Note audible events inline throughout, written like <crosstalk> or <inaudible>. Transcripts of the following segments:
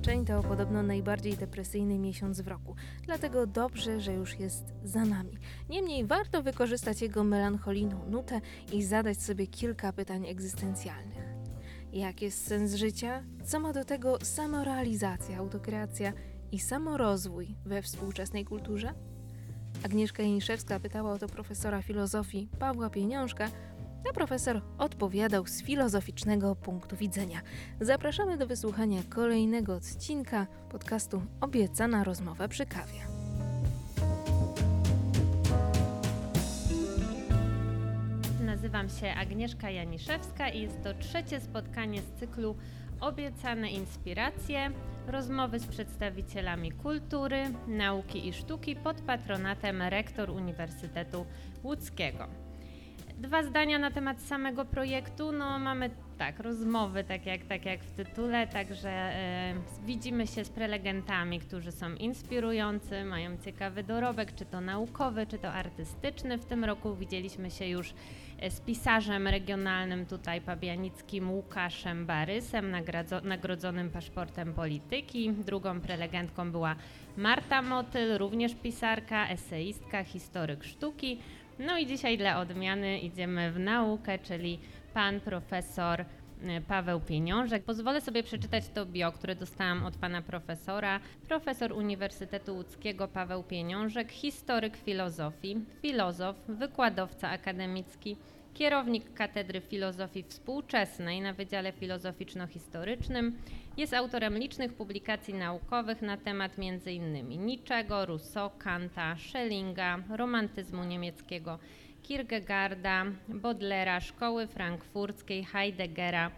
styczeń to podobno najbardziej depresyjny miesiąc w roku, dlatego dobrze, że już jest za nami. Niemniej warto wykorzystać jego melancholijną nutę i zadać sobie kilka pytań egzystencjalnych. Jak jest sens życia? Co ma do tego samorealizacja, autokreacja i samorozwój we współczesnej kulturze? Agnieszka Janiszewska pytała o to profesora filozofii Pawła Pieniążka, a profesor odpowiadał z filozoficznego punktu widzenia. Zapraszamy do wysłuchania kolejnego odcinka podcastu Obiecana rozmowa przy kawie. Nazywam się Agnieszka Janiszewska i jest to trzecie spotkanie z cyklu Obiecane Inspiracje rozmowy z przedstawicielami kultury, nauki i sztuki pod patronatem rektor Uniwersytetu Łódzkiego. Dwa zdania na temat samego projektu. No, mamy tak, rozmowy, tak jak, tak jak w tytule, także e, widzimy się z prelegentami, którzy są inspirujący, mają ciekawy dorobek, czy to naukowy, czy to artystyczny. W tym roku widzieliśmy się już e, z pisarzem regionalnym tutaj pabianickim Łukaszem Barysem, nagrodzonym paszportem polityki. Drugą prelegentką była Marta Motyl, również pisarka, eseistka, historyk sztuki. No i dzisiaj dla odmiany idziemy w naukę, czyli pan profesor e, Paweł Pieniążek. Pozwolę sobie przeczytać to bio, które dostałam od pana profesora. Profesor Uniwersytetu Łódzkiego Paweł Pieniążek, historyk filozofii, filozof, wykładowca akademicki, kierownik Katedry Filozofii Współczesnej na Wydziale Filozoficzno-Historycznym. Jest autorem licznych publikacji naukowych na temat m.in. Niczego, Rousseau, Kanta, Schellinga, romantyzmu niemieckiego, Kierkegaarda, Bodlera, Szkoły Frankfurckiej, Heideggera,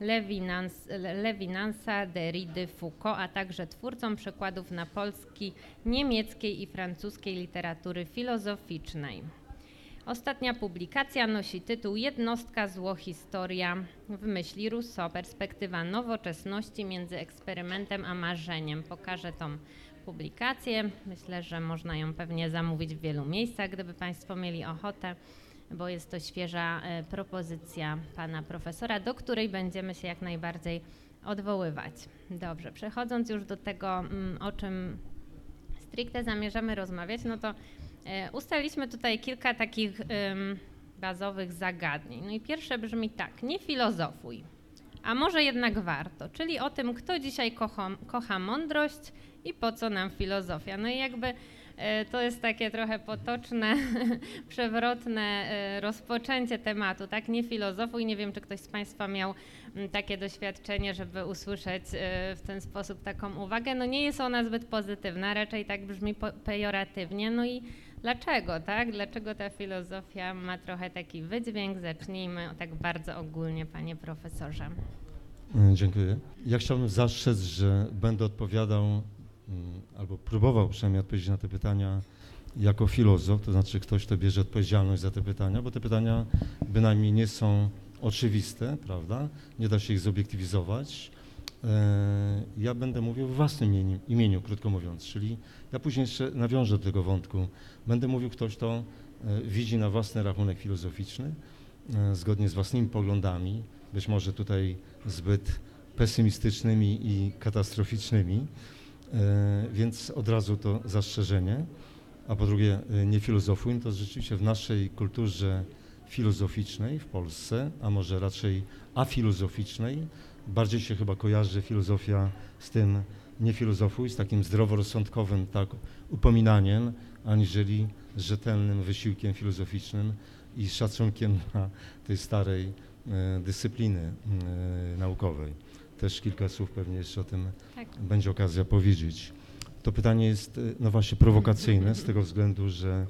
Levinans, Levinansa, Derrida, Foucault, a także twórcą przykładów na polski, niemieckiej i francuskiej literatury filozoficznej. Ostatnia publikacja nosi tytuł Jednostka zło historia w myśli Rousseau, perspektywa nowoczesności między eksperymentem a marzeniem. Pokażę tą publikację. Myślę, że można ją pewnie zamówić w wielu miejscach, gdyby Państwo mieli ochotę, bo jest to świeża e, propozycja pana profesora, do której będziemy się jak najbardziej odwoływać. Dobrze, przechodząc już do tego, mm, o czym stricte zamierzamy rozmawiać, no to E, Ustaliśmy tutaj kilka takich bazowych zagadnień. No i pierwsze brzmi tak, nie filozofuj, a może jednak warto, czyli o tym, kto dzisiaj kocha, kocha mądrość i po co nam filozofia. No i jakby e, to jest takie trochę potoczne, <laughs> przewrotne e, rozpoczęcie tematu, tak? Nie filozofuj. Nie wiem, czy ktoś z Państwa miał takie doświadczenie, żeby usłyszeć w ten sposób taką uwagę. No nie jest ona zbyt pozytywna, raczej tak brzmi pejoratywnie. No i Dlaczego, tak? Dlaczego ta filozofia ma trochę taki wydźwięk? Zacznijmy tak bardzo ogólnie, panie profesorze. Mm, dziękuję. Ja chciałbym zastrzec, że będę odpowiadał, mm, albo próbował przynajmniej odpowiedzieć na te pytania jako filozof, to znaczy ktoś, kto bierze odpowiedzialność za te pytania, bo te pytania bynajmniej nie są oczywiste, prawda? Nie da się ich zobiektywizować. E, ja będę mówił w własnym imieniu, imieniu, krótko mówiąc, czyli ja później jeszcze nawiążę do tego wątku. Będę mówił ktoś, kto e, widzi na własny rachunek filozoficzny, e, zgodnie z własnymi poglądami, być może tutaj zbyt pesymistycznymi i katastroficznymi, więc od razu to zastrzeżenie. A po drugie, nie filozofuj, to rzeczywiście w naszej kulturze filozoficznej w Polsce, a może raczej afilozoficznej, bardziej się chyba kojarzy filozofia z tym nie filozofuj, z takim zdroworozsądkowym tak upominaniem, aniżeli rzetelnym wysiłkiem filozoficznym i szacunkiem <laughs> dla tej starej e, dyscypliny e, naukowej. Też kilka słów pewnie jeszcze o tym tak. będzie okazja powiedzieć. To pytanie jest, e, no właśnie, prowokacyjne z tego względu, że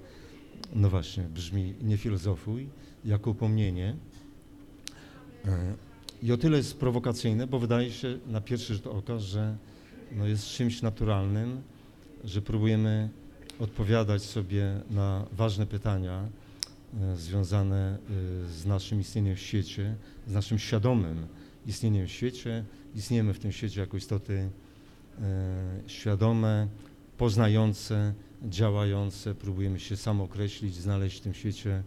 no właśnie, brzmi nie filozofuj, jako upomnienie. E, I o tyle jest prowokacyjne, bo wydaje się na pierwszy rzut oka, że no jest czymś naturalnym, że próbujemy odpowiadać sobie na ważne pytania e, związane e, z naszym istnieniem w świecie, z naszym świadomym istnieniem w świecie. Istniejemy w tym świecie jako istoty świadome, poznające, działające, próbujemy się samokreślić, znaleźć w tym świecie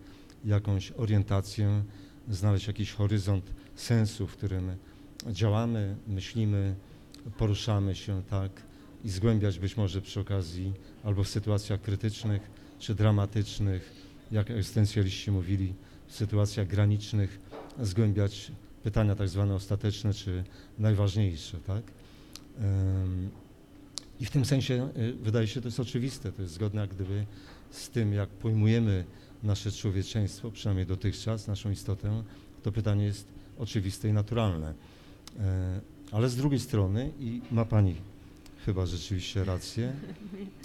jakąś orientację, znaleźć jakiś horyzont sensu, w którym działamy, myślimy, poruszamy się tak i zgłębiać być może przy okazji albo w sytuacjach krytycznych czy dramatycznych, jak egzystencjaliści mówili, w sytuacjach granicznych zgłębiać pytania tak zwane ostateczne czy najważniejsze, tak? I w tym sensie y, wydaje się to jest oczywiste, to jest zgodne jak gdyby z tym, jak pojmujemy nasze człowieczeństwo, przynajmniej dotychczas, naszą istotę, to pytanie jest oczywiste i naturalne. E, Ale z drugiej strony, i ma Pani chyba rzeczywiście rację,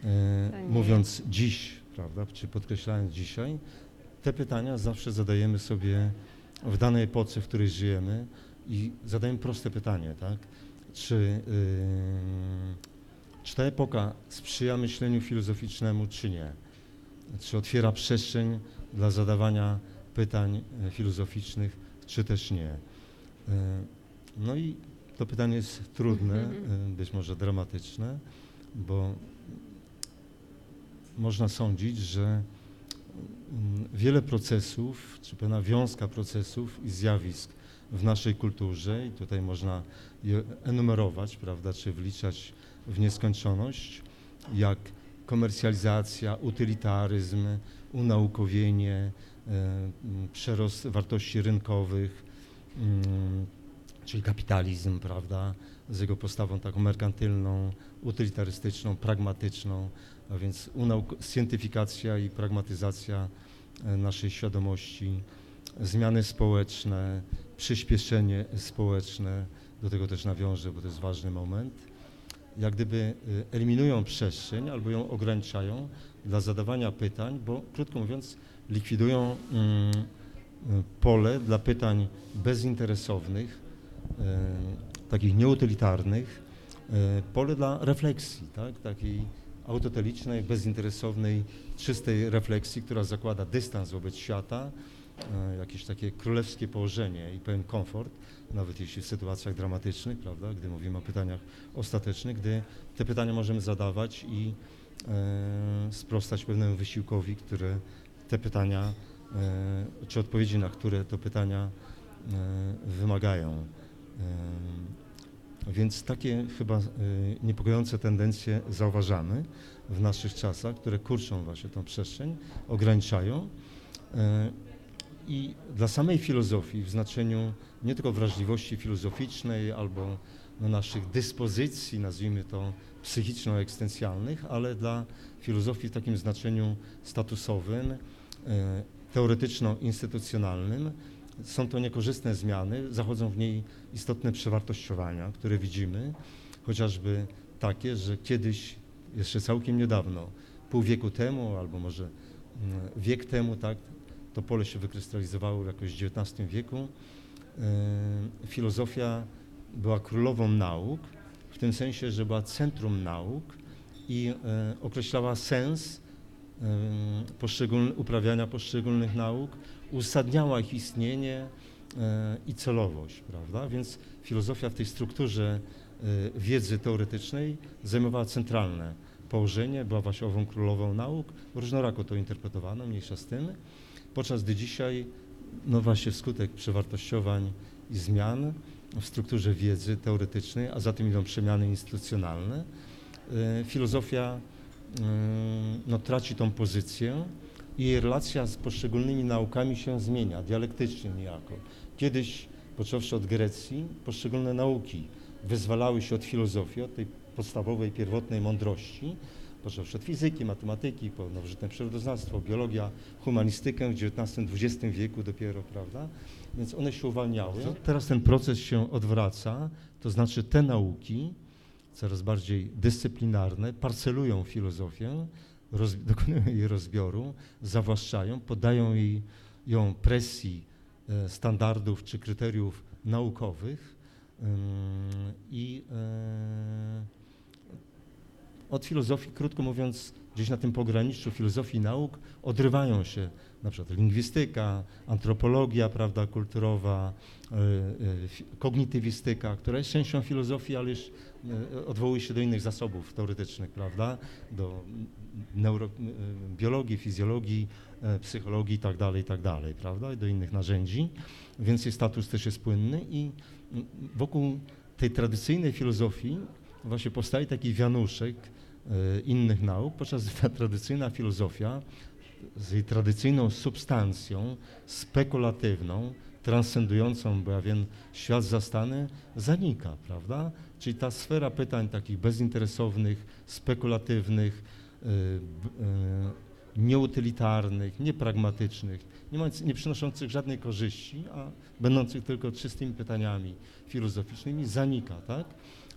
e, <laughs> mówiąc dziś, prawda, czy podkreślając dzisiaj, te pytania zawsze zadajemy sobie w danej epoce, w której żyjemy i zadajemy proste pytanie, tak? Czy, yy, czy ta epoka sprzyja myśleniu filozoficznemu, czy nie? Czy otwiera przestrzeń dla zadawania pytań e, filozoficznych, czy też nie? E, No i to pytanie jest trudne, e, <laughs> być może dramatyczne, bo można sądzić, że mm, wiele procesów, czy pewna wiązka procesów i zjawisk w naszej kulturze, i tutaj można je enumerować, prawda, czy wliczać w nieskończoność, jak komercjalizacja, utylitaryzm, unaukowienie, e, przerost wartości rynkowych, mm, czyli kapitalizm, prawda, z jego postawą taką merkantylną, utylitarystyczną, pragmatyczną, a więc scientyfikacja i pragmatyzacja e, naszej świadomości, zmiany społeczne, przyspieszenie społeczne, do tego też nawiążę, bo to jest ważny moment, jak gdyby e, eliminują przestrzeń albo ją ograniczają dla zadawania pytań, bo krótko mówiąc likwidują mm, e, pole dla pytań bezinteresownych, e, takich nieutylitarnych, pole dla refleksji, tak, takiej autotelicznej, bezinteresownej, czystej refleksji, która zakłada dystans wobec świata, jakieś takie królewskie położenie i pewien komfort, nawet jeśli w sytuacjach dramatycznych, prawda, gdy mówimy o pytaniach ostatecznych, gdy te pytania możemy zadawać i e, sprostać pewnemu wysiłkowi, które te pytania, e, czy odpowiedzi na które to pytania e, wymagają. E, Więc takie chyba e, niepokojące tendencje zauważamy w naszych czasach, które kurczą właśnie tą przestrzeń, ograniczają. E, I dla samej filozofii w znaczeniu nie tylko wrażliwości filozoficznej albo no, naszych dyspozycji, nazwijmy to psychiczno-egzystencjalnych, ale dla filozofii w takim znaczeniu statusowym, e, teoretyczno-instytucjonalnym, są to niekorzystne zmiany, zachodzą w niej istotne przewartościowania, które widzimy, chociażby takie, że kiedyś, jeszcze całkiem niedawno, pół wieku temu, albo może mm, wiek temu, tak, to pole się wykrystalizowało jakoś w XIX wieku, e, filozofia była królową nauk, w tym sensie, że była centrum nauk i e, określała sens e, poszczególn- uprawiania poszczególnych nauk, uzasadniała ich istnienie i celowość, prawda? Więc filozofia w tej strukturze wiedzy teoretycznej zajmowała centralne położenie, była właśnie ową królową nauk, różnorako to interpretowano, mniejsza z tym, podczas gdy dzisiaj, no właśnie wskutek przewartościowań i zmian w strukturze wiedzy teoretycznej, a za tym idą przemiany instytucjonalne, e, filozofia mm, no, traci tą pozycję i jej relacja z poszczególnymi naukami się zmienia, dialektycznie niejako. Kiedyś, począwszy od Grecji, poszczególne nauki wyzwalały się od filozofii, od tej podstawowej, pierwotnej mądrości, począwszy od fizyki, matematyki, po nowożytne przyrodoznawstwo, biologia, humanistykę w XIX-XX wieku dopiero, prawda? Więc one się uwalniały. Teraz ten proces się odwraca, to znaczy te nauki, coraz bardziej dyscyplinarne, parcelują filozofię, roz, <laughs> dokonują jej rozbioru, zawłaszczają, poddają jej, ją presji e, standardów czy kryteriów naukowych i e, od filozofii, krótko mówiąc, gdzieś na tym pograniczu filozofii nauk odrywają się na przykład lingwistyka, antropologia, prawda, kulturowa, e, e, kognitywistyka, która jest częścią filozofii, ale już e, odwołuje się do innych zasobów teoretycznych, prawda, do mm, neuro, e, biologii, fizjologii, psychologii i tak dalej, i tak prawda, i do innych narzędzi, więc jej status też jest płynny i mm, wokół tej tradycyjnej filozofii właśnie powstaje taki wianuszek innych nauk, podczas gdy ta tradycyjna filozofia z jej tradycyjną substancją, spekulatywną, transcendującą pewien świat zastany, zanika, prawda? Czyli ta sfera pytań takich bezinteresownych, spekulatywnych, y, y, nieutylitarnych, niepragmatycznych, nie, mając, nie przynoszących żadnej korzyści, a będących tylko czystymi pytaniami filozoficznymi, zanika, tak?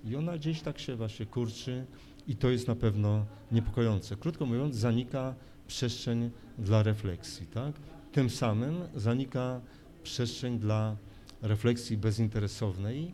I ona gdzieś tak się właśnie kurczy i to jest na pewno niepokojące. Krótko mówiąc, zanika przestrzeń dla refleksji, tak? Tym samym zanika przestrzeń dla refleksji bezinteresownej,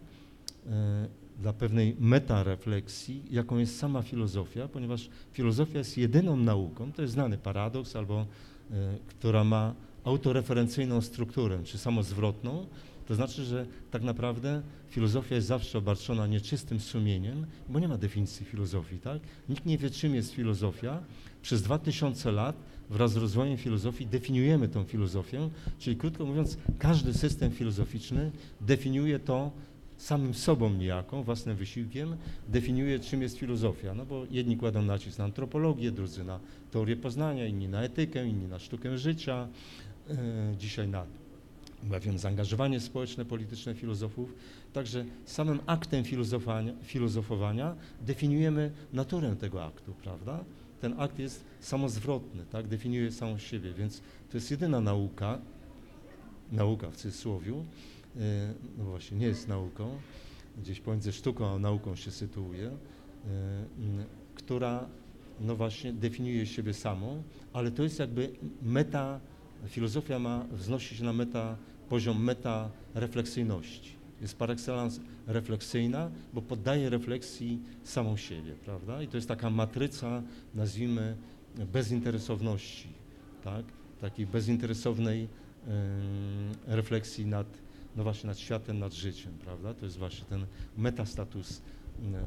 e, dla pewnej metarefleksji, jaką jest sama filozofia, ponieważ filozofia jest jedyną nauką, to jest znany paradoks, albo e, która ma autoreferencyjną strukturę, czy samozwrotną, to znaczy, że tak naprawdę filozofia jest zawsze obarczona nieczystym sumieniem, bo nie ma definicji filozofii, tak? Nikt nie wie, czym jest filozofia. Przez dwa tysiące lat wraz z rozwojem filozofii definiujemy tą filozofię, czyli krótko mówiąc, każdy system filozoficzny definiuje to samym sobą niejako, własnym wysiłkiem, definiuje, czym jest filozofia. No bo jedni kładą nacisk na antropologię, drudzy na teorię poznania, inni na etykę, inni na sztukę życia, e, dzisiaj na bowiem zaangażowanie społeczne, polityczne filozofów. Także samym aktem filozofowania, definiujemy naturę tego aktu, prawda? Ten akt jest samozwrotny, tak? definiuje samą siebie, więc to jest jedyna nauka, nauka w cudzysłowiu, e, no właśnie nie jest nauką, gdzieś pomiędzy sztuką a nauką się sytuuje, m, która no właśnie definiuje siebie samą, ale to jest jakby meta, filozofia ma, wznosi się na meta, poziom meta refleksyjności. Jest par excellence refleksyjna, bo poddaje refleksji samą siebie, prawda? I to jest taka matryca, nazwijmy, bezinteresowności, tak? Takiej bezinteresownej em, refleksji nad, no właśnie nad światem, nad życiem, prawda? To jest właśnie ten metastatus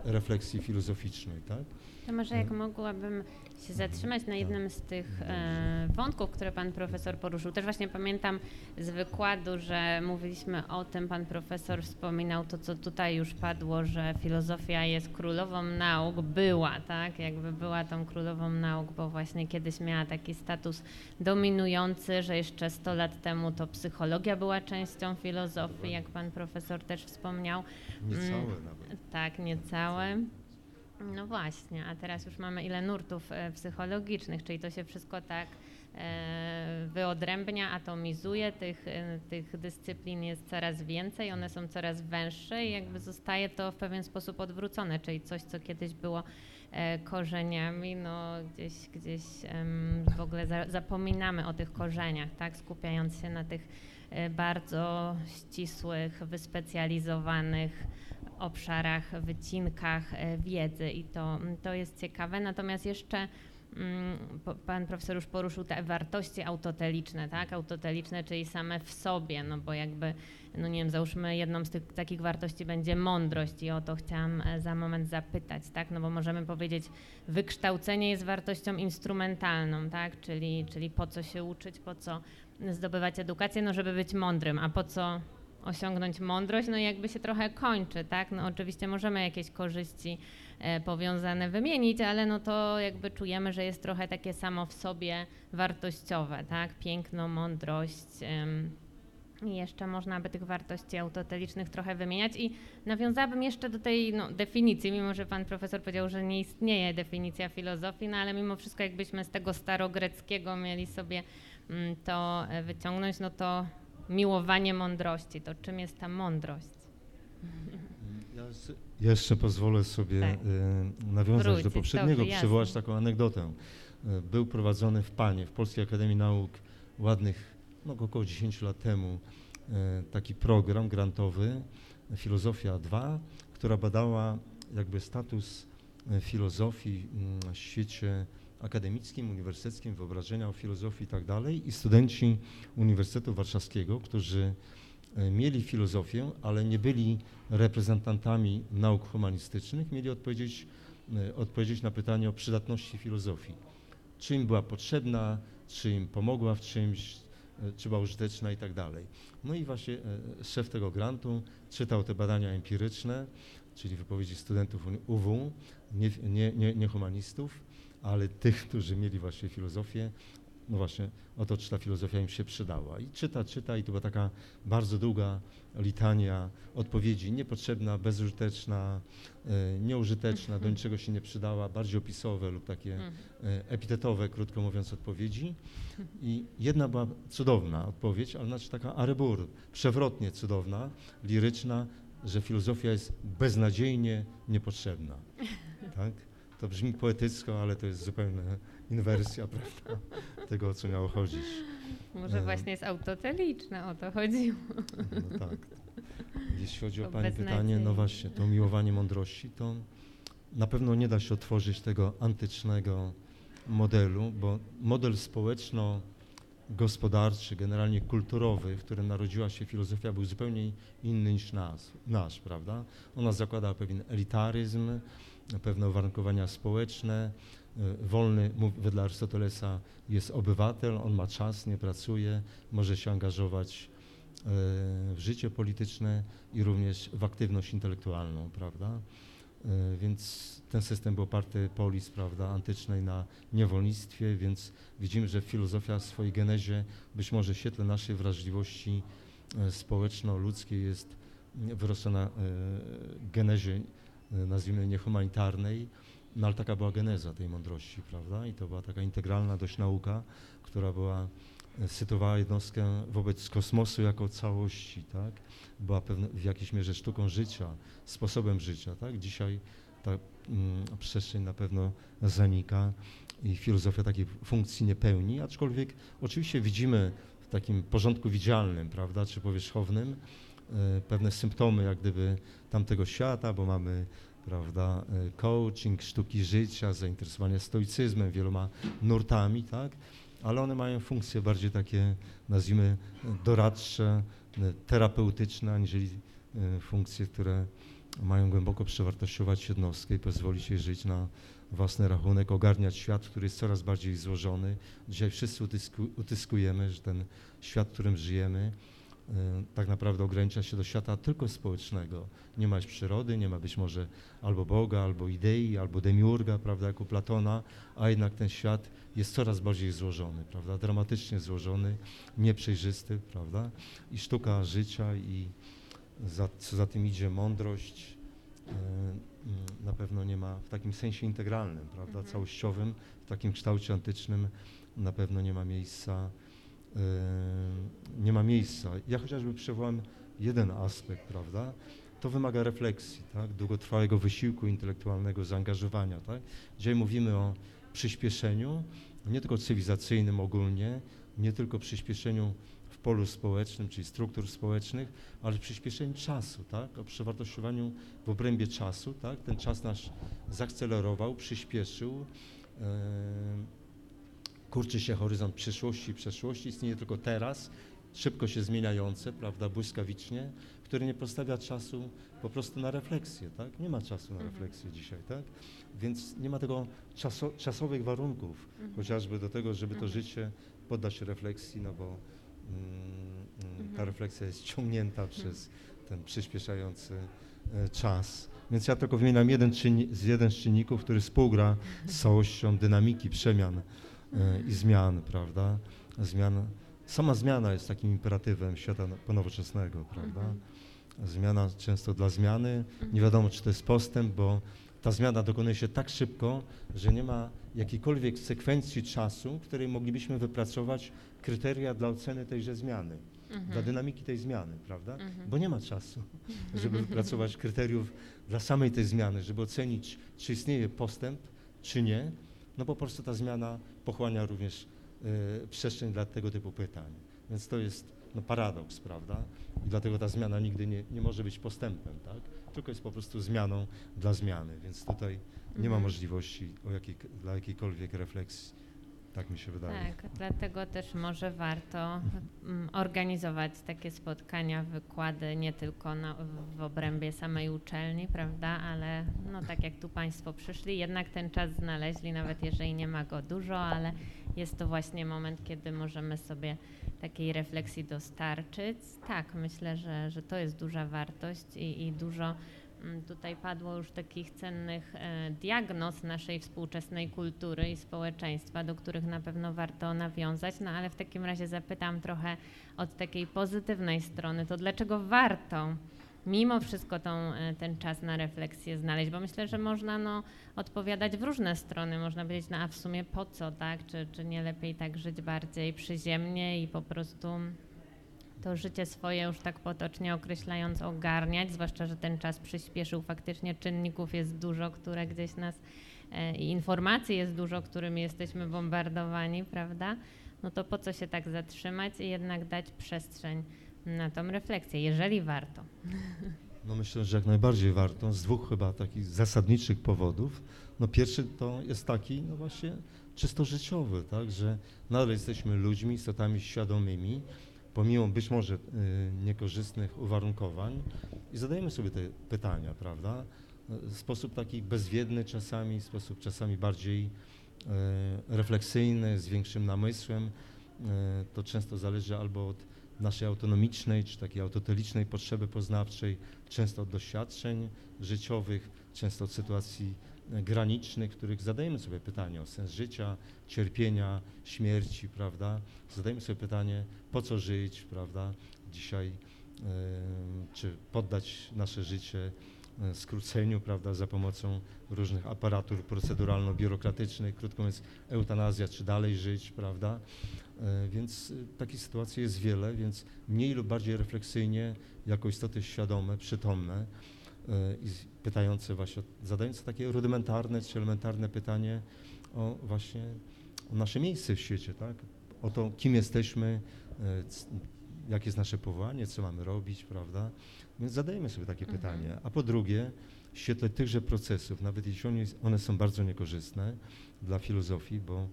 refleksji filozoficznej, tak? To może jak mogłabym się zatrzymać na jednym z tych e, wątków, które pan profesor poruszył. Też właśnie pamiętam z wykładu, że mówiliśmy o tym, pan profesor wspominał to, co tutaj już padło, że filozofia jest królową nauk, była, tak, jakby była tą królową nauk, bo właśnie kiedyś miała taki status dominujący, że jeszcze 100 lat temu to psychologia była częścią filozofii, jak pan profesor też wspomniał. Niecałe Mm. nawet. Tak, niecałe. No właśnie, a teraz już mamy ile nurtów e, psychologicznych, czyli to się wszystko tak e, wyodrębnia, atomizuje, tych, e, tych dyscyplin jest coraz więcej, one są coraz węższe i jakby zostaje to w pewien sposób odwrócone, czyli coś, co kiedyś było korzeniami, no gdzieś, gdzieś w ogóle za, zapominamy o tych korzeniach, tak, skupiając się na tych bardzo ścisłych, wyspecjalizowanych obszarach, wycinkach e, wiedzy i to, to jest ciekawe. Natomiast jeszcze mm, pan profesor już poruszył te wartości autoteliczne, tak? Autoteliczne, czyli same w sobie, no bo jakby, no nie wiem, załóżmy jedną z tych takich wartości będzie mądrość i o to chciałam e, za moment zapytać, tak? No bo możemy powiedzieć, wykształcenie jest wartością instrumentalną, tak? Czyli, czyli po co się uczyć, po co zdobywać edukację, no żeby być mądrym, a po co osiągnąć mądrość, no i jakby się trochę kończy, tak? No oczywiście możemy jakieś korzyści e, powiązane wymienić, ale no to jakby czujemy, że jest trochę takie samo w sobie wartościowe, tak? Piękno, mądrość. I jeszcze można by tych wartości autotelicznych trochę wymieniać i nawiązałabym jeszcze do tej no, definicji, mimo że pan profesor powiedział, że nie istnieje definicja filozofii, no ale mimo wszystko jakbyśmy z tego starogreckiego mieli sobie mm, to e, wyciągnąć, no to miłowanie mądrości. To czym jest ta mądrość? Ja jeszcze- pozwolę sobie Tak. e, nawiązać Wrócić, do poprzedniego, dobrze, przywołać jasne. taką anegdotę. E, Był prowadzony w Panie, w Polskiej Akademii Nauk ładnych, no około 10 lat temu, e, taki program grantowy Filozofia 2, która badała jakby status filozofii mm, w świecie akademickim, uniwersyteckim, wyobrażenia o filozofii i tak dalej. I studenci Uniwersytetu Warszawskiego, którzy e, mieli filozofię, ale nie byli reprezentantami nauk humanistycznych, mieli odpowiedzieć, e, odpowiedzieć na pytanie o przydatności filozofii. Czy im była potrzebna, czy im pomogła w czymś, e, czy była użyteczna i tak dalej. No i właśnie szef tego grantu czytał te badania empiryczne, czyli wypowiedzi studentów UW, nie, nie, nie, nie humanistów, ale tych, którzy mieli właśnie filozofię, no właśnie o to, czy ta filozofia im się przydała. I czyta, czyta i to była taka bardzo długa litania odpowiedzi, niepotrzebna, bezużyteczna, e, nieużyteczna, do niczego się nie przydała, bardziej opisowe lub takie Mhm. e, epitetowe, krótko mówiąc, odpowiedzi. I jedna była cudowna odpowiedź, ale znaczy taka arebur, przewrotnie cudowna, liryczna, że filozofia jest beznadziejnie niepotrzebna. <laughs> Tak? To brzmi poetycko, ale to jest zupełna inwersja <laughs> prawda, tego, o co miało chodzić. Może E. właśnie jest autoteliczne, o to chodziło. No tak. Jeśli chodzi o To Pani pytanie, no właśnie, to miłowanie mądrości, to na pewno nie da się otworzyć tego antycznego modelu, bo model społeczno-gospodarczy, generalnie kulturowy, w którym narodziła się filozofia, był zupełnie inny niż nas, nasz, prawda? Ona zakłada pewien elitaryzm, pewne uwarunkowania społeczne. Y, Wolny, wedle Arystotelesa, jest obywatel, on ma czas, nie pracuje, może się angażować e, w życie polityczne i również w aktywność intelektualną, prawda? E, Więc ten system był oparty polis, prawda, antycznej na niewolnictwie, więc widzimy, że filozofia w swojej genezie, być może w świetle naszej wrażliwości e, społeczno-ludzkiej jest wyrosła na e, genezie, e, nazwijmy niehumanitarnej, no ale taka była geneza tej mądrości, prawda? I to była taka integralna dość nauka, która była sytuowała jednostkę wobec kosmosu jako całości, tak? Była pewne, w jakiejś mierze sztuką życia, sposobem życia, tak? Dzisiaj ta mm, przestrzeń na pewno zanika i filozofia takiej funkcji nie pełni, aczkolwiek oczywiście widzimy w takim porządku widzialnym, prawda, czy powierzchownym pewne symptomy jak gdyby tamtego świata, bo mamy prawda, e, coaching, sztuki życia, zainteresowanie stoicyzmem, wieloma nurtami, tak? ale one mają funkcje bardziej takie, nazwijmy, doradcze, e, terapeutyczne, aniżeli funkcje, które mają głęboko przewartościować jednostkę i pozwolić jej żyć na własny rachunek, ogarniać świat, który jest coraz bardziej złożony. Dzisiaj wszyscy utysku, utyskujemy, że ten świat, w którym żyjemy, tak naprawdę ogranicza się do świata tylko społecznego. Nie ma przyrody, nie ma być może albo Boga, albo idei, albo demiurga, prawda, jak u Platona, a jednak ten świat jest coraz bardziej złożony, prawda, dramatycznie złożony, nieprzejrzysty, prawda, i sztuka życia i za, co za tym idzie mądrość, e, mm, na pewno nie ma w takim sensie integralnym, prawda, Mhm. całościowym, w takim kształcie antycznym na pewno nie ma miejsca, nie ma miejsca. Ja chociażby przywołam jeden aspekt, prawda, to wymaga refleksji, tak, długotrwałego wysiłku intelektualnego, zaangażowania, tak. Dzisiaj mówimy o przyspieszeniu, nie tylko cywilizacyjnym ogólnie, nie tylko przyspieszeniu w polu społecznym, czyli struktur społecznych, ale przyspieszeniu czasu, tak? o przewartościowaniu w obrębie czasu. Tak? Ten czas nasz zaakcelerował, przyspieszył. em, kurczy się horyzont przyszłości i przeszłości, istnieje tylko teraz, szybko się zmieniające, prawda, błyskawicznie, który nie postawia czasu po prostu na refleksję, tak? Nie ma czasu na Mhm. refleksję dzisiaj, tak? Więc nie ma tego czaso, czasowych warunków, Mhm. chociażby do tego, żeby to Mhm. życie poddać refleksji, no bo mm, mm, ta Mhm. refleksja jest ciągnięta przez ten przyspieszający e, czas. Więc ja tylko wymieniam jeden, czynni, z jeden z czynników, który współgra z całością dynamiki przemian i zmian, prawda? Zmian, sama zmiana jest takim imperatywem świata no- ponowoczesnego, prawda? Mhm. Zmiana często dla zmiany, nie wiadomo czy to jest postęp, bo ta zmiana dokonuje się tak szybko, że nie ma jakiejkolwiek sekwencji czasu, w której moglibyśmy wypracować kryteria dla oceny tejże zmiany, Mhm. dla dynamiki tej zmiany, prawda? Mhm. Bo nie ma czasu, żeby wypracować <laughs> kryteriów dla samej tej zmiany, żeby ocenić, czy istnieje postęp, czy nie. No po prostu ta zmiana pochłania również e, przestrzeń dla tego typu pytań. Więc to jest no, paradoks, prawda? I dlatego ta zmiana nigdy nie, nie może być postępem, tak? Tylko jest po prostu zmianą dla zmiany, więc tutaj nie ma Mhm. możliwości o jakiej, dla jakiejkolwiek refleksji. Tak mi się wydaje. Tak, dlatego też może warto mm, organizować takie spotkania, wykłady nie tylko na, w obrębie samej uczelni, prawda, ale no tak jak tu Państwo przyszli, jednak ten czas znaleźli, nawet jeżeli nie ma go dużo, ale jest to właśnie moment, kiedy możemy sobie takiej refleksji dostarczyć. Tak, myślę, że, że to jest duża wartość i, i dużo tutaj padło już takich cennych e, diagnoz naszej współczesnej kultury i społeczeństwa, do których na pewno warto nawiązać. No ale w takim razie zapytam trochę od takiej pozytywnej strony, to dlaczego warto mimo wszystko tą, e, ten czas na refleksję znaleźć, bo myślę, że można no, odpowiadać w różne strony. Można powiedzieć, no a w sumie po co, tak? Czy, czy nie lepiej tak żyć bardziej przyziemnie i po prostu to życie swoje już tak potocznie określając ogarniać, zwłaszcza, że ten czas przyspieszył, faktycznie czynników jest dużo, które gdzieś nas e, i informacji jest dużo, którymi jesteśmy bombardowani, prawda? No to po co się tak zatrzymać i jednak dać przestrzeń na tą refleksję, jeżeli warto. <laughs> No myślę, że jak najbardziej warto, z dwóch chyba takich zasadniczych powodów. No pierwszy to jest taki, no właśnie czysto życiowy, tak, że nadal jesteśmy ludźmi, istotami świadomymi, pomimo być może y, niekorzystnych uwarunkowań i zadajemy sobie te pytania, prawda, w sposób taki bezwiedny czasami, w sposób czasami bardziej y, refleksyjny, z większym namysłem. Y, to często zależy albo od naszej autonomicznej czy takiej autotelicznej potrzeby poznawczej, często od doświadczeń życiowych, często od sytuacji granicznych, w których zadajemy sobie pytanie o sens życia, cierpienia, śmierci, prawda? Zadajemy sobie pytanie, po co żyć, prawda? Dzisiaj, e, czy poddać nasze życie e, skróceniu, prawda, za pomocą różnych aparatur proceduralno-biurokratycznych, krótko mówiąc eutanazja, czy dalej żyć, prawda? E, Więc y, takich sytuacji jest wiele, więc mniej lub bardziej refleksyjnie, jako istoty świadome, przytomne e, i pytające właśnie, zadające takie rudymentarne czy elementarne pytanie o właśnie o nasze miejsce w świecie, tak? O to, kim jesteśmy, e, jakie jest nasze powołanie, co mamy robić, prawda? Więc zadajemy sobie takie Mhm. pytanie. A po drugie, w świetle tychże procesów, nawet jeśli one, są bardzo niekorzystne dla filozofii, bo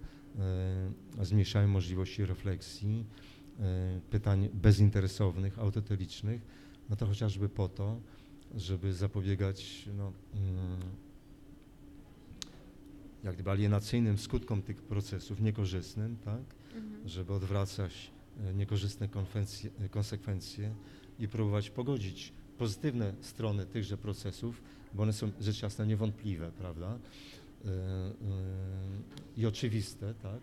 e, zmniejszają możliwości refleksji, e, pytań bezinteresownych, autotelicznych, no to chociażby po to, żeby zapobiegać no, mm, jak gdyby alienacyjnym skutkom tych procesów, niekorzystnym, tak, żeby odwracać e, niekorzystne e, konsekwencje i próbować pogodzić pozytywne strony tychże procesów, bo one są rzecz jasna niewątpliwe, prawda? E, I oczywiste, tak?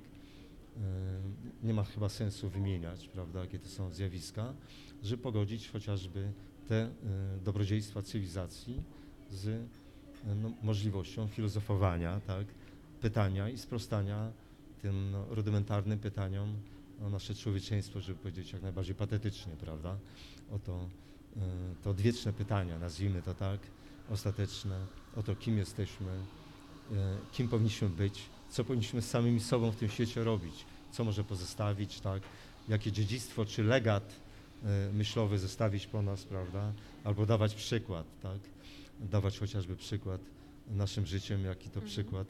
Nie ma chyba sensu wymieniać, prawda, jakie to są zjawiska, żeby pogodzić chociażby te e, dobrodziejstwa cywilizacji z e, no, możliwością filozofowania, tak, pytania i sprostania tym no, rudymentarnym pytaniom o nasze człowieczeństwo, żeby powiedzieć jak najbardziej patetycznie, prawda? O to, e, to odwieczne pytania, nazwijmy to tak, ostateczne, o to, kim jesteśmy, kim powinniśmy być, co powinniśmy z samymi sobą w tym świecie robić, co może pozostawić, tak, jakie dziedzictwo czy legat myślowy zostawić po nas, prawda, albo dawać przykład, tak, dawać chociażby przykład naszym życiem, jaki to Mhm. przykład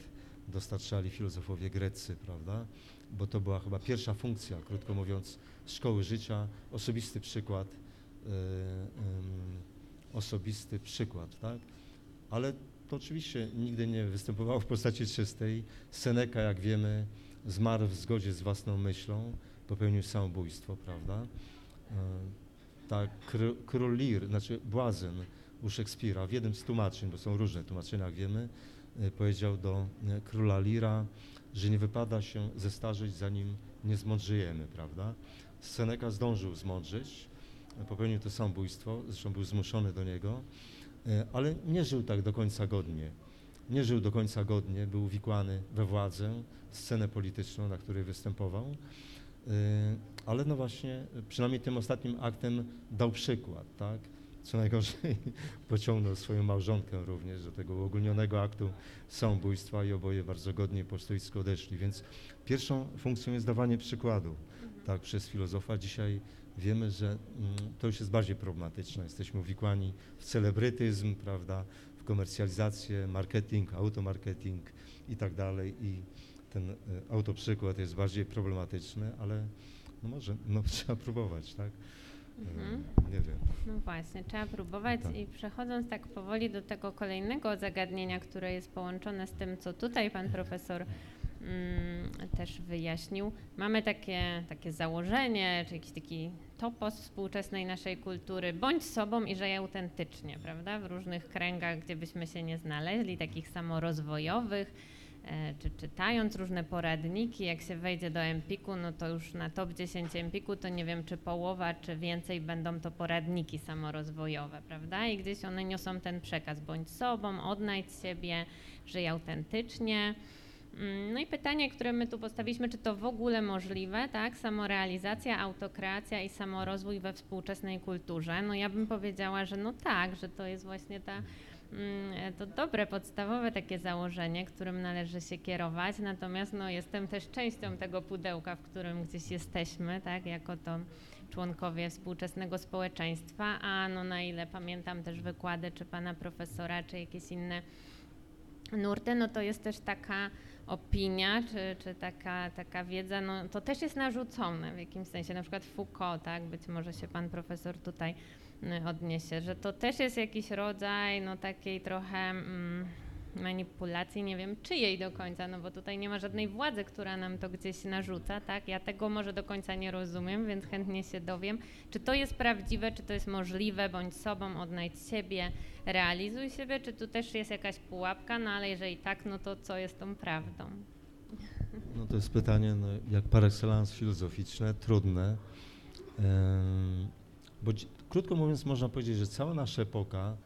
dostarczali filozofowie greccy, prawda, bo to była chyba pierwsza funkcja, krótko mówiąc, szkoły życia, osobisty przykład, e, em, osobisty przykład, tak, ale to oczywiście nigdy nie występowało w postaci czystej. Seneca, jak wiemy, zmarł w zgodzie z własną myślą, popełnił samobójstwo, prawda? E, kr- król Lear, znaczy błazen u Szekspira, w jednym z tłumaczeń, bo są różne tłumaczenia, jak wiemy, e, powiedział do e, króla Leara, że nie wypada się zestarzeć, zanim nie zmądrzejemy, prawda? Seneca zdążył zmądrzeć, popełnił to samobójstwo, zresztą był zmuszony do niego, ale nie żył tak do końca godnie. Nie żył do końca godnie, był uwikłany we władzę, scenę polityczną, na której występował, ale no właśnie, przynajmniej tym ostatnim aktem dał przykład, tak? Co najgorzej, <laughs> pociągnął swoją małżonkę również do tego uogólnionego aktu samobójstwa i oboje bardzo godnie po stoicku odeszli. Więc pierwszą funkcją jest dawanie przykładu, tak, przez filozofa. Dzisiaj wiemy, że mm, to już jest bardziej problematyczne. Jesteśmy uwikłani w celebrytyzm, prawda, w komercjalizację, marketing, automarketing i tak dalej. I ten y, autoprzykład jest bardziej problematyczny, ale no może no, <laughs> trzeba próbować, tak? Y, Mhm. Nie wiem. No właśnie, trzeba próbować Tak. i przechodząc tak powoli do tego kolejnego zagadnienia, które jest połączone z tym, co tutaj pan profesor mm, też wyjaśnił. Mamy takie, takie założenie, czy jakiś taki topos współczesnej naszej kultury, bądź sobą i żyj autentycznie, prawda? W różnych kręgach, gdzie byśmy się nie znaleźli, takich samorozwojowych, czy czytając różne poradniki, jak się wejdzie do Empiku, no to już na top 10 Empiku to nie wiem, czy połowa, czy więcej będą to poradniki samorozwojowe, prawda? I gdzieś one niosą ten przekaz, bądź sobą, odnajdź siebie, żyj autentycznie. Mm, No i pytanie, które my tu postawiliśmy, czy to w ogóle możliwe, tak? Samorealizacja, autokreacja i samorozwój we współczesnej kulturze. No ja bym powiedziała, że no tak, że to jest właśnie ta, to dobre, podstawowe takie założenie, którym należy się kierować. Natomiast no jestem też częścią tego pudełka, w którym gdzieś jesteśmy, tak? Jako to członkowie współczesnego społeczeństwa, a no na ile pamiętam też wykłady czy pana profesora, czy jakieś inne nurty, no to jest też taka opinia, czy, czy taka, taka wiedza, no to też jest narzucone w jakimś sensie, na przykład Foucault, tak, być może się pan profesor tutaj odniesie, że to też jest jakiś rodzaj, no takiej trochę mm, manipulacji, nie wiem czyjej do końca, no bo tutaj nie ma żadnej władzy, która nam to gdzieś narzuca, tak, ja tego może do końca nie rozumiem, więc chętnie się dowiem, czy to jest prawdziwe, czy to jest możliwe, bądź sobą, odnajdź siebie, realizuj siebie, czy tu też jest jakaś pułapka, no ale jeżeli tak, no to co jest tą prawdą? No to jest pytanie no, jak par excellence filozoficzne, trudne. Bo krótko mówiąc można powiedzieć, że cała nasza epoka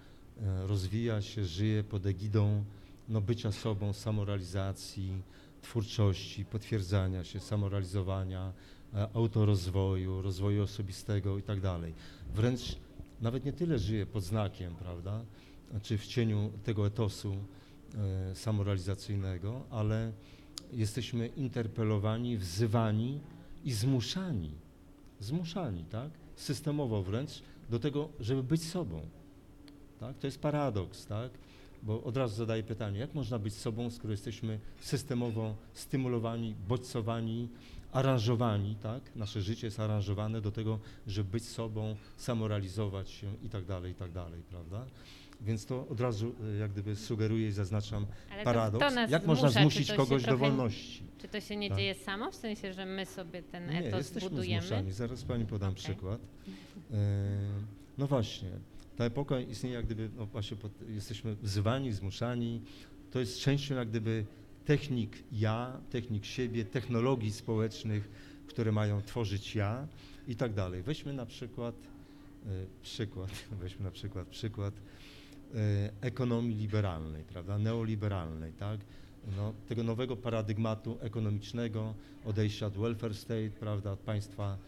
e, rozwija się, żyje pod egidą no, bycia sobą, samorealizacji, twórczości, potwierdzania się, samorealizowania, e, autorozwoju, rozwoju osobistego i tak dalej. Wręcz nawet nie tyle żyje pod znakiem, prawda, czy w cieniu tego etosu e, samorealizacyjnego, ale jesteśmy interpelowani, wzywani i zmuszani, zmuszani, tak, systemowo wręcz do tego, żeby być sobą. Tak? To jest paradoks, tak? Bo od razu zadaję pytanie, jak można być sobą, skoro jesteśmy systemowo stymulowani, bodźcowani, aranżowani, tak? Nasze życie jest aranżowane do tego, żeby być sobą, samorealizować się i tak dalej, i tak dalej, prawda? Więc to od razu e, jak gdyby sugeruję i zaznaczam Ale paradoks. to, to jak można zmusza, zmusić kogoś do wolności? Czy to się nie Tak. dzieje samo, w sensie, że my sobie ten Nie, etos jesteśmy budujemy? zmuszani. Zaraz Pani podam Okej. przykład. E, no właśnie, ta epoka istnieje jak gdyby, no właśnie pod, jesteśmy wzywani, zmuszani. To jest częścią jak gdyby technik ja, technik siebie, technologii społecznych, które mają tworzyć ja i tak dalej. Weźmy na przykład e, przykład, <laughs> weźmy na przykład przykład ekonomii liberalnej, prawda, neoliberalnej, tak, no, tego nowego paradygmatu ekonomicznego, odejścia od welfare state, prawda, od państwa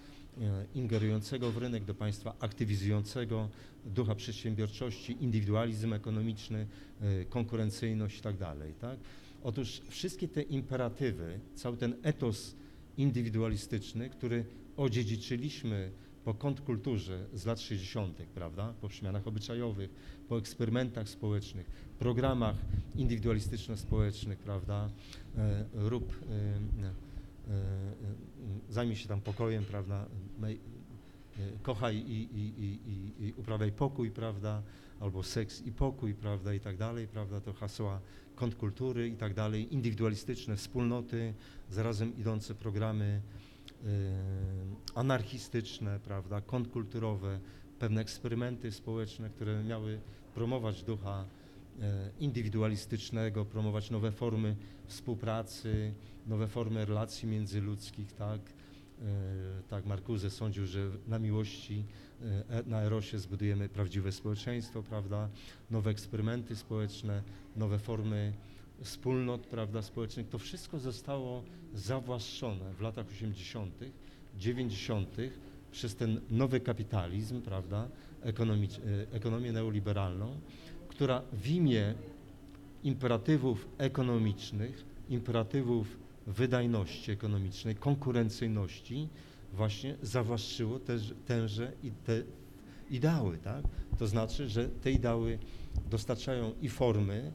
e, ingerującego w rynek do państwa aktywizującego, ducha przedsiębiorczości, indywidualizm ekonomiczny, e, konkurencyjność i tak tak. Otóż wszystkie te imperatywy, cały ten etos indywidualistyczny, który odziedziczyliśmy po kontrkulturze z lat 60., prawda, po przemianach obyczajowych, po eksperymentach społecznych, programach indywidualistyczno-społecznych, prawda, e, rób, e, e, e, zajmij się tam pokojem, prawda, e, kochaj i, i, i, i, uprawiaj pokój, prawda, albo seks i pokój, prawda, i tak dalej, prawda, to hasła kontrkultury i tak dalej, indywidualistyczne wspólnoty, zarazem idące programy anarchistyczne, prawda, kontrkulturowe, pewne eksperymenty społeczne, które miały promować ducha e, indywidualistycznego, promować nowe formy współpracy, nowe formy relacji międzyludzkich, tak. E, Tak, Marcuse sądził, że na miłości, e, na erosie zbudujemy prawdziwe społeczeństwo, prawda, nowe eksperymenty społeczne, nowe formy wspólnot, prawda, społecznych. To wszystko zostało zawłaszczone w latach 80., 90. przez ten nowy kapitalizm, prawda, e, ekonomię neoliberalną, która w imię imperatywów ekonomicznych, imperatywów wydajności ekonomicznej, konkurencyjności właśnie zawłaszczyło też, tenże i te ideały, tak? To znaczy, że te ideały dostarczają i formy,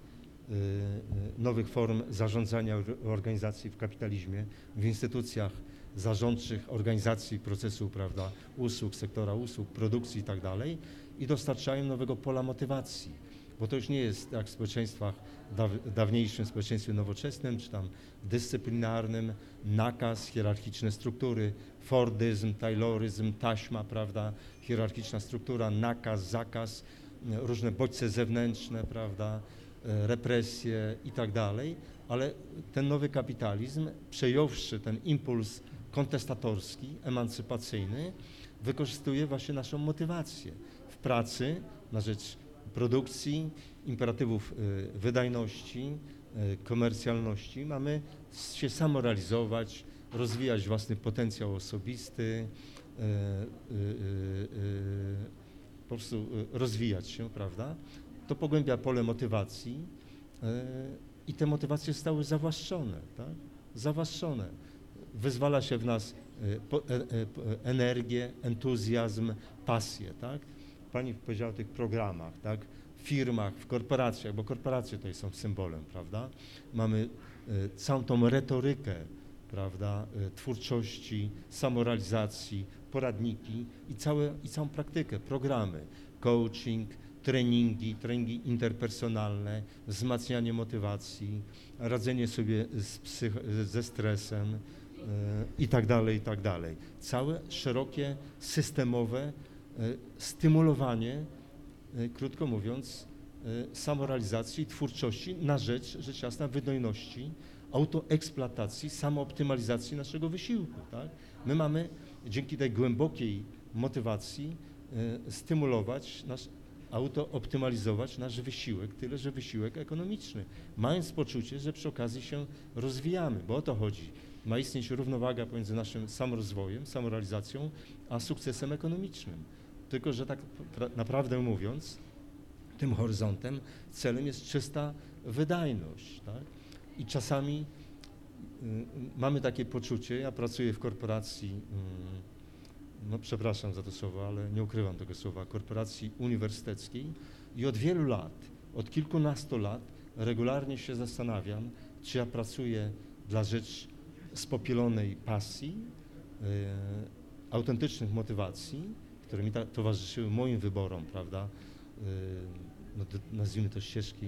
nowych form zarządzania or- organizacji w kapitalizmie, w instytucjach zarządczych organizacji procesu, prawda, usług, sektora usług, produkcji i tak dalej i dostarczają nowego pola motywacji, bo to już nie jest jak w społeczeństwach, daw, dawniejszym społeczeństwie nowoczesnym, czy tam dyscyplinarnym, nakaz, hierarchiczne struktury, Fordyzm, Tayloryzm, taśma, prawda, hierarchiczna struktura, nakaz, zakaz, różne bodźce zewnętrzne, prawda, represje i tak dalej, ale ten nowy kapitalizm, przejąwszy ten impuls kontestatorski, emancypacyjny, wykorzystuje właśnie naszą motywację w pracy na rzecz produkcji, imperatywów y, wydajności, y, komercjalności. Mamy się samorealizować, rozwijać własny potencjał osobisty, po prostu rozwijać się, prawda? To pogłębia pole motywacji y, i te motywacje zostały zawłaszczone, tak? Zawłaszczone. Wyzwala się w nas e- e- energię, entuzjazm, pasję, tak? Pani powiedziała o tych programach, tak? W firmach, w korporacjach, bo korporacje tutaj są symbolem, prawda? Mamy całą tą retorykę, prawda, twórczości, samorealizacji, poradniki i, całe, i całą praktykę, programy, coaching, treningi, treningi interpersonalne, wzmacnianie motywacji, radzenie sobie ze stresem y, i tak dalej, i tak dalej. Całe szerokie, systemowe y, stymulowanie, y, krótko mówiąc, samorealizacji, twórczości na rzecz, rzecz jasna, wydajności, autoeksploatacji, samooptymalizacji naszego wysiłku. Tak? My mamy dzięki tej głębokiej motywacji stymulować nasz, autooptymalizować nasz wysiłek, tyle że wysiłek ekonomiczny, mając poczucie, że przy okazji się rozwijamy, bo o to chodzi. Ma istnieć równowaga pomiędzy naszym samorozwojem, samorealizacją, a sukcesem ekonomicznym. Tylko, że tak pra- naprawdę mówiąc, tym horyzontem celem jest czysta wydajność. Tak? I czasami y, y, mamy takie poczucie, ja pracuję w korporacji, y, no przepraszam za to słowo, ale nie ukrywam tego słowa, korporacji uniwersyteckiej i od wielu lat, od kilkunastu lat regularnie się zastanawiam, czy ja pracuję dla rzecz spopielonej pasji, y, autentycznych motywacji, które mi ta, towarzyszyły moim wyborom, prawda, y, no, nazwijmy to ścieżki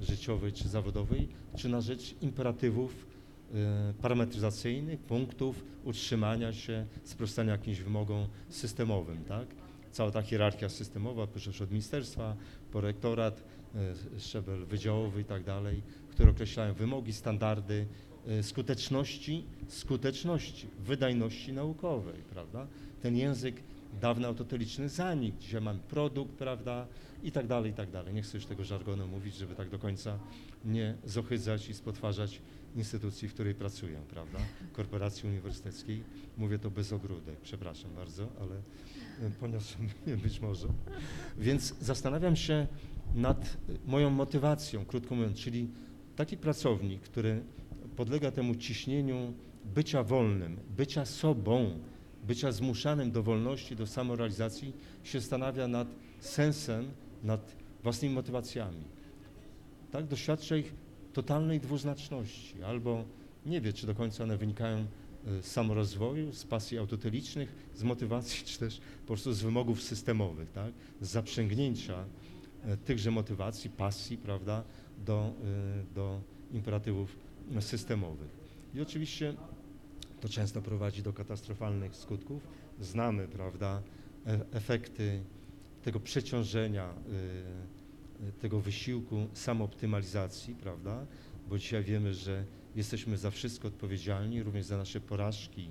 życiowej czy zawodowej, czy na rzecz imperatywów parametryzacyjnych, punktów utrzymania się, sprostania jakimś wymogom systemowym, tak? Cała ta hierarchia systemowa, przecież od ministerstwa, po rektorat, y, szczebel wydziałowy i tak dalej, które określają wymogi, standardy y, skuteczności, skuteczności, wydajności naukowej, prawda? Ten język dawny autoteliczny zanikł. Dzisiaj mamy produkt, prawda, i tak dalej, i tak dalej. Nie chcę już tego żargonu mówić, żeby tak do końca nie zohydzać i spotwarzać instytucji, w której pracuję, prawda, korporacji uniwersyteckiej. Mówię to bez ogródek, przepraszam bardzo, ale e, poniosłem <laughs> je być może. Więc zastanawiam się nad moją motywacją, krótko mówiąc, czyli taki pracownik, który podlega temu ciśnieniu bycia wolnym, bycia sobą, bycia zmuszanym do wolności, do samorealizacji, się zastanawia nad sensem, nad własnymi motywacjami. Tak, doświadcza ich totalnej dwuznaczności, albo nie wie, czy do końca one wynikają e, z samorozwoju, z pasji autotelicznych, z motywacji, <laughs> czy też po prostu z wymogów systemowych, tak, z zaprzęgnięcia e, tychże motywacji, pasji, prawda, do, e, do imperatywów systemowych. I oczywiście to często prowadzi do katastrofalnych skutków. Znamy, prawda, efekty tego przeciążenia, tego wysiłku samooptymalizacji, prawda, bo dzisiaj wiemy, że jesteśmy za wszystko odpowiedzialni, również za nasze porażki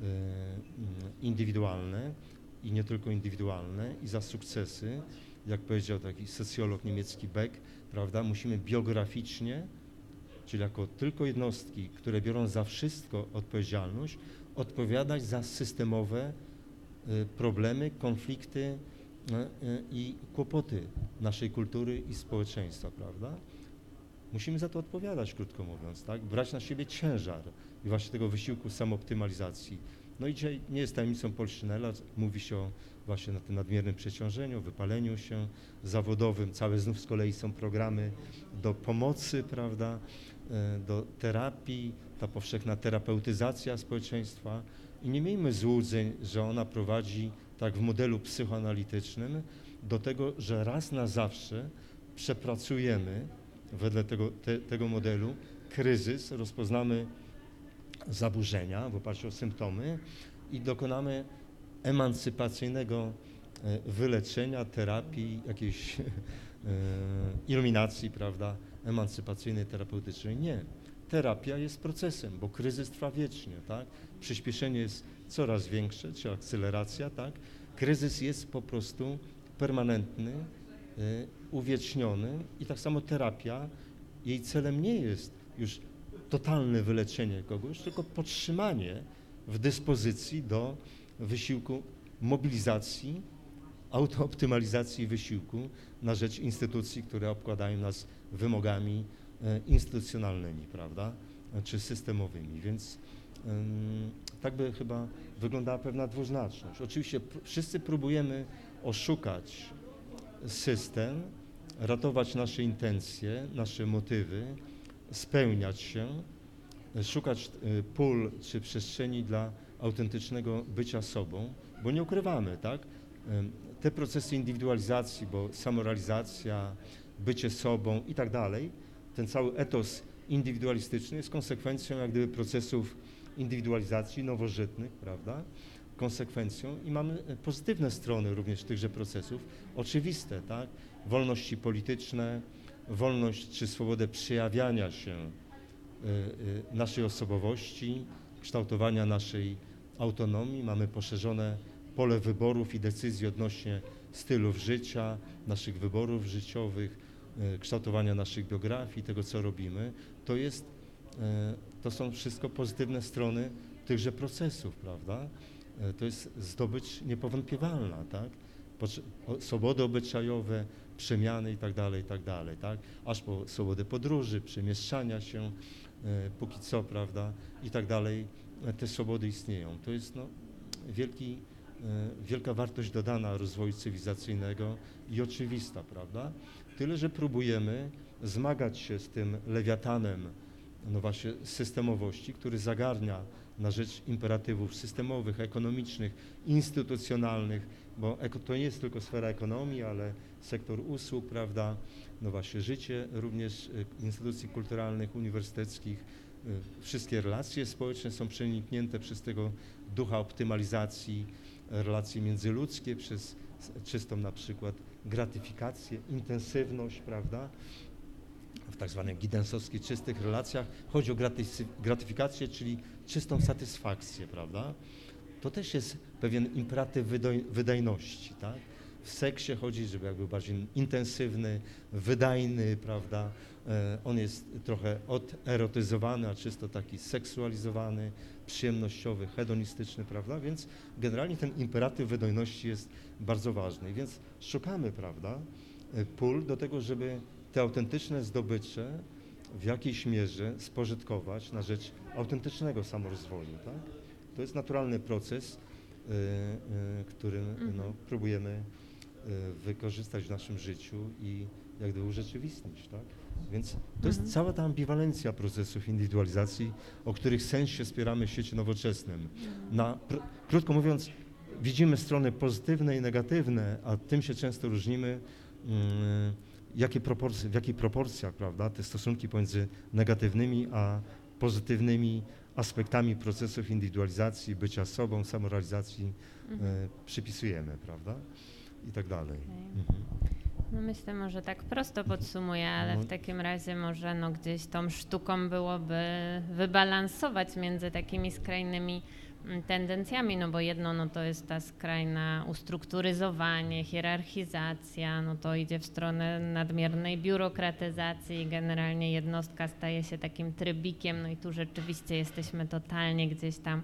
mm, indywidualne i nie tylko indywidualne, i za sukcesy. Jak powiedział taki socjolog niemiecki Beck, prawda, musimy biograficznie czyli jako tylko jednostki, które biorą za wszystko odpowiedzialność, odpowiadać za systemowe y, problemy, konflikty i kłopoty naszej kultury i społeczeństwa, prawda? Musimy za to odpowiadać, krótko mówiąc, tak? Brać na siebie ciężar i właśnie tego wysiłku samooptymalizacji. No i dzisiaj nie jest tajemnicą Polszynela, mówi się o właśnie na tym nadmiernym przeciążeniu, wypaleniu się zawodowym. Całe znów z kolei są programy do pomocy, prawda? e, do terapii, ta powszechna terapeutyzacja społeczeństwa i nie miejmy złudzeń, że ona prowadzi, tak w modelu psychoanalitycznym, do tego, że raz na zawsze przepracujemy wedle tego, te, tego modelu kryzys, rozpoznamy zaburzenia w oparciu o symptomy i dokonamy emancypacyjnego e, wyleczenia, terapii, jakiejś e, iluminacji, prawda, emancypacyjnej, terapeutycznej. Nie. Terapia jest procesem, bo kryzys trwa wiecznie, tak? Przyspieszenie jest coraz większe, czy akceleracja, tak? Kryzys jest po prostu permanentny, y, uwieczniony i tak samo terapia, jej celem nie jest już totalne wyleczenie kogoś, tylko podtrzymanie w dyspozycji do wysiłku mobilizacji, autooptymalizacji wysiłku na rzecz instytucji, które obkładają nas wymogami e, instytucjonalnymi, prawda, czy systemowymi, więc tak by chyba wyglądała pewna dwuznaczność. Oczywiście wszyscy próbujemy oszukać system, ratować nasze intencje, nasze motywy, spełniać się, szukać e, pól czy przestrzeni dla autentycznego bycia sobą, bo nie ukrywamy, tak? Te procesy indywidualizacji, bo samorealizacja, bycie sobą i tak dalej, ten cały etos indywidualistyczny jest konsekwencją jak gdyby procesów indywidualizacji nowożytnych, prawda? Konsekwencją i mamy e, pozytywne strony również tychże procesów, oczywiste, tak? Wolności polityczne, wolność czy swobodę przejawiania się y, y, naszej osobowości, kształtowania naszej autonomii, mamy poszerzone pole wyborów i decyzji odnośnie stylów życia, naszych wyborów życiowych, kształtowania naszych biografii, tego co robimy, to jest, to są wszystko pozytywne strony tychże procesów, prawda? Y, To jest zdobycz niepowątpiewalna, tak? Swobody obyczajowe, przemiany i tak dalej, i tak tak? Aż po swobodę podróży, przemieszczania się, e, póki co, prawda, i tak dalej, e, te swobody istnieją. To jest no, wielki, e, wielka wartość dodana rozwoju cywilizacyjnego i oczywista, prawda? Tyle, że próbujemy zmagać się z tym lewiatanem, no właśnie, systemowości, który zagarnia na rzecz imperatywów systemowych, ekonomicznych, instytucjonalnych, bo to nie jest tylko sfera ekonomii, ale sektor usług, prawda, no właśnie życie również y, instytucji kulturalnych, uniwersyteckich, y, wszystkie relacje społeczne są przeniknięte przez tego ducha optymalizacji, relacje międzyludzkie, przez czystą na przykład gratyfikację, intensywność, prawda, w tak zwanych giddensowskich czystych relacjach chodzi o gratyfikację, czyli czystą satysfakcję, prawda? To też jest pewien imperatyw wydajności, tak? W seksie chodzi, żeby jak był bardziej intensywny, wydajny, prawda? E, on jest trochę oderotyzowany, a czysto taki seksualizowany, przyjemnościowy, hedonistyczny, prawda? Więc generalnie ten imperatyw wydajności jest bardzo ważny. Więc szukamy, prawda, e, pól do tego, żeby te autentyczne zdobycze w jakiejś mierze spożytkować na rzecz autentycznego samorozwoju, tak? To jest naturalny proces, y, y, który no, próbujemy y, wykorzystać w naszym życiu i jak gdyby urzeczywistnić, tak? Więc to jest cała ta ambiwalencja procesów indywidualizacji, o których sensie spieramy w świecie nowoczesnym. Na, pr- krótko mówiąc, widzimy strony pozytywne i negatywne, a tym się często różnimy, mm, jakie proporcje, w jakich proporcjach, prawda, te stosunki pomiędzy negatywnymi a pozytywnymi aspektami procesów indywidualizacji, bycia sobą, samorealizacji e, przypisujemy, prawda? I tak dalej. Okej. Mhm. No myślę, może tak prosto podsumuję, ale w takim razie może no gdzieś tą sztuką byłoby wybalansować między takimi skrajnymi tendencjami, no bo jedno no to jest ta skrajna ustrukturyzowanie, hierarchizacja, no to idzie w stronę nadmiernej biurokratyzacji i generalnie jednostka staje się takim trybikiem, no i tu rzeczywiście jesteśmy totalnie gdzieś tam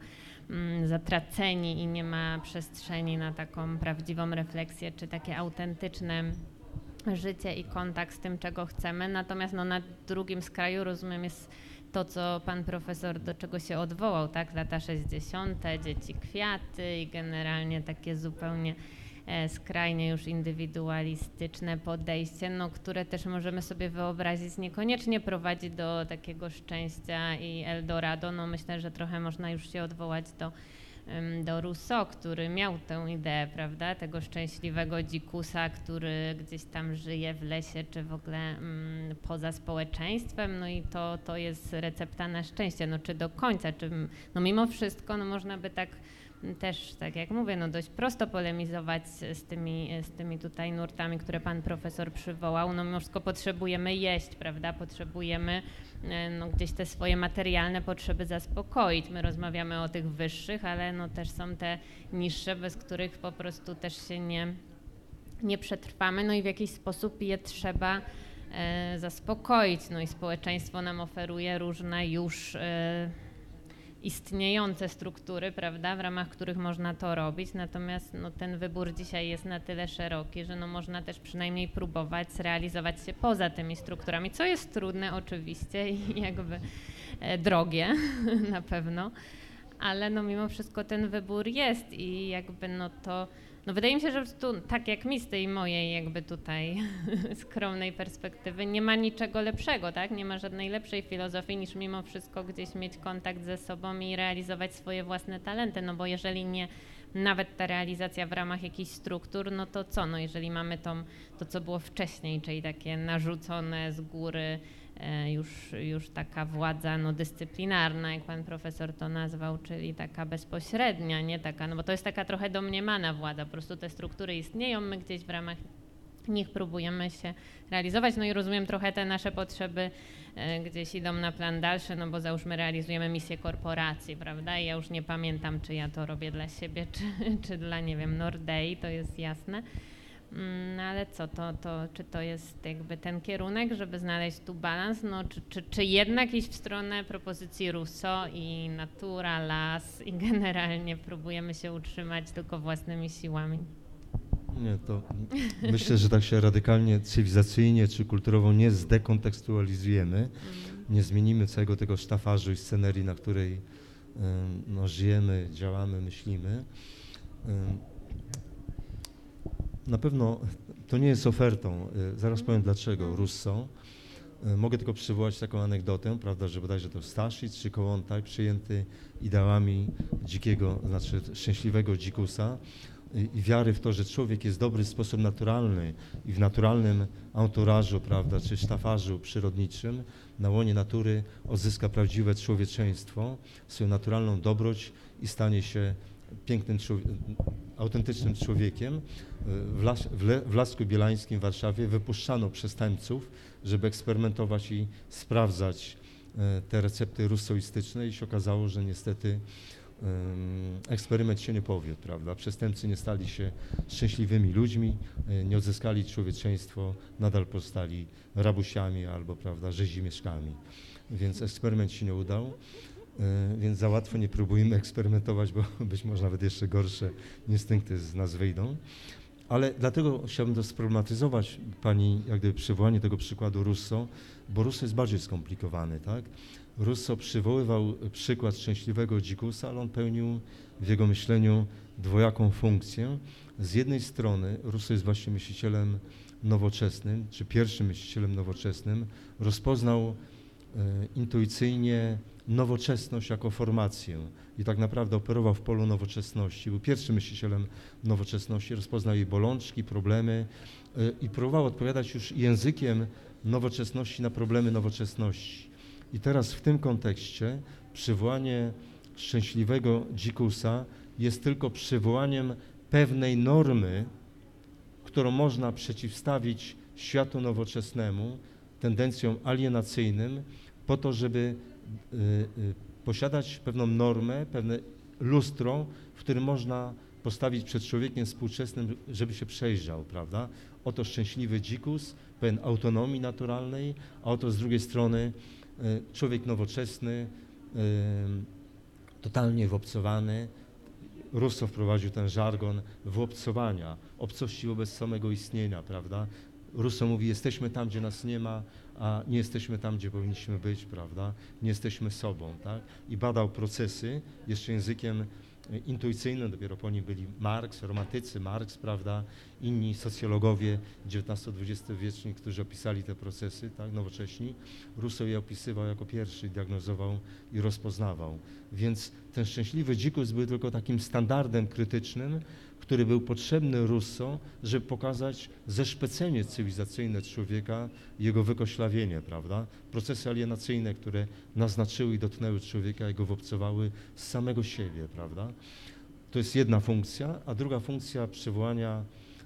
mm, zatraceni i nie ma przestrzeni na taką prawdziwą refleksję czy takie autentyczne życie i kontakt z tym, czego chcemy. Natomiast no, na drugim skraju, rozumiem, jest to, co pan profesor do czego się odwołał, tak? Lata 60., dzieci kwiaty i generalnie takie zupełnie e, skrajnie już indywidualistyczne podejście, no, które też możemy sobie wyobrazić, niekoniecznie prowadzi do takiego szczęścia i Eldorado. No, myślę, że trochę można już się odwołać do do Rousseau, który miał tę ideę, prawda, tego szczęśliwego dzikusa, który gdzieś tam żyje w lesie, czy w ogóle mm, poza społeczeństwem, no i to, to jest recepta na szczęście, no czy do końca, czy no mimo wszystko, no można by tak też, tak jak mówię, no dość prosto polemizować z tymi, z tymi tutaj nurtami, które pan profesor przywołał. No wszystko potrzebujemy jeść, prawda? Potrzebujemy e, no, gdzieś te swoje materialne potrzeby zaspokoić. My rozmawiamy o tych wyższych, ale no też są te niższe, bez których po prostu też się nie, nie przetrwamy, no i w jakiś sposób je trzeba e, zaspokoić. No i społeczeństwo nam oferuje różne już e, istniejące struktury, prawda, w ramach których można to robić, natomiast no, ten wybór dzisiaj jest na tyle szeroki, że no, można też przynajmniej próbować zrealizować się poza tymi strukturami, co jest trudne oczywiście i <laughs> jakby e, drogie <laughs> na pewno, ale no mimo wszystko ten wybór jest i jakby no to no wydaje mi się, że prostu tak jak mi z tej mojej jakby tutaj <laughs> skromnej perspektywy nie ma niczego lepszego, tak? Nie ma żadnej lepszej filozofii niż mimo wszystko gdzieś mieć kontakt ze sobą i realizować swoje własne talenty, no bo jeżeli nie nawet ta realizacja w ramach jakichś struktur, no to co? No jeżeli mamy tą, to, co było wcześniej, czyli takie narzucone z góry już, już taka władza no, dyscyplinarna, jak pan profesor to nazwał, czyli taka bezpośrednia, nie taka, no bo to jest taka trochę domniemana władza, po prostu te struktury istnieją, my gdzieś w ramach nich próbujemy się realizować, no i rozumiem trochę te nasze potrzeby e, gdzieś idą na plan dalszy, no bo załóżmy realizujemy misję korporacji, prawda? I ja już nie pamiętam, czy ja to robię dla siebie, czy, <laughs> czy dla, nie wiem, Nordei, to jest jasne. Mm, No ale co, to, to, czy to jest jakby ten kierunek, żeby znaleźć tu balans, no, czy, czy, czy jednak iść w stronę propozycji Rousseau i natura, las i <laughs> generalnie próbujemy się utrzymać tylko własnymi siłami? Nie, to myślę, że tak się radykalnie cywilizacyjnie czy kulturowo nie zdekontekstualizujemy, nie zmienimy całego tego sztafarzu i scenerii, na której no, żyjemy, działamy, myślimy. Na pewno to nie jest ofertą. y, Zaraz powiem dlaczego. Rousseau. Y, Mogę tylko przywołać taką anegdotę, prawda, że bodajże to Staszic czy Kołątaj przyjęty ideałami dzikiego, znaczy szczęśliwego dzikusa i, i wiary w to, że człowiek jest dobry w sposób naturalny i w naturalnym autorażu, prawda, czy sztafarzu przyrodniczym na łonie natury odzyska prawdziwe człowieczeństwo, swoją naturalną dobroć i stanie się pięknym, autentycznym człowiekiem. W, Las, w, w Lasku Bielańskim w Warszawie wypuszczano przestępców, żeby eksperymentować i sprawdzać e, te recepty rusoistyczne i się okazało, że niestety eksperyment się nie powiódł, prawda? Przestępcy nie stali się szczęśliwymi ludźmi, e, nie odzyskali człowieczeństwo, nadal pozostali rabusiami albo, prawda, rzezimieszkami. Więc eksperyment się nie udał. E, Więc za łatwo nie próbujmy eksperymentować, bo <laughs> być może nawet jeszcze gorsze instynkty z nas wyjdą. Ale dlatego chciałbym to sproblematyzować, Pani, jak gdyby przywołanie tego przykładu Russo, bo Russo jest bardziej skomplikowany, tak? Russo przywoływał przykład szczęśliwego dzikusa, ale on pełnił w jego myśleniu dwojaką funkcję. Z jednej strony Russo jest właśnie myślicielem nowoczesnym, czy pierwszym myślicielem nowoczesnym, rozpoznał e, intuicyjnie nowoczesność jako formację i tak naprawdę operował w polu nowoczesności. Był pierwszym myślicielem nowoczesności, rozpoznał jej bolączki, problemy y, i próbował odpowiadać już językiem nowoczesności na problemy nowoczesności. I teraz w tym kontekście przywołanie szczęśliwego dzikusa jest tylko przywołaniem pewnej normy, którą można przeciwstawić światu nowoczesnemu, tendencjom alienacyjnym, po to, żeby posiadać pewną normę, pewne lustro, w którym można postawić przed człowiekiem współczesnym, żeby się przejrzał, prawda? Oto szczęśliwy dzikus, pełen autonomii naturalnej, a oto z drugiej strony y, człowiek nowoczesny, y, totalnie wyobcowany. Rousseau wprowadził ten żargon wyobcowania, obcości wobec samego istnienia, prawda? Rousseau mówi, jesteśmy tam, gdzie nas nie ma, a nie jesteśmy tam, gdzie powinniśmy być, prawda? Nie jesteśmy sobą, tak? I badał procesy jeszcze językiem e, intuicyjnym, dopiero po nim byli Marx, romantycy, Marx, prawda, inni socjologowie XIX-XX wieczni, którzy opisali te procesy, tak, nowocześni. Rousseau je opisywał jako pierwszy, diagnozował i rozpoznawał. Więc ten szczęśliwy dzikus był tylko takim standardem krytycznym, który był potrzebny Rousseau, żeby pokazać zeszpecenie cywilizacyjne człowieka, jego wykoślawienie, prawda? Procesy alienacyjne, które naznaczyły i dotknęły człowieka i go wobcowały z samego siebie, prawda? To jest jedna funkcja, a druga funkcja przywołania,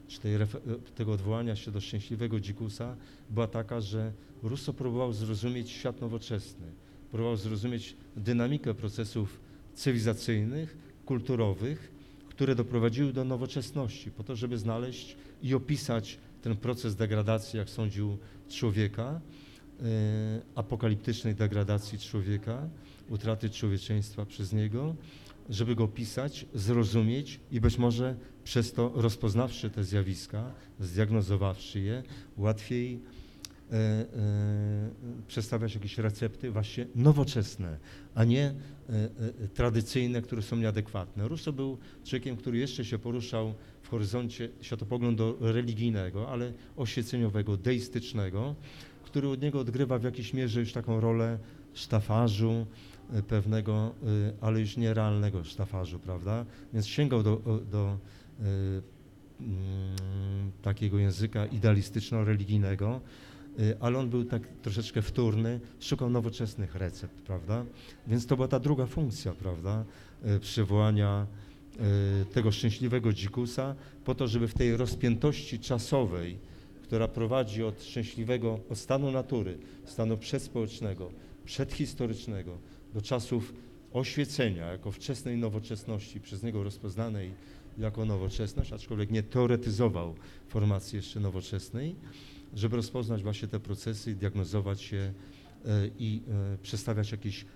czy tej, refe- tego odwołania się do szczęśliwego dzikusa była taka, że Rousseau próbował zrozumieć świat nowoczesny, próbował zrozumieć dynamikę procesów cywilizacyjnych, kulturowych, które doprowadziły do nowoczesności, po to, żeby znaleźć i opisać ten proces degradacji, jak sądził człowieka, e, apokaliptycznej degradacji człowieka, utraty człowieczeństwa przez niego, żeby go opisać, zrozumieć i być może przez to rozpoznawszy te zjawiska, zdiagnozowawszy je, łatwiej przedstawiać jakieś recepty właśnie nowoczesne, a nie e, e, tradycyjne, które są nieadekwatne. Rousseau był człowiekiem, który jeszcze się poruszał w horyzoncie światopoglądu religijnego, ale oświeceniowego, deistycznego, który od niego odgrywa w jakiejś mierze już taką rolę sztafarzu, e, pewnego, e, ale już nierealnego sztafarzu, prawda? Więc sięgał do, do e, mm, takiego języka idealistyczno-religijnego, ale on był tak troszeczkę wtórny, szukał nowoczesnych recept, prawda? Więc to była ta druga funkcja, prawda? y, Przywołania y, tego szczęśliwego dzikusa po to, żeby w tej rozpiętości czasowej, która prowadzi od szczęśliwego, od stanu natury, stanu przedspołecznego, przedhistorycznego do czasów oświecenia jako wczesnej nowoczesności, przez niego rozpoznanej jako nowoczesność, aczkolwiek nie teoretyzował formacji jeszcze nowoczesnej, żeby rozpoznać właśnie te procesy, diagnozować je i e, przedstawiać jakieś e,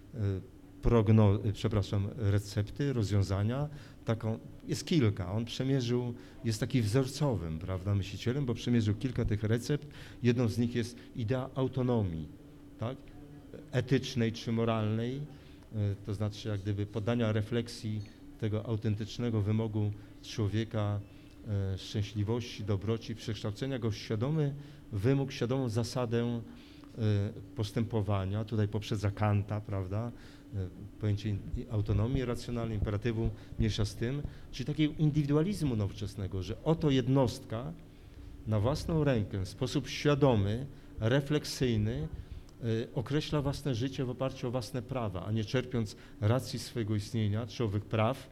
progno, e, przepraszam, recepty, rozwiązania. Taką, jest kilka. On przemierzył, jest taki wzorcowym, prawda, myślicielem, bo przemierzył kilka tych recept. Jedną z nich jest idea autonomii, tak, etycznej czy moralnej, to znaczy jak gdyby podania refleksji tego autentycznego wymogu człowieka, szczęśliwości, dobroci, przekształcenia go w świadomy wymóg, świadomą zasadę e, postępowania, tutaj poprzedza Kanta, prawda, e, pojęcie autonomii racjonalnej, imperatywu mniejsza z tym, czyli takiego indywidualizmu nowoczesnego, że oto jednostka na własną rękę, w sposób świadomy, refleksyjny, y, określa własne życie w oparciu o własne prawa, a nie czerpiąc racji swojego istnienia, czy owych praw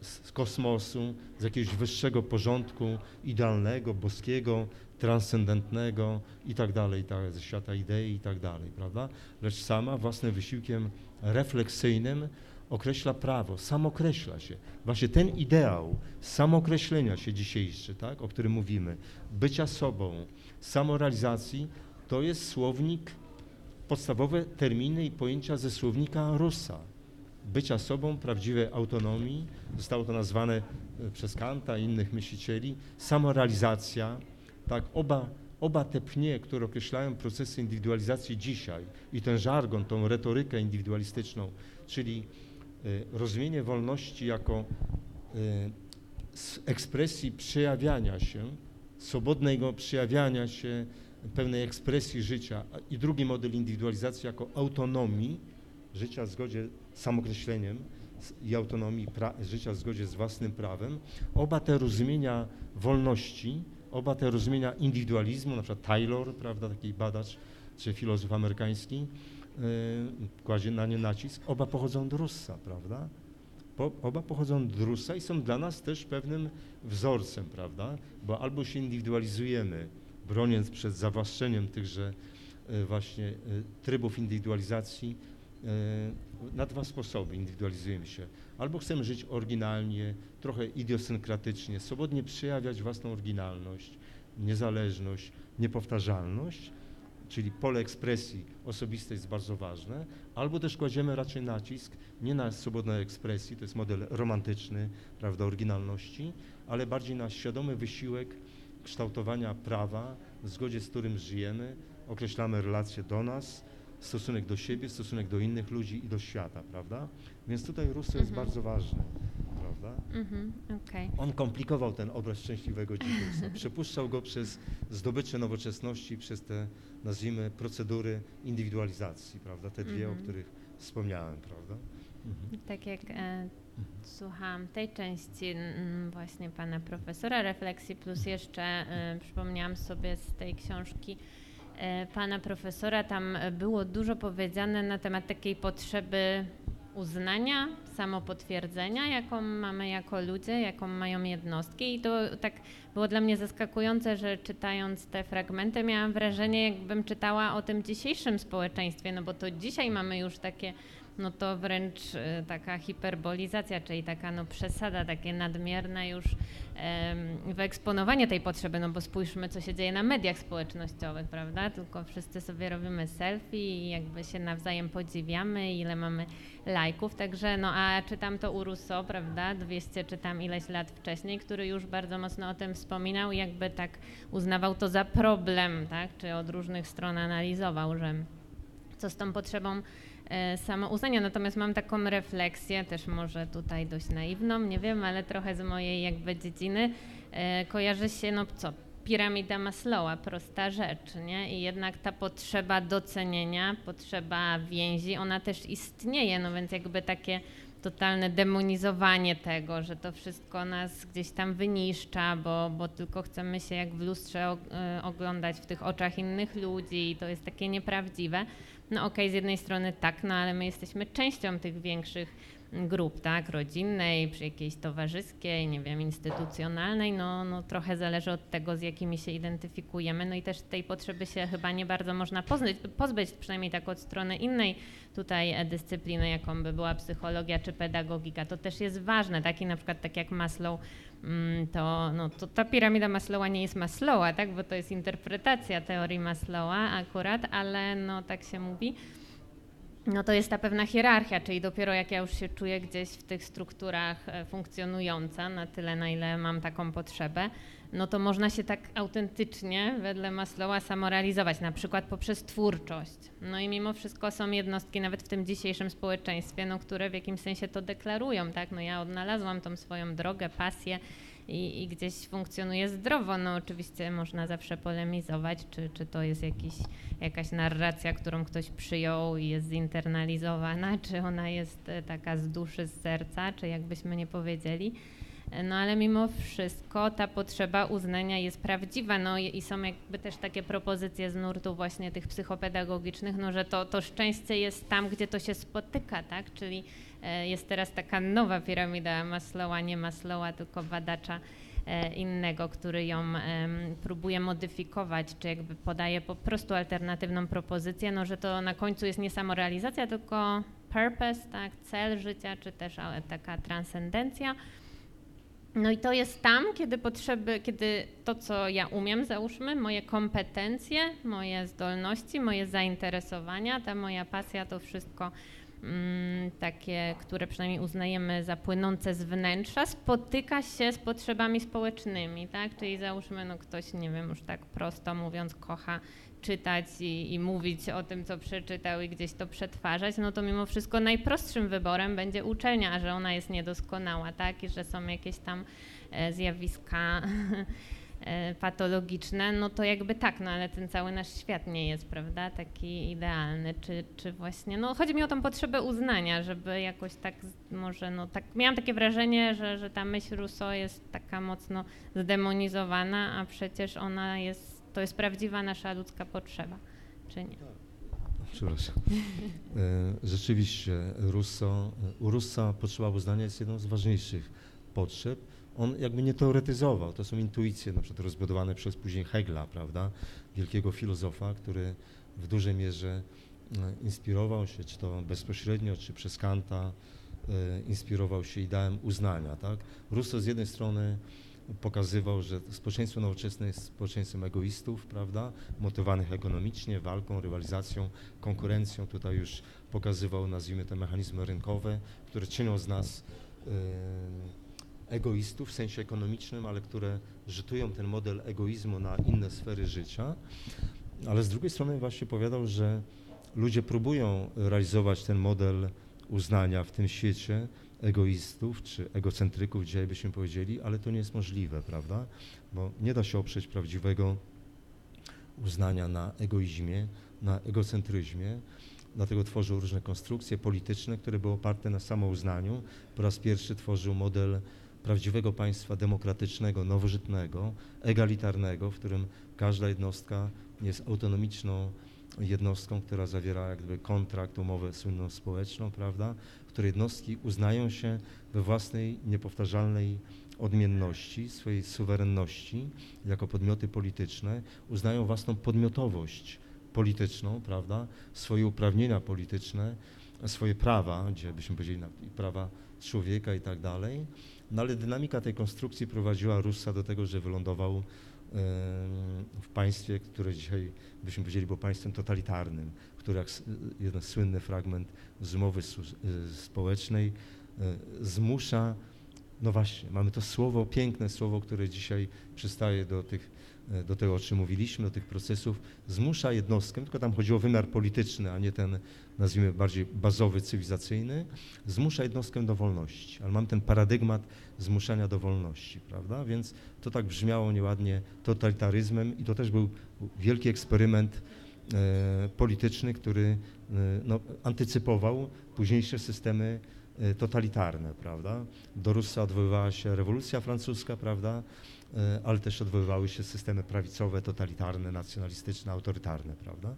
z kosmosu, z jakiegoś wyższego porządku idealnego, boskiego, transcendentnego i tak dalej, tak, ze świata idei i tak dalej, prawda? Lecz sama własnym wysiłkiem refleksyjnym określa prawo, samokreśla się. Właśnie ten ideał samokreślenia się dzisiejszy, tak, o którym mówimy, bycia sobą, samorealizacji, to jest słownik, podstawowe terminy i pojęcia ze słownika Russa. Bycia sobą, prawdziwej autonomii, zostało to nazwane przez Kanta i innych myślicieli, samorealizacja, tak, oba, oba te pnie, które określają procesy indywidualizacji dzisiaj i ten żargon, tą retorykę indywidualistyczną, czyli y, rozumienie wolności jako y, ekspresji przejawiania się, swobodnego przejawiania się, pewnej ekspresji życia i drugi model indywidualizacji jako autonomii życia w zgodzie z samokreśleniem i autonomii życia w zgodzie z własnym prawem. Oba te rozumienia wolności, oba te rozumienia indywidualizmu, na przykład Taylor, prawda, taki badacz czy filozof amerykański, yy, kładzie na nie nacisk, oba pochodzą od Russa, prawda? Po, oba pochodzą od Russa i są dla nas też pewnym wzorcem, prawda? Bo albo się indywidualizujemy, broniąc przed zawłaszczeniem tychże e, właśnie e, trybów indywidualizacji, na dwa sposoby indywidualizujemy się. Albo chcemy żyć oryginalnie, trochę idiosynkratycznie, swobodnie przejawiać własną oryginalność, niezależność, niepowtarzalność, czyli pole ekspresji osobistej jest bardzo ważne, albo też kładziemy raczej nacisk nie na swobodną ekspresji, to jest model romantyczny, prawda, oryginalności, ale bardziej na świadomy wysiłek kształtowania prawa, w zgodzie z którym żyjemy, określamy relacje do nas, stosunek do siebie, stosunek do innych ludzi i do świata, prawda? Więc tutaj jest Mhm. bardzo ważny, prawda? Mhm, okej. On komplikował ten obraz szczęśliwego dzikusa. <laughs> Przepuszczał go przez zdobycze nowoczesności, przez te, nazwijmy, procedury indywidualizacji, prawda? Te dwie, Mhm. o których wspomniałem, prawda? Mhm. Tak jak e, słuchałam tej części mm, właśnie pana profesora refleksji, plus jeszcze e, przypomniałam sobie z tej książki pana profesora, tam e, było dużo powiedziane na temat takiej potrzeby uznania, samopotwierdzenia, jaką mamy jako ludzie, jaką mają jednostki. I to tak było dla mnie zaskakujące, że czytając te fragmenty miałam wrażenie, jakbym czytała o tym dzisiejszym społeczeństwie, no bo to dzisiaj mamy już takie no to wręcz e, taka hiperbolizacja, czyli taka no przesada, takie nadmierne już wyeksponowanie tej potrzeby, no bo spójrzmy, co się dzieje na mediach społecznościowych, prawda? Tylko wszyscy sobie robimy selfie i jakby się nawzajem podziwiamy, ile mamy lajków, także no a czytam to u Rousseau, prawda? 200 czytam ileś lat wcześniej, który już bardzo mocno o tym wspominał i jakby tak uznawał to za problem, tak? Czy od różnych stron analizował, że co z tą potrzebą e, samouznania. Natomiast mam taką refleksję, też może tutaj dość naiwną, nie wiem, ale trochę z mojej jakby dziedziny. E, kojarzy się, no co, piramida Maslowa, prosta rzecz, nie? I jednak ta potrzeba docenienia, potrzeba więzi, ona też istnieje, no więc jakby takie totalne demonizowanie tego, że to wszystko nas gdzieś tam wyniszcza, bo, bo tylko chcemy się jak w lustrze e, oglądać w tych oczach innych ludzi i to jest takie nieprawdziwe. No okej, z jednej strony tak, no ale my jesteśmy częścią tych większych grup, tak, rodzinnej, przy jakiejś towarzyskiej, nie wiem, instytucjonalnej, no, no trochę zależy od tego, z jakimi się identyfikujemy, no i też tej potrzeby się chyba nie bardzo można pozbyć, przynajmniej tak od strony innej tutaj e, dyscypliny, jaką by była psychologia czy pedagogika, to też jest ważne, taki na przykład tak jak Maslow, to, no, to ta piramida Maslowa nie jest Maslowa, tak, bo to jest interpretacja teorii Maslowa akurat, ale no tak się mówi, no to jest ta pewna hierarchia, czyli dopiero jak ja już się czuję gdzieś w tych strukturach e, funkcjonująca, na tyle na ile mam taką potrzebę, no to można się tak autentycznie wedle Maslowa samorealizować, na przykład poprzez twórczość. No i mimo wszystko są jednostki nawet w tym dzisiejszym społeczeństwie, no, które w jakimś sensie to deklarują, tak? No ja odnalazłam tą swoją drogę, pasję i, i gdzieś funkcjonuje zdrowo. No oczywiście można zawsze polemizować, czy, czy to jest jakiś, jakaś narracja, którą ktoś przyjął i jest zinternalizowana, czy ona jest e, taka z duszy, z serca, czy jakbyśmy nie powiedzieli. E, No ale mimo wszystko ta potrzeba uznania jest prawdziwa, no i, są jakby też takie propozycje z nurtu właśnie tych psychopedagogicznych, no że to, to szczęście jest tam, gdzie to się spotyka, tak, czyli e, jest teraz taka nowa piramida Maslowa, nie Maslowa, tylko badacza e, innego, który ją próbuje modyfikować, czy jakby podaje po prostu alternatywną propozycję, no że to na końcu jest nie samorealizacja, tylko purpose, tak, cel życia, czy też a, taka transcendencja. No i to jest tam, kiedy potrzeby, kiedy to, co ja umiem, załóżmy, moje kompetencje, moje zdolności, moje zainteresowania, ta moja pasja, to wszystko takie, które przynajmniej uznajemy za płynące z wnętrza, spotyka się z potrzebami społecznymi, tak? Czyli załóżmy, no ktoś, nie wiem, już tak prosto mówiąc, kocha czytać i, i mówić o tym, co przeczytał i gdzieś to przetwarzać, no to mimo wszystko najprostszym wyborem będzie uczelnia, że ona jest niedoskonała, tak? I że są jakieś tam e, zjawiska <laughs> patologiczne, no to jakby tak, no ale ten cały nasz świat nie jest, prawda, taki idealny, czy, czy właśnie, no chodzi mi o tą potrzebę uznania, żeby jakoś tak może, no tak, miałam takie wrażenie, że, że ta myśl Rousseau jest taka mocno zdemonizowana, a przecież ona jest, to jest prawdziwa nasza ludzka potrzeba, czy nie? Przepraszam. <laughs> E, Rzeczywiście, Russo, u Russa potrzeba uznania jest jedną z ważniejszych potrzeb. On jakby nie teoretyzował, to są intuicje na przykład rozbudowane przez później Hegla, prawda, wielkiego filozofa, który w dużej mierze e, inspirował się, czy to bezpośrednio, czy przez Kanta, e, inspirował się ideałem uznania, tak. Russo z jednej strony pokazywał, że społeczeństwo nowoczesne jest społeczeństwem egoistów, prawda, motywowanych ekonomicznie, walką, rywalizacją, konkurencją. Tutaj już pokazywał, nazwijmy te mechanizmy rynkowe, które czynią z nas e, egoistów w sensie ekonomicznym, ale które rzutują ten model egoizmu na inne sfery życia. Ale z drugiej strony właśnie powiadał, że ludzie próbują realizować ten model uznania w tym świecie egoistów czy egocentryków, dzisiaj byśmy powiedzieli, ale to nie jest możliwe, prawda? Bo nie da się oprzeć prawdziwego uznania na egoizmie, na egocentryzmie. Dlatego tworzył różne konstrukcje polityczne, które były oparte na samouznaniu. Po raz pierwszy tworzył model prawdziwego państwa demokratycznego, nowożytnego, egalitarnego, w którym każda jednostka jest autonomiczną jednostką, która zawiera jakby kontrakt, umowę słynną społeczną, prawda, w której jednostki uznają się we własnej niepowtarzalnej odmienności, swojej suwerenności jako podmioty polityczne, uznają własną podmiotowość polityczną, prawda, swoje uprawnienia polityczne, swoje prawa, gdzie byśmy powiedzieli prawa człowieka i tak dalej. No ale dynamika tej konstrukcji prowadziła Russa do tego, że wylądował w państwie, które dzisiaj byśmy powiedzieli było państwem totalitarnym, które jak s- jeden słynny fragment z umowy y, społecznej y, zmusza, no właśnie, mamy to słowo, piękne słowo, które dzisiaj przystaje do tych, y, do tego, o czym mówiliśmy, do tych procesów, zmusza jednostkę, tylko tam chodziło o wymiar polityczny, a nie ten, nazwijmy, bardziej bazowy, cywilizacyjny, zmusza jednostkę do wolności. Ale mam ten paradygmat zmuszania do wolności, prawda? Więc to tak brzmiało nieładnie totalitaryzmem i to też był wielki eksperyment e, polityczny, który e, no, antycypował późniejsze systemy e, totalitarne, prawda? Do Russa odwoływała się rewolucja francuska, prawda? E, ale też odwoływały się systemy prawicowe, totalitarne, nacjonalistyczne, autorytarne, prawda?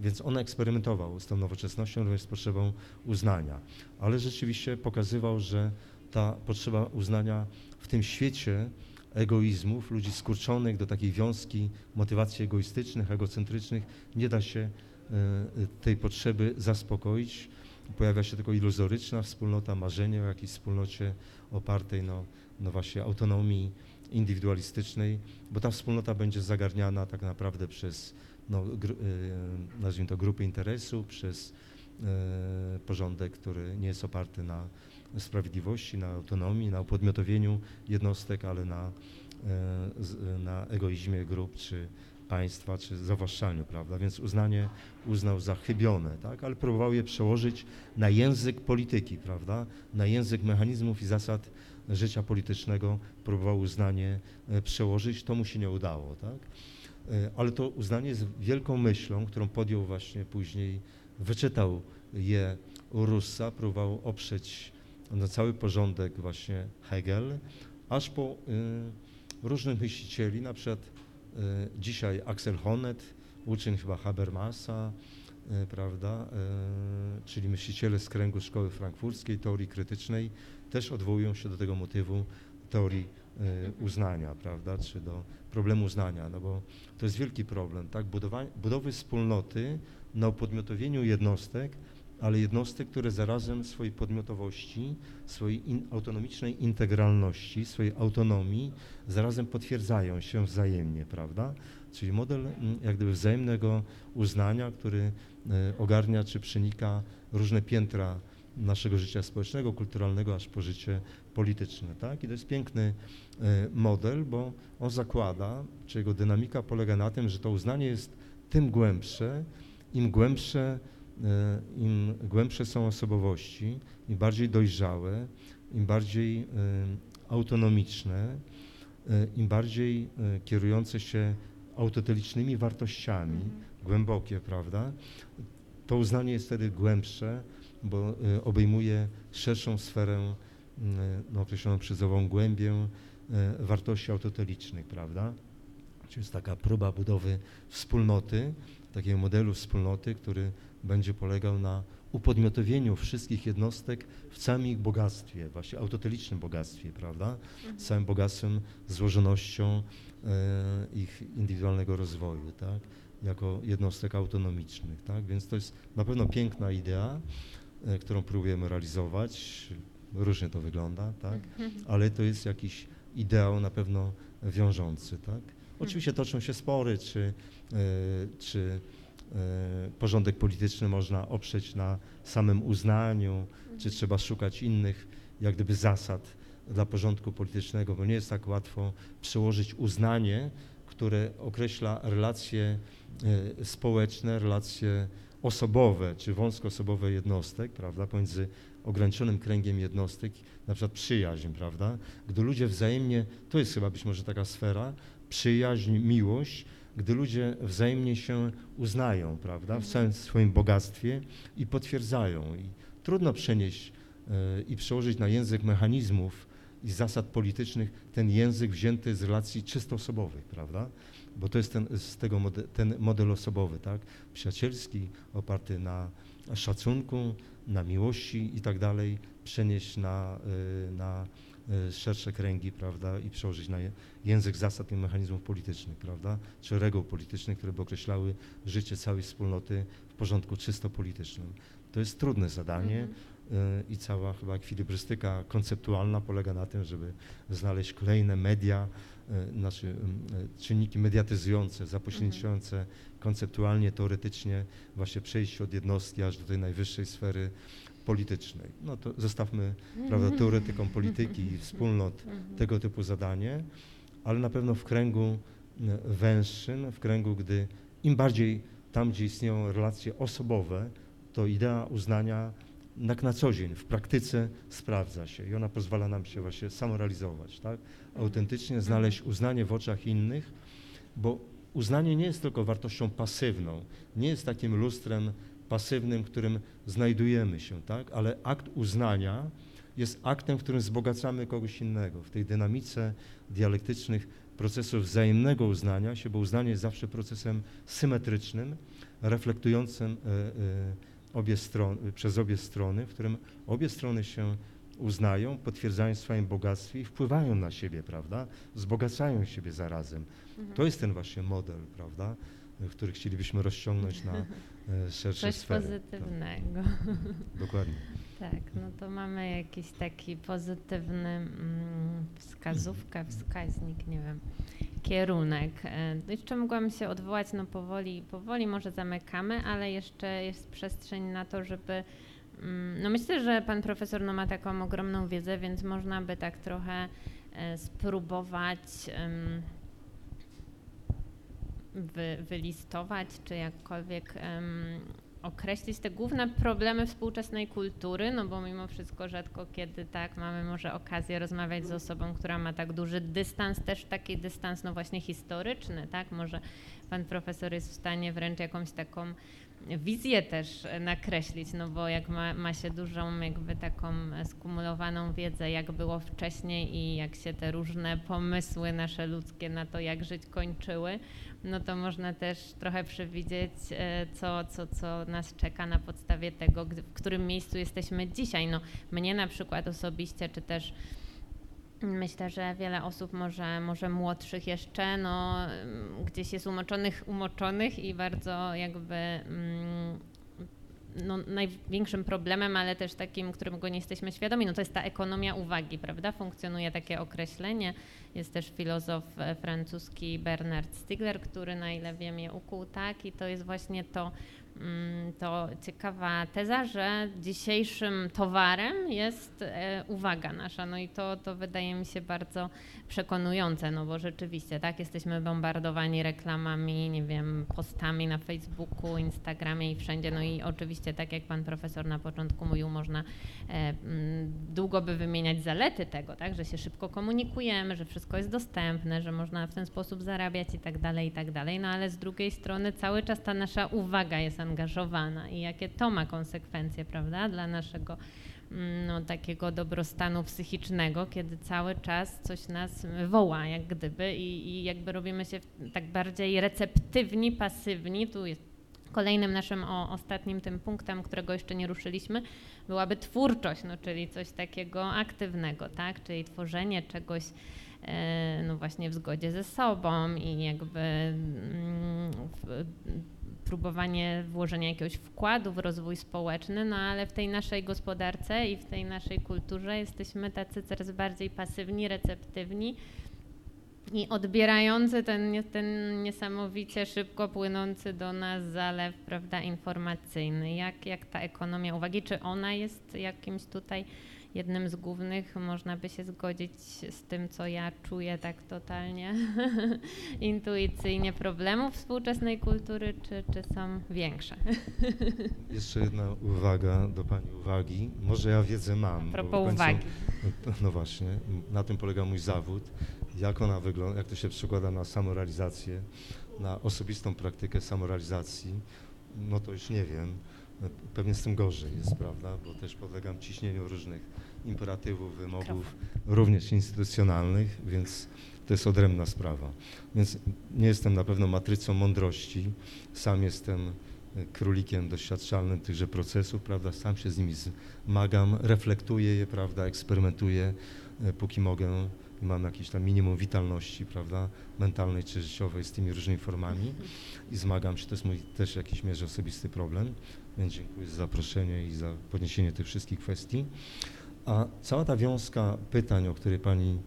Więc on eksperymentował z tą nowoczesnością, również z potrzebą uznania, ale rzeczywiście pokazywał, że ta potrzeba uznania w tym świecie egoizmów, ludzi skurczonych do takiej wiązki motywacji egoistycznych, egocentrycznych, nie da się e, tej potrzeby zaspokoić. Pojawia się tylko iluzoryczna wspólnota, marzenie o jakiejś wspólnocie opartej no, no właśnie autonomii indywidualistycznej, bo ta wspólnota będzie zagarniana tak naprawdę przez, no, e, nazwijmy to, grupy interesu, przez e, porządek, który nie jest oparty na sprawiedliwości, na autonomii, na upodmiotowieniu jednostek, ale na, e, na egoizmie grup czy państwa, czy zawłaszczaniu, prawda? Więc uznanie uznał za chybione, tak? Ale próbował je przełożyć na język polityki, prawda? Na język mechanizmów i zasad życia politycznego próbował uznanie e, przełożyć, to mu się nie udało, tak? E, Ale to uznanie jest wielką myślą, którą podjął właśnie później, wyczytał je u Russa, próbował oprzeć na cały porządek właśnie Hegel, aż po y, różnych myślicieli, na przykład y, dzisiaj Axel Honneth, uczeń chyba Habermasa, y, prawda, y, czyli myśliciele z kręgu szkoły frankfurskiej, teorii krytycznej, też odwołują się do tego motywu teorii y, uznania, prawda, czy do problemu uznania, no bo to jest wielki problem, tak, budowy wspólnoty na upodmiotowieniu jednostek, ale jednostek, które zarazem swojej podmiotowości, swojej in, autonomicznej integralności, swojej autonomii zarazem potwierdzają się wzajemnie, prawda? Czyli model jak gdyby wzajemnego uznania, który e, ogarnia czy przenika różne piętra naszego życia społecznego, kulturalnego, aż po życie polityczne, tak? I to jest piękny e, model, bo on zakłada, czy jego dynamika polega na tym, że to uznanie jest tym głębsze, im głębsze e, im głębsze są osobowości, im bardziej dojrzałe, im bardziej e, autonomiczne, im bardziej kierujące się autotelicznymi wartościami, głębokie, prawda? To uznanie jest wtedy głębsze, bo e, obejmuje szerszą sferę, m, no, określoną przez ową głębię e, wartości autotelicznych, prawda? Czyli jest taka próba budowy wspólnoty, takiego modelu wspólnoty, który będzie polegał na upodmiotowieniu wszystkich jednostek w całym ich bogactwie, właśnie autotelicznym bogactwie, prawda? Z całym bogactwem, złożonością e, ich indywidualnego rozwoju, tak? Jako jednostek autonomicznych, tak? Więc to jest na pewno piękna idea, którą próbujemy realizować. Różnie to wygląda, tak? Ale to jest jakiś ideał na pewno wiążący, tak? Oczywiście toczą się spory, czy, e, czy e, porządek polityczny można oprzeć na samym uznaniu, czy trzeba szukać innych jak gdyby zasad dla porządku politycznego, bo nie jest tak łatwo przełożyć uznanie, które określa relacje e, społeczne, relacje osobowe czy wąskoosobowe jednostek, prawda, pomiędzy ograniczonym kręgiem jednostek, na przykład przyjaźń, prawda, gdy ludzie wzajemnie, to jest chyba być może taka sfera, przyjaźń, miłość, gdy ludzie wzajemnie się uznają, prawda, w całym swoim bogactwie i potwierdzają. I trudno przenieść e, i przełożyć na język mechanizmów i zasad politycznych ten język wzięty z relacji czysto osobowych, prawda? Bo to jest ten, z tego mode, ten model osobowy, tak? Przyjacielski, oparty na szacunku, na miłości i tak dalej, przenieść na, y, na y, szersze kręgi, prawda, i przełożyć na język zasad i mechanizmów politycznych, prawda, czy reguł politycznych, które by określały życie całej wspólnoty w porządku czysto politycznym. To jest trudne zadanie Mhm. y, i cała chyba ekwilibrystyka konceptualna polega na tym, żeby znaleźć kolejne media, znaczy y, y, czynniki mediatyzujące, zapośredniczające konceptualnie, teoretycznie właśnie przejść od jednostki aż do tej najwyższej sfery politycznej. No to zostawmy prawda, teoretykom polityki i wspólnot Mhm. tego typu zadanie, ale na pewno w kręgu węższym, w kręgu, gdy im bardziej tam, gdzie istnieją relacje osobowe, to idea uznania tak na co dzień, w praktyce sprawdza się i ona pozwala nam się właśnie samorealizować, tak? Autentycznie znaleźć uznanie w oczach innych, bo uznanie nie jest tylko wartością pasywną, nie jest takim lustrem pasywnym, którym znajdujemy się, tak? Ale akt uznania jest aktem, w którym wzbogacamy kogoś innego. W tej dynamice dialektycznych procesów wzajemnego uznania się, bo uznanie jest zawsze procesem symetrycznym, reflektującym e, e, obie strony, przez obie strony, w którym obie strony się uznają, potwierdzają swoim bogactwie i wpływają na siebie, prawda? Wzbogacają siebie zarazem. Mhm. To jest ten właśnie model, prawda? Który chcielibyśmy rozciągnąć na e, <laughs> szersze Coś sfery. pozytywnego. Tak, <laughs> dokładnie. Tak, no to mamy jakiś taki pozytywny mm, wskazówkę, <clears throat> wskaźnik, nie wiem, kierunek. E, Jeszcze mogłam się odwołać, no powoli, powoli może zamykamy, ale jeszcze jest przestrzeń na to, żeby mm, no myślę, że pan profesor no, ma taką ogromną wiedzę, więc można by tak trochę e, spróbować wy, wylistować, czy jakkolwiek określić te główne problemy współczesnej kultury, no bo mimo wszystko rzadko kiedy tak mamy może okazję rozmawiać z osobą, która ma tak duży dystans, też taki dystans no właśnie historyczny, tak? Może pan profesor jest w stanie wręcz jakąś taką wizję też nakreślić, no bo jak ma, ma się dużą jakby taką skumulowaną wiedzę, jak było wcześniej i jak się te różne pomysły nasze ludzkie na to, jak żyć kończyły, no to można też trochę przewidzieć, e, co, co, co nas czeka na podstawie tego, w którym miejscu jesteśmy dzisiaj. No, mnie na przykład osobiście, czy też myślę, że wiele osób może, może młodszych jeszcze, no, gdzieś jest umoczonych, umoczonych i bardzo jakby mm, no, największym problemem, ale też takim, którego nie jesteśmy świadomi, no to jest ta ekonomia uwagi, prawda? Funkcjonuje takie określenie. Jest też filozof e, francuski Bernard Stiegler, który na ile wiem je ukuł tak i to jest właśnie to, to ciekawa teza, że dzisiejszym towarem jest e, uwaga nasza. No i to, to wydaje mi się bardzo przekonujące, no bo rzeczywiście, tak, jesteśmy bombardowani reklamami, nie wiem, postami na Facebooku, Instagramie i wszędzie. No i oczywiście, tak jak pan profesor na początku mówił, można e, mm, długo by wymieniać zalety tego, tak, że się szybko komunikujemy, że wszystko jest dostępne, że można w ten sposób zarabiać i tak dalej, i tak dalej. No ale z drugiej strony cały czas ta nasza uwaga jest angażowana i jakie to ma konsekwencje, prawda, dla naszego mm, no, takiego dobrostanu psychicznego, kiedy cały czas coś nas woła, jak gdyby, i, i jakby robimy się tak bardziej receptywni, pasywni. Tu jest kolejnym naszym o, ostatnim tym punktem, którego jeszcze nie ruszyliśmy, byłaby twórczość, no, czyli coś takiego aktywnego, tak? czyli tworzenie czegoś e, no właśnie w zgodzie ze sobą i jakby mm, próbowanie włożenia jakiegoś wkładu w rozwój społeczny, no ale w tej naszej gospodarce i w tej naszej kulturze jesteśmy tacy coraz bardziej pasywni, receptywni i odbierający ten, ten niesamowicie szybko płynący do nas zalew prawda, informacyjny. Jak, jak ta ekonomia uwagi, czy ona jest jakimś tutaj jednym z głównych. Można by się zgodzić z tym, co ja czuję tak totalnie <laughs> intuicyjnie problemów współczesnej kultury, czy, czy są większe. <laughs> Jeszcze jedna uwaga do Pani uwagi. Może ja wiedzę mam. A propos końcu- uwagi. <laughs> No właśnie, na tym polega mój zawód. Jak ona wygląda, jak to się przekłada na samorealizację, na osobistą praktykę samorealizacji, no to już nie wiem. Pewnie z tym gorzej jest, prawda, bo też podlegam ciśnieniu różnych imperatywów, wymogów, również instytucjonalnych, więc to jest odrębna sprawa. Więc nie jestem na pewno matrycą mądrości, sam jestem e, królikiem doświadczalnym tychże procesów, prawda, sam się z nimi zmagam, reflektuję je, prawda, eksperymentuję, e, póki mogę. I mam jakieś tam minimum witalności, prawda, mentalnej czy życiowej z tymi różnymi formami. I zmagam się, to jest mój też w jakiejś mierze osobisty problem, więc dziękuję za zaproszenie i za podniesienie tych wszystkich kwestii. A cała ta wiązka pytań, o które Pani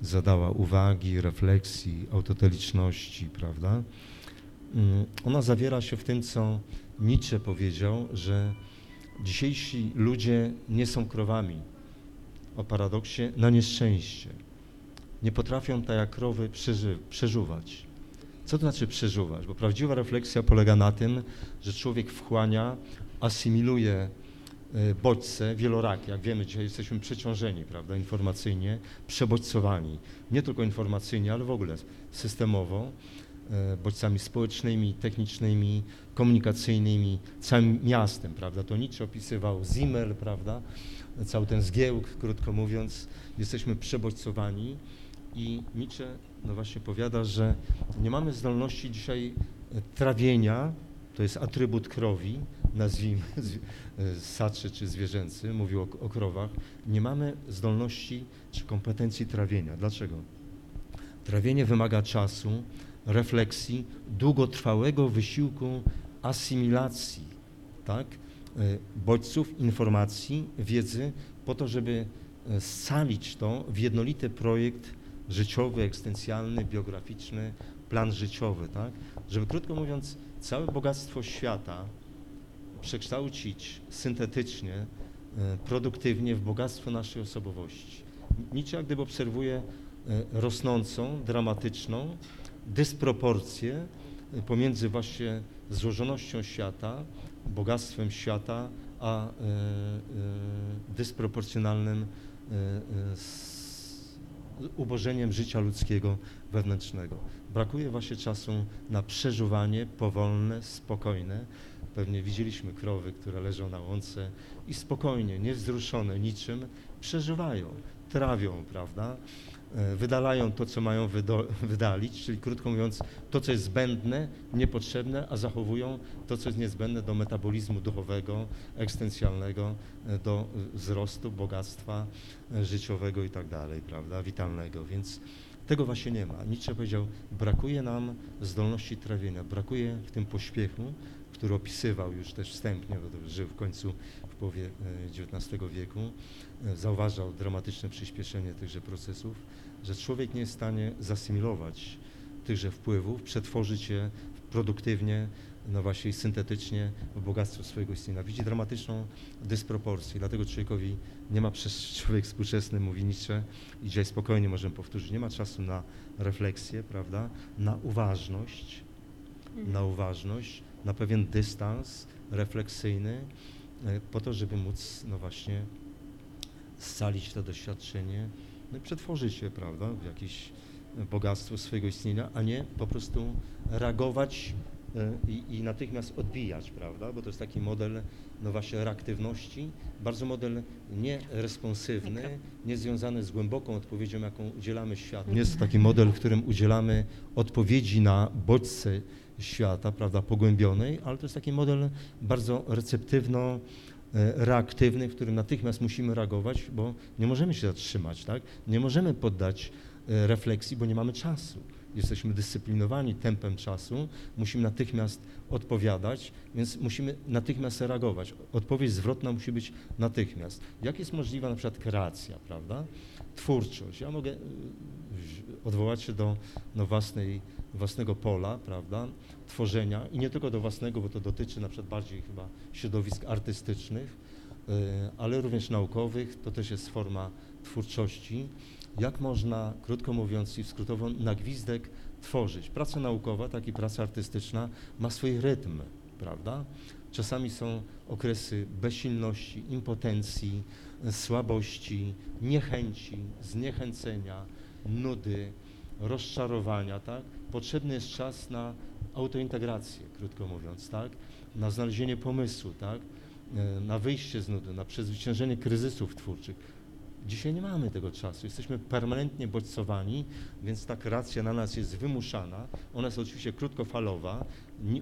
zadała, uwagi, refleksji, autoteliczności, prawda, mm, ona zawiera się w tym, co Nietzsche powiedział, że dzisiejsi ludzie nie są krowami. O paradoksie, na nieszczęście. Nie potrafią tak jak krowy przeżuwać. Co to znaczy przeżuwać? Bo prawdziwa refleksja polega na tym, że człowiek wchłania, asymiluje e, bodźce wielorakie. Jak wiemy, dzisiaj jesteśmy przeciążeni, prawda, informacyjnie, przebodźcowani. Nie tylko informacyjnie, ale w ogóle systemowo, e, bodźcami społecznymi, technicznymi, komunikacyjnymi, całym miastem, prawda. To Nietzsche opisywał Zimmel, prawda, cały ten zgiełk, krótko mówiąc, jesteśmy przebodźcowani i Nietzsche, no właśnie powiada, że nie mamy zdolności dzisiaj e, trawienia, to jest atrybut krowi, nazwijmy <laughs> zwi- e, ssaczy czy zwierzęcy, mówił o, o krowach, nie mamy zdolności czy kompetencji trawienia. Dlaczego? Trawienie wymaga czasu, refleksji, długotrwałego wysiłku asymilacji, tak? e, bodźców, informacji, wiedzy, po to, żeby scalić to w jednolity projekt życiowy, egzystencjalny, biograficzny, plan życiowy, tak? Żeby krótko mówiąc, całe bogactwo świata przekształcić syntetycznie, e, produktywnie w bogactwo naszej osobowości. Nietzsche jak gdyby obserwuje rosnącą, dramatyczną dysproporcję e, pomiędzy właśnie złożonością świata, bogactwem świata, a e, dysproporcjonalnym ubożeniem życia ludzkiego wewnętrznego. Brakuje właśnie czasu na przeżuwanie powolne, spokojne. Pewnie widzieliśmy krowy, które leżą na łące i spokojnie, niewzruszone niczym, przeżywają, trawią, prawda? E, Wydalają to, co mają wydalić, czyli krótko mówiąc, to, co jest zbędne, niepotrzebne, a zachowują to, co jest niezbędne do metabolizmu duchowego, egzystencjalnego, e, do wzrostu, bogactwa e, życiowego i tak dalej, prawda, witalnego, więc tego właśnie nie ma. Nietzsche powiedział, brakuje nam zdolności trawienia, brakuje w tym pośpiechu, który opisywał już też wstępnie, bo żył w końcu w połowie XIX wieku, zauważał dramatyczne przyspieszenie tychże procesów, że człowiek nie jest w stanie zasymilować tychże wpływów, przetworzyć je produktywnie, no właśnie syntetycznie w bogactwo swojego istnienia. Widzi dramatyczną dysproporcję, dlatego człowiekowi nie ma przez <laughs> człowiek współczesny, mówi Nietzsche, i dzisiaj spokojnie możemy powtórzyć, nie ma czasu na refleksję, prawda, na uważność, na uważność, na pewien dystans refleksyjny, e, po to, żeby móc, no właśnie, scalić to doświadczenie, no i przetworzyć je, prawda, w jakieś e, bogactwo swojego istnienia, a nie po prostu reagować e, i, i natychmiast odbijać, prawda, bo to jest taki model, no właśnie, reaktywności, bardzo model nieresponsywny, nie związany z głęboką odpowiedzią, jaką udzielamy światu. Nie jest to taki model, w którym udzielamy odpowiedzi na bodźce świata, prawda, pogłębionej, ale to jest taki model bardzo receptywno reaktywny, w którym natychmiast musimy reagować, bo nie możemy się zatrzymać, tak? Nie możemy poddać e, refleksji, bo nie mamy czasu. Jesteśmy dyscyplinowani tempem czasu, musimy natychmiast odpowiadać, więc musimy natychmiast reagować. Odpowiedź zwrotna musi być natychmiast. Jak jest możliwa na przykład kreacja, prawda? Twórczość. Ja mogę w- odwołać się do no, własnej, własnego pola, prawda? Tworzenia i nie tylko do własnego, bo to dotyczy na przykład bardziej chyba środowisk artystycznych. ale również naukowych, to też jest forma twórczości. Jak można, krótko mówiąc i skrótowo, na gwizdek tworzyć? Praca naukowa, tak i praca artystyczna ma swój rytm, prawda? Czasami są okresy bezsilności, impotencji, słabości, niechęci, zniechęcenia, nudy, rozczarowania, tak? Potrzebny jest czas na autointegrację, krótko mówiąc, tak? Na znalezienie pomysłu, tak? E, na wyjście z nudy, na przezwyciężenie kryzysów twórczych. Dzisiaj nie mamy tego czasu, jesteśmy permanentnie bodźcowani, więc ta kreacja na nas jest wymuszana. Ona jest oczywiście krótkofalowa,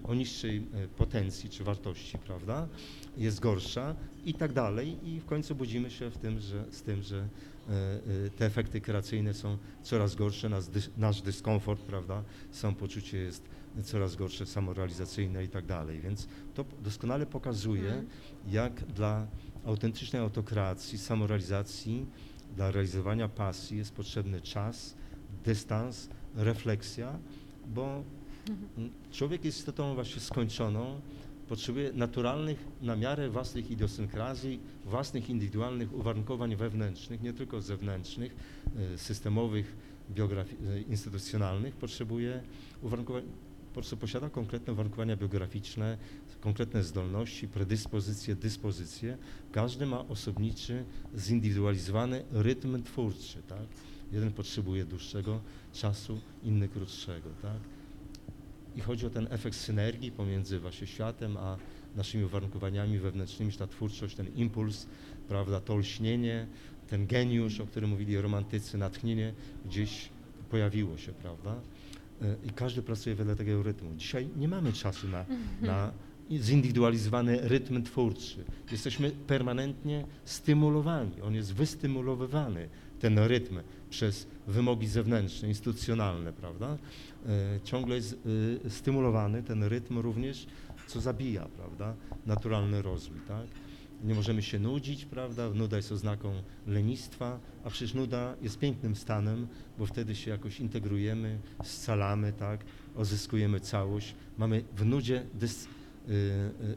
o niższej e, potencji czy wartości, prawda? Jest gorsza i tak dalej i w końcu budzimy się w tym, że, z tym, że e, te efekty kreacyjne są coraz gorsze, nasz, nasz dyskomfort, prawda? Samopoczucie jest coraz gorsze, samorealizacyjne i tak dalej, więc to doskonale pokazuje, hmm. jak dla autentycznej autokreacji, samorealizacji, dla realizowania pasji jest potrzebny czas, dystans, refleksja, bo mhm. człowiek jest istotą właśnie skończoną, potrzebuje naturalnych, na miarę własnych idiosynkrazji, własnych indywidualnych uwarunkowań wewnętrznych, nie tylko zewnętrznych, e, systemowych, e, instytucjonalnych, potrzebuje uwarunkowań, po prostu posiada konkretne uwarunkowania biograficzne, konkretne zdolności, predyspozycje, dyspozycje. Każdy ma osobniczy, zindywidualizowany rytm twórczy, tak? Jeden potrzebuje dłuższego czasu, inny krótszego, tak? I chodzi o ten efekt synergii pomiędzy właśnie światem, a naszymi uwarunkowaniami wewnętrznymi, ta twórczość, ten impuls, prawda, to lśnienie, ten geniusz, o którym mówili romantycy, natchnienie gdzieś pojawiło się, prawda? E, I każdy pracuje wedle tego rytmu. Dzisiaj nie mamy czasu na, na zindywidualizowany rytm twórczy. Jesteśmy permanentnie stymulowani, on jest wystymulowywany, ten rytm, przez wymogi zewnętrzne, instytucjonalne, prawda? E, ciągle jest e, stymulowany ten rytm również, co zabija, prawda? Naturalny rozwój, tak? Nie możemy się nudzić, prawda? Nuda jest oznaką lenistwa, a przecież nuda jest pięknym stanem, bo wtedy się jakoś integrujemy, scalamy, tak? Odzyskujemy całość. Mamy w nudzie dys Y,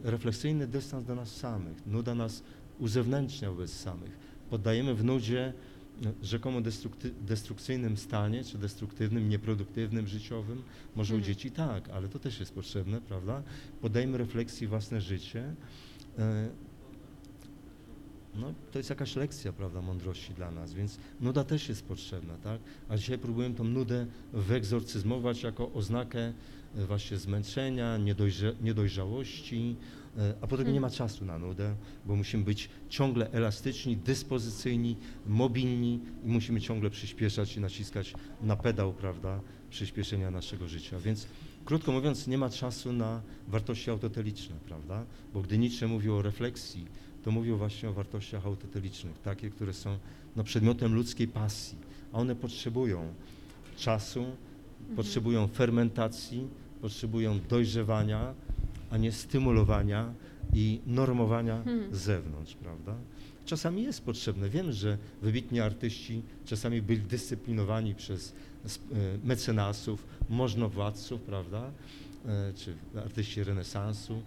y, refleksyjny dystans do nas samych. Nuda nas uzewnętrznia wobec samych. Poddajemy w nudzie y, rzekomo destrukcyjnym stanie, czy destruktywnym, nieproduktywnym, życiowym. Może hmm. u dzieci tak, ale to też jest potrzebne, prawda? Poddajemy refleksji własne życie. No, to jest jakaś lekcja, prawda, mądrości dla nas, więc nuda też jest potrzebna, tak? A dzisiaj próbujemy tą nudę wyegzorcyzmować jako oznakę E, właśnie zmęczenia, niedojrza niedojrzałości, e, a potem nie ma hmm. czasu na nudę, bo musimy być ciągle elastyczni, dyspozycyjni, mobilni i musimy ciągle przyspieszać i naciskać na pedał, prawda, przyspieszenia naszego życia. Więc krótko mówiąc, nie ma czasu na wartości autoteliczne, prawda? Bo gdy Nietzsche mówił o refleksji, to mówił właśnie o wartościach autotelicznych, takie, które są no, przedmiotem ludzkiej pasji, a one potrzebują czasu, mhm. potrzebują fermentacji, potrzebują dojrzewania, a nie stymulowania i normowania hmm. z zewnątrz, prawda? Czasami jest potrzebne. Wiem, że wybitni artyści czasami byli dyscyplinowani przez e, mecenasów, możnowładców, prawda? E, czy artyści renesansu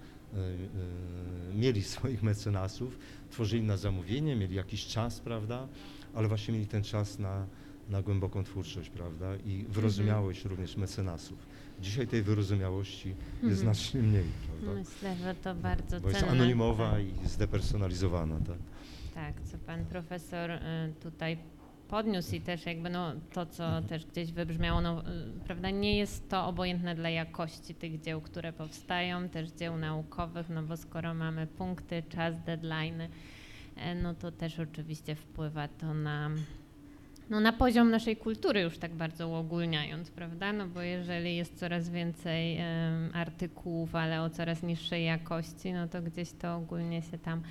mieli <laughs> swoich mecenasów, tworzyli na zamówienie, mieli jakiś czas, prawda? Ale właśnie mieli ten czas na, na głęboką twórczość, prawda? I wyrozumiałość mhm. również mecenasów. Dzisiaj tej wyrozumiałości jest mhm. znacznie mniej, prawda? Myślę, że to bardzo Bo cenne. jest anonimowa tak. i zdepersonalizowana, tak. Tak, co pan profesor y, tutaj podniósł i też jakby no, to, co mhm. też gdzieś wybrzmiało, no, prawda, nie jest to obojętne dla jakości tych dzieł, które powstają, też dzieł naukowych, no bo skoro mamy punkty, czas, deadline, y, no to też oczywiście wpływa to na no, na poziom naszej kultury już tak bardzo uogólniając, prawda? No bo jeżeli jest coraz więcej um, artykułów, ale o coraz niższej jakości, no to gdzieś to ogólnie się tam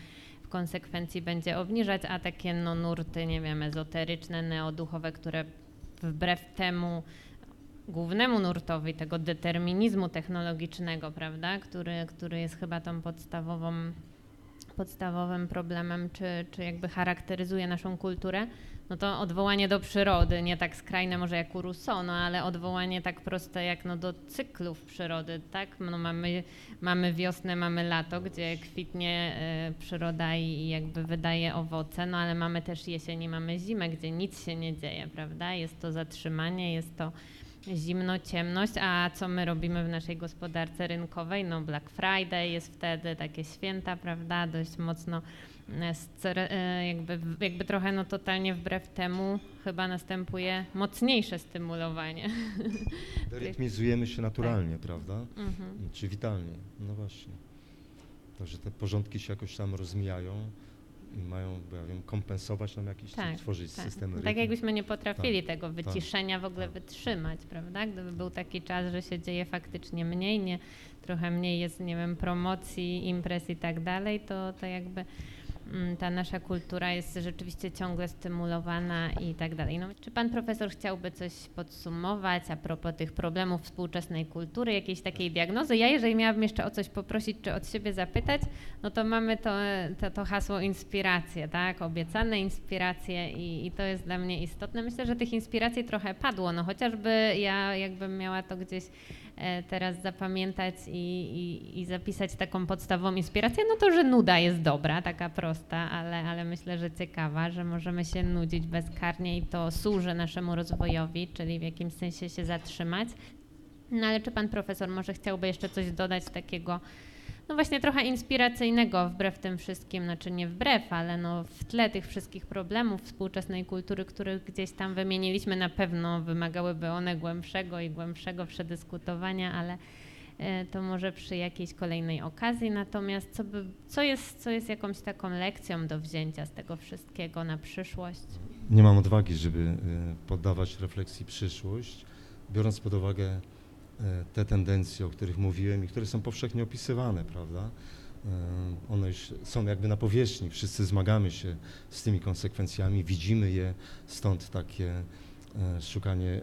konsekwencji będzie obniżać, a takie no, nurty, nie wiem, ezoteryczne, neoduchowe, które wbrew temu głównemu nurtowi tego determinizmu technologicznego, prawda, który, który jest chyba tą podstawową podstawowym problemem, czy, czy jakby charakteryzuje naszą kulturę, no to odwołanie do przyrody, nie tak skrajne może jak u Rousseau, no ale odwołanie tak proste jak no do cyklów przyrody, tak? No mamy, mamy wiosnę, mamy lato, gdzie kwitnie y, przyroda i, jakby wydaje owoce, no ale mamy też jesień i mamy zimę, gdzie nic się nie dzieje, prawda? Jest to zatrzymanie, jest to zimno, ciemność, a co my robimy w naszej gospodarce rynkowej? No Black Friday jest wtedy, takie święta, prawda, dość mocno jakby, jakby trochę no totalnie wbrew temu chyba następuje mocniejsze stymulowanie. <laughs> Rytmizujemy się naturalnie, prawda? Mhm. Czy witalnie. No właśnie. Także te porządki się jakoś tam rozmijają i mają, bo ja wiem, kompensować nam jakiś, Tak, tworzyć tak. systemy tak rytmu. jakbyśmy nie potrafili tego tak, wyciszenia w ogóle tak. wytrzymać, prawda? Gdyby był taki czas, że się dzieje faktycznie mniej, nie, trochę mniej jest, nie wiem, promocji, imprez i tak dalej, to, to jakby ta nasza kultura jest rzeczywiście ciągle stymulowana i tak dalej. No, czy pan profesor chciałby coś podsumować a propos tych problemów współczesnej kultury, jakiejś takiej diagnozy? Ja, jeżeli miałabym jeszcze o coś poprosić czy od siebie zapytać, no to mamy to, to, to hasło inspiracje, tak? Obiecane inspiracje i, i to jest dla mnie istotne. Myślę, że tych inspiracji trochę padło, no chociażby ja jakbym miała to gdzieś teraz zapamiętać i, i, i zapisać taką podstawową inspirację, no to, że nuda jest dobra, taka prosta, ale, ale myślę, że ciekawa, że możemy się nudzić bezkarnie i to służy naszemu rozwojowi, czyli w jakimś sensie się zatrzymać. No ale czy pan profesor może chciałby jeszcze coś dodać takiego, no właśnie trochę inspiracyjnego wbrew tym wszystkim, znaczy nie wbrew, ale no w tle tych wszystkich problemów współczesnej kultury, których gdzieś tam wymieniliśmy, na pewno wymagałyby one głębszego i głębszego przedyskutowania, ale e, to może przy jakiejś kolejnej okazji. Natomiast co, by, co, jest, co jest jakąś taką lekcją do wzięcia z tego wszystkiego na przyszłość? Nie mam odwagi, żeby y, poddawać refleksji przyszłość, biorąc pod uwagę te tendencje, o których mówiłem i które są powszechnie opisywane, prawda? Y, One już są jakby na powierzchni, wszyscy zmagamy się z tymi konsekwencjami, widzimy je, stąd takie y, szukanie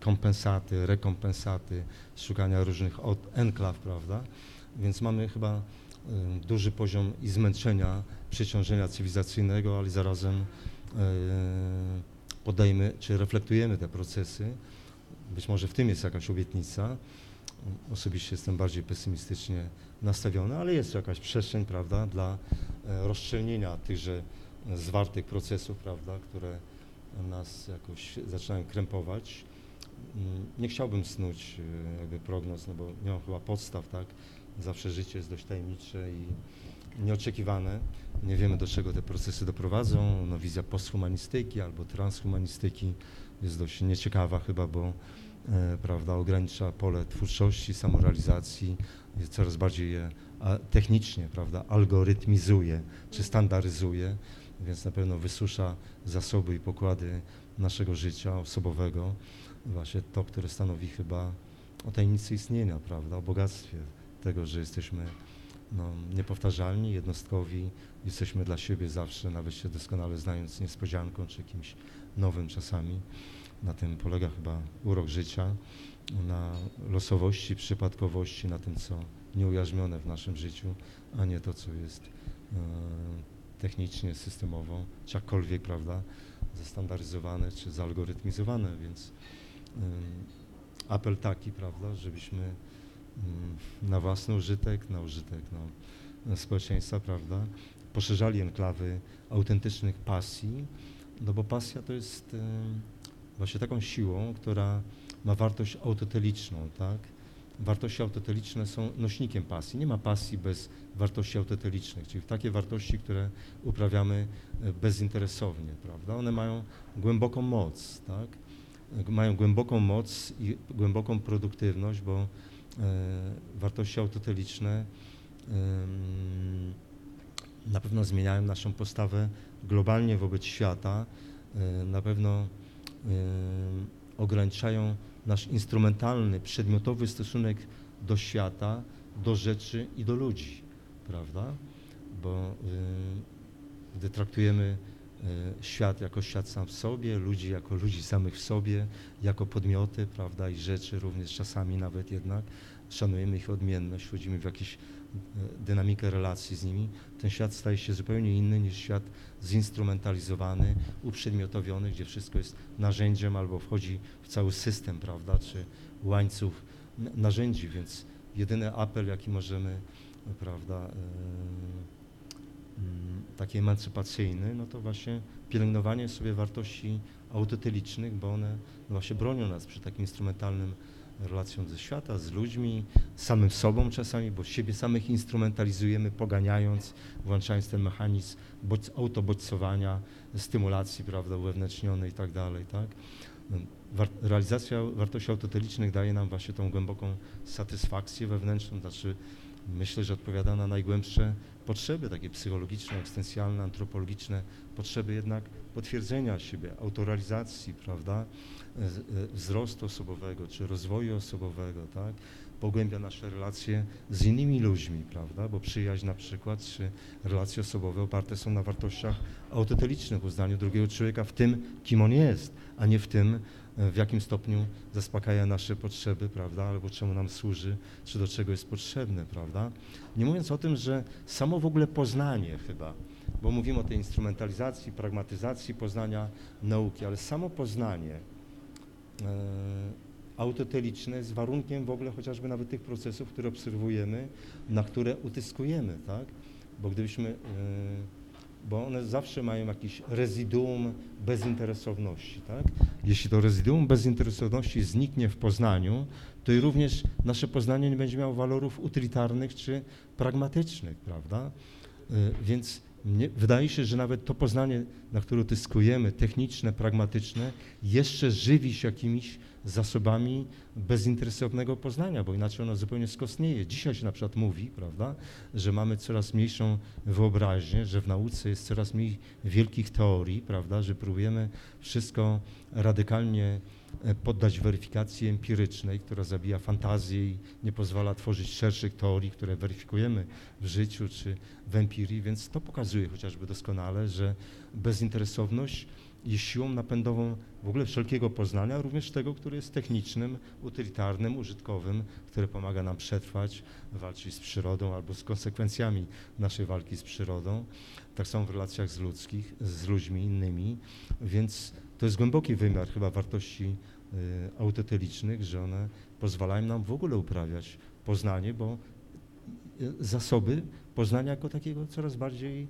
kompensaty, rekompensaty, szukania różnych od enklaw, prawda? Więc mamy chyba duży poziom i zmęczenia, przeciążenia cywilizacyjnego, ale zarazem e, podajemy, czy reflektujemy te procesy. Być może w tym jest jakaś obietnica. Osobiście jestem bardziej pesymistycznie nastawiony, ale jest jakaś przestrzeń, prawda, dla e, rozszczelnienia tychże zwartych procesów, prawda, które nas jakoś zaczynają krępować. Mm, Nie chciałbym snuć e, jakby prognoz, no bo nie mam chyba podstaw, tak? Zawsze życie jest dość tajemnicze i nieoczekiwane. Nie wiemy, do czego te procesy doprowadzą. No, wizja posthumanistyki albo transhumanistyki jest dość nieciekawa chyba, bo prawda, ogranicza pole twórczości, samorealizacji, coraz bardziej je technicznie prawda, algorytmizuje czy standaryzuje, więc na pewno wysusza zasoby i pokłady naszego życia osobowego. Właśnie to, które stanowi chyba o tajemnicy istnienia, prawda, o bogactwie tego, że jesteśmy no, niepowtarzalni, jednostkowi, jesteśmy dla siebie zawsze, nawet się doskonale znając niespodzianką czy kimś nowym czasami. Na tym polega chyba urok życia, na losowości, przypadkowości, na tym, co nieujarzmione w naszym życiu, a nie to, co jest e, technicznie, systemowo, czy jakkolwiek, prawda, zestandaryzowane czy zalgorytmizowane, więc apel taki, prawda, żebyśmy na własny użytek, na użytek no, społeczeństwa, prawda, poszerzali enklawy autentycznych pasji, no bo pasja to jest właśnie taką siłą, która ma wartość autoteliczną, tak? Wartości autoteliczne są nośnikiem pasji. Nie ma pasji bez wartości autotelicznych, czyli takie wartości, które uprawiamy e, bezinteresownie, prawda? One mają głęboką moc, tak? Mają głęboką moc i głęboką produktywność, bo e, wartości autoteliczne na pewno zmieniają naszą postawę globalnie wobec świata, e, na pewno ograniczają nasz instrumentalny, przedmiotowy stosunek do świata, do rzeczy i do ludzi, prawda? Bo gdy traktujemy świat jako świat sam w sobie, ludzi jako ludzi samych w sobie, jako podmioty, prawda, i rzeczy również czasami nawet jednak. Szanujemy ich odmienność, wchodzimy w jakąś e, dynamikę relacji z nimi. Ten świat staje się zupełnie inny niż świat zinstrumentalizowany, uprzedmiotowiony, gdzie wszystko jest narzędziem albo wchodzi w cały system, prawda, czy łańcuch narzędzi, więc jedyny apel, jaki możemy, prawda, e, mm, taki emancypacyjny, no to właśnie pielęgnowanie sobie wartości autotelicznych, bo one właśnie bronią nas przy takim instrumentalnym relacją ze świata, z ludźmi, samym sobą czasami, bo siebie samych instrumentalizujemy, poganiając, włączając ten mechanizm bodź, autobodźcowania, stymulacji, prawda, uwewnętrznionej i tak dalej, tak? No, War, realizacja wartości autotelicznych daje nam właśnie tą głęboką satysfakcję wewnętrzną, znaczy myślę, że odpowiada na najgłębsze potrzeby takie psychologiczne, egzystencjalne, antropologiczne, potrzeby jednak potwierdzenia siebie, autorealizacji, prawda, e, wzrostu osobowego czy rozwoju osobowego, tak, pogłębia nasze relacje z innymi ludźmi, prawda, bo przyjaźń na przykład, czy relacje osobowe oparte są na wartościach autotelicznych, uznaniu drugiego człowieka w tym, kim on jest, a nie w tym, w jakim stopniu zaspokaja nasze potrzeby, prawda, albo czemu nam służy, czy do czego jest potrzebne, prawda. Nie mówiąc o tym, że samo w ogóle poznanie chyba, bo mówimy o tej instrumentalizacji, pragmatyzacji poznania nauki, ale samo poznanie e, autoteliczne jest warunkiem w ogóle chociażby nawet tych procesów, które obserwujemy, na które utyskujemy, tak? Bo gdybyśmy, e, bo one zawsze mają jakiś rezyduum bezinteresowności, tak? Jeśli to rezyduum bezinteresowności zniknie w poznaniu, to i również nasze poznanie nie będzie miało walorów utylitarnych czy pragmatycznych, prawda? Y, Więc mnie, wydaje się, że nawet to poznanie, na które utyskujemy, techniczne, pragmatyczne, jeszcze żywi się jakimiś zasobami bezinteresownego poznania, bo inaczej ono zupełnie skostnieje. Dzisiaj się na przykład mówi, prawda, że mamy coraz mniejszą wyobraźnię, że w nauce jest coraz mniej wielkich teorii, prawda, że próbujemy wszystko radykalnie e, poddać weryfikacji empirycznej, która zabija fantazję i nie pozwala tworzyć szerszych teorii, które weryfikujemy w życiu czy w empirii, więc to pokazuje chociażby doskonale, że bezinteresowność jest siłą napędową w ogóle wszelkiego poznania, również tego, które jest technicznym, utylitarnym, użytkowym, które pomaga nam przetrwać, walczyć z przyrodą albo z konsekwencjami naszej walki z przyrodą. Tak samo w relacjach z ludzkich, z ludźmi innymi, więc to jest głęboki wymiar chyba wartości y, autotelicznych, że one pozwalają nam w ogóle uprawiać poznanie, bo y, zasoby poznania jako takiego coraz bardziej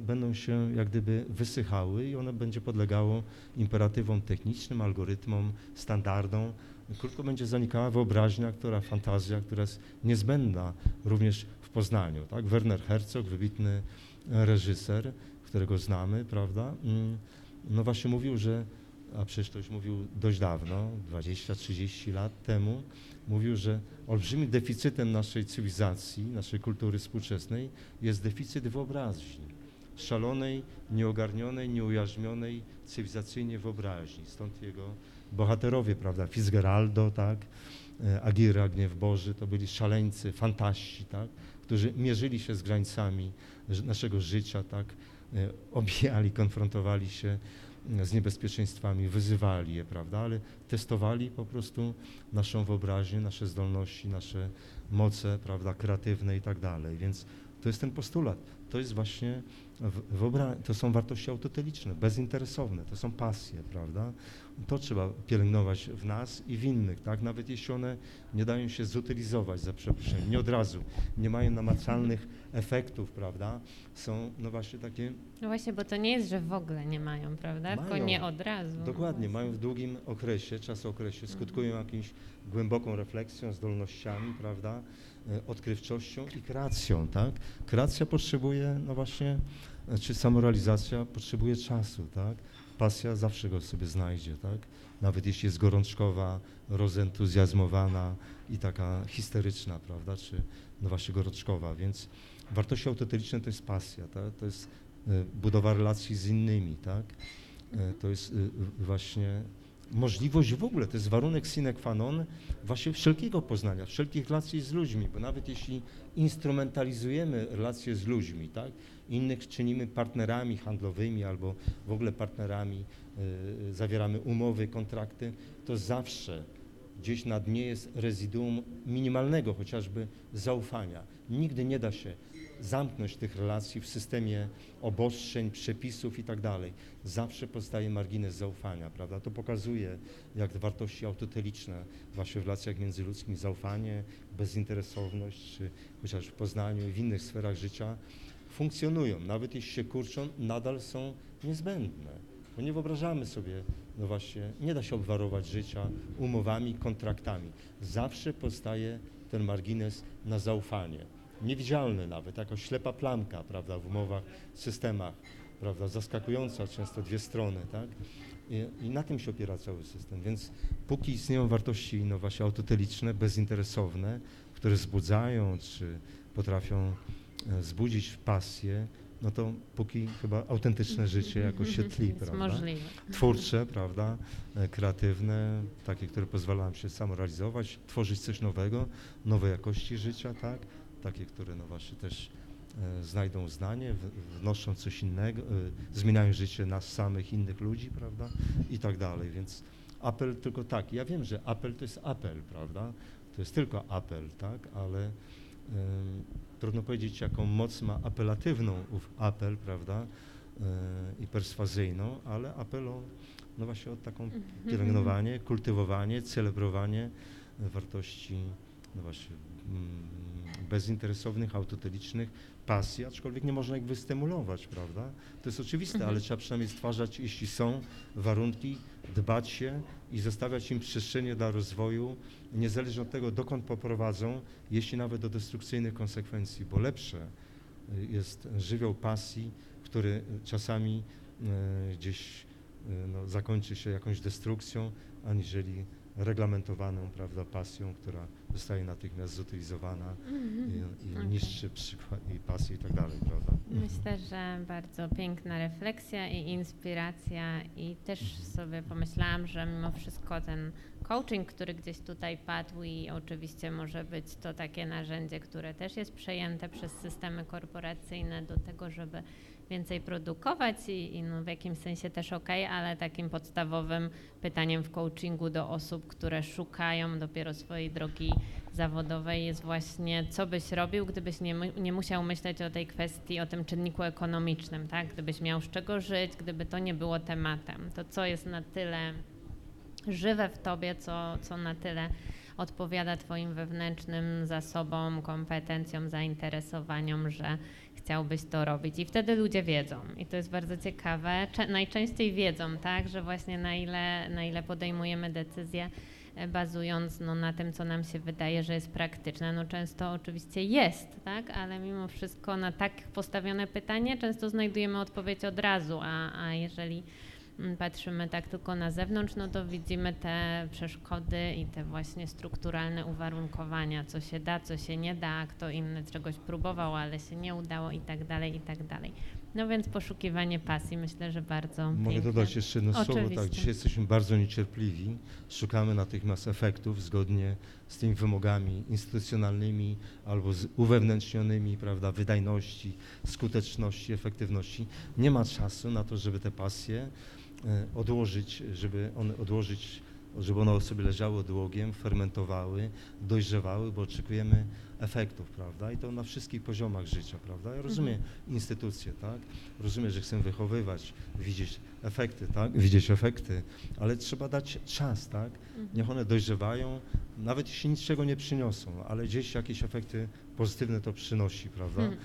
będą się jak gdyby wysychały i ono będzie podlegało imperatywom technicznym, algorytmom, standardom. Krótko będzie zanikała wyobraźnia, która fantazja, która jest niezbędna również w poznaniu. Tak? Werner Herzog, wybitny reżyser, którego znamy, prawda? Mm, No właśnie mówił, że, a przecież to już mówił dość dawno, 20-30 lat temu, mówił, że olbrzymim deficytem naszej cywilizacji, naszej kultury współczesnej jest deficyt wyobraźni. Szalonej, nieogarnionej, nieujarzmionej cywilizacyjnie wyobraźni. Stąd jego bohaterowie, prawda, Fitzgeraldo, tak, e, Aguirre, Gniew Boży, to byli szaleńcy, fantaści, tak, którzy mierzyli się z granicami naszego życia, tak, e, obijali, konfrontowali się e, z niebezpieczeństwami, wyzywali je, prawda, ale testowali po prostu naszą wyobraźnię, nasze zdolności, nasze moce, prawda, kreatywne i tak dalej, więc to jest ten postulat. To jest właśnie, to są wartości autoteliczne, bezinteresowne, to są pasje, prawda? To trzeba pielęgnować w nas i w innych, tak? Nawet jeśli one nie dają się zutylizować, za przeproszeniem, nie od razu, nie mają namacalnych efektów, prawda? Są, no właśnie takie, No właśnie, bo to nie jest, że w ogóle nie mają, prawda? Tylko Mają. nie od razu. No dokładnie, właśnie. mają w długim okresie, czasookresie, skutkują jakimś głęboką refleksją, zdolnościami, prawda? E, Odkrywczością i kreacją, tak? Kreacja potrzebuje, no właśnie, e, czy samorealizacja potrzebuje czasu, tak? Pasja zawsze go sobie znajdzie, tak? Nawet jeśli jest gorączkowa, rozentuzjazmowana i taka histeryczna, prawda? Czy no właśnie gorączkowa, więc wartości autoteliczne to jest pasja, tak? To jest e, budowa relacji z innymi, tak? To jest właśnie możliwość w ogóle, to jest warunek sine qua non właśnie wszelkiego poznania, wszelkich relacji z ludźmi, bo nawet jeśli instrumentalizujemy relacje z ludźmi, tak, innych czynimy partnerami handlowymi albo w ogóle partnerami, y, zawieramy umowy, kontrakty, to zawsze gdzieś na dnie jest rezyduum minimalnego chociażby zaufania. Nigdy nie da się zamknąć tych relacji w systemie obostrzeń, przepisów i tak dalej. Zawsze pozostaje margines zaufania, prawda? To pokazuje, jak wartości autoteliczne właśnie w relacjach międzyludzkich, zaufanie, bezinteresowność, czy chociaż w poznaniu i w innych sferach życia funkcjonują. Nawet jeśli się kurczą, nadal są niezbędne. Bo nie wyobrażamy sobie, no właśnie, nie da się obwarować życia umowami, kontraktami. Zawsze powstaje ten margines na zaufanie. Niewidzialny nawet, jako ślepa plamka, prawda, w umowach, systemach, prawda, zaskakująca często dwie strony, tak? I, I, na tym się opiera cały system. Więc póki istnieją wartości, no właśnie, autoteliczne, bezinteresowne, które wzbudzają, czy potrafią e, wzbudzić pasję, no to póki chyba autentyczne życie jakoś się tli, Jest prawda? możliwe. Twórcze, prawda? E, Kreatywne, takie, które pozwalają się samorealizować, tworzyć coś nowego, nowe jakości życia, tak? Takie, które no właśnie też e, znajdą uznanie, wnoszą coś innego, e, zmieniają życie nas samych, innych ludzi, prawda? I tak dalej, więc apel tylko tak. Ja wiem, że apel to jest apel, prawda? To jest tylko apel, tak? Ale em, trudno powiedzieć, jaką moc ma apelatywną ów apel, prawda? E, I perswazyjną, ale apel o, no właśnie o taką pielęgnowanie, kultywowanie, celebrowanie wartości, no właśnie, mm, bezinteresownych, autotelicznych, pasji, aczkolwiek nie można ich wystymulować, prawda? To jest oczywiste, Mhm. ale trzeba przynajmniej stwarzać, jeśli są warunki, dbać się i zostawiać im przestrzenie dla rozwoju, niezależnie od tego, dokąd poprowadzą, jeśli nawet do destrukcyjnych konsekwencji, bo lepsze y, jest żywioł pasji, który czasami y, gdzieś y, no, zakończy się jakąś destrukcją, aniżeli reglamentowaną prawda, pasją, która zostaje natychmiast zutylizowana i, i Okej. niszczy przykład i pasję i tak dalej, prawda? Myślę, że bardzo piękna refleksja i inspiracja i też sobie pomyślałam, że mimo wszystko ten coaching, który gdzieś tutaj padł i oczywiście może być to takie narzędzie, które też jest przejęte przez systemy korporacyjne do tego, żeby więcej produkować i, i no w jakimś sensie też ok, ale takim podstawowym pytaniem w coachingu do osób, które szukają dopiero swojej drogi zawodowej jest właśnie, co byś robił, gdybyś nie, nie musiał myśleć o tej kwestii, o tym czynniku ekonomicznym, tak? Gdybyś miał z czego żyć, gdyby to nie było tematem. To co jest na tyle żywe w tobie, co, co na tyle odpowiada twoim wewnętrznym zasobom, kompetencjom, zainteresowaniom, że chciałbyś to robić. I wtedy ludzie wiedzą. I to jest bardzo ciekawe. Najczęściej wiedzą, tak, że właśnie na ile, na ile podejmujemy decyzje e, bazując no, na tym, co nam się wydaje, że jest praktyczne. No często oczywiście jest, tak, ale mimo wszystko na tak postawione pytanie często znajdujemy odpowiedź od razu, a, a jeżeli patrzymy tak tylko na zewnątrz, no to widzimy te przeszkody i te właśnie strukturalne uwarunkowania, co się da, co się nie da, kto inny czegoś próbował, ale się nie udało i tak dalej, i tak dalej. No więc poszukiwanie pasji myślę, że bardzo Mogę piękne. dodać jeszcze jedno słowo. Tak, Oczywiście. dzisiaj jesteśmy bardzo niecierpliwi. Szukamy natychmiast efektów zgodnie z tymi wymogami instytucjonalnymi albo z uwewnętrznionymi, prawda, wydajności, skuteczności, efektywności. Nie ma czasu na to, żeby te pasje odłożyć, żeby one odłożyć, żeby one sobie leżały odłogiem, fermentowały, dojrzewały, bo oczekujemy efektów, prawda? I to na wszystkich poziomach życia, prawda? Ja rozumiem instytucje, tak? Rozumiem, że chcę wychowywać, widzieć efekty, tak? Widzieć efekty, ale trzeba dać czas, tak? Niech one dojrzewają, nawet jeśli niczego nie przyniosą, ale gdzieś jakieś efekty pozytywne to przynosi, prawda? Hmm.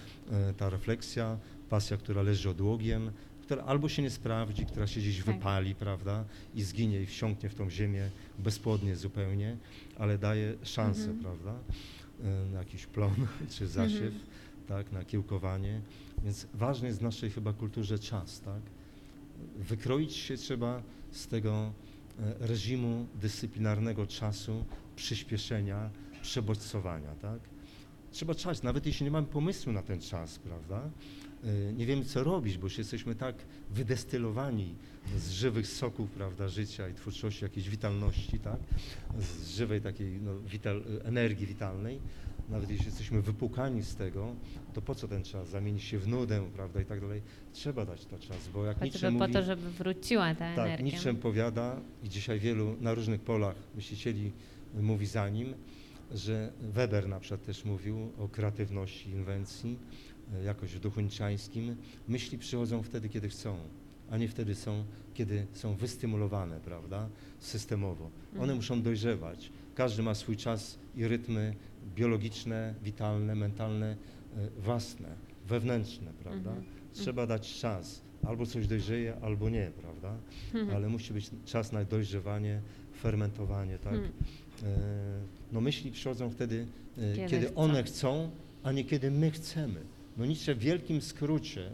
E, Ta refleksja, pasja, która leży odłogiem, która albo się nie sprawdzi, która się gdzieś Tak. wypali, prawda? I zginie i wsiąknie w tą ziemię bezpłodnie zupełnie, ale daje szansę, Mhm. prawda? E, Na jakiś plon <laughs> czy zasiew, tak? Na kiełkowanie. Więc ważny jest w naszej chyba kulturze czas, tak? Wykroić się trzeba z tego e, reżimu dyscyplinarnego czasu, przyspieszenia, przebodźcowania, tak? trzeba czas, nawet jeśli nie mamy pomysłu na ten czas, prawda? Y, Nie wiemy, co robić, bo już jesteśmy tak wydestylowani z żywych soków, prawda, życia i twórczości, jakiejś witalności, tak? Z żywej takiej no, wital, energii witalnej. Nawet jeśli jesteśmy wypłukani z tego, to po co ten czas? Zamienić się w nudę, prawda, i tak dalej. Trzeba dać to czas, bo jak Nietzsche Choćby po mówi... to, żeby wróciła ta Tak, energia. Nietzsche powiada i dzisiaj wielu na różnych polach myślicieli mówi za nim, że Weber na przykład też mówił o kreatywności, inwencji, jakoś w duchu niczańskim. Myśli przychodzą wtedy, kiedy chcą, a nie wtedy są, kiedy są wystymulowane, prawda, systemowo. One Mhm. muszą dojrzewać. Każdy ma swój czas i rytmy biologiczne, witalne, mentalne, e, własne, wewnętrzne, prawda? Mhm. Trzeba dać czas. Albo coś dojrzeje, albo nie, prawda? Mhm. ale musi być czas na dojrzewanie, fermentowanie, tak? E, No myśli przychodzą wtedy, e, Kiedy kiedy, one chcą, a nie kiedy my chcemy. No Nietzsche w wielkim skrócie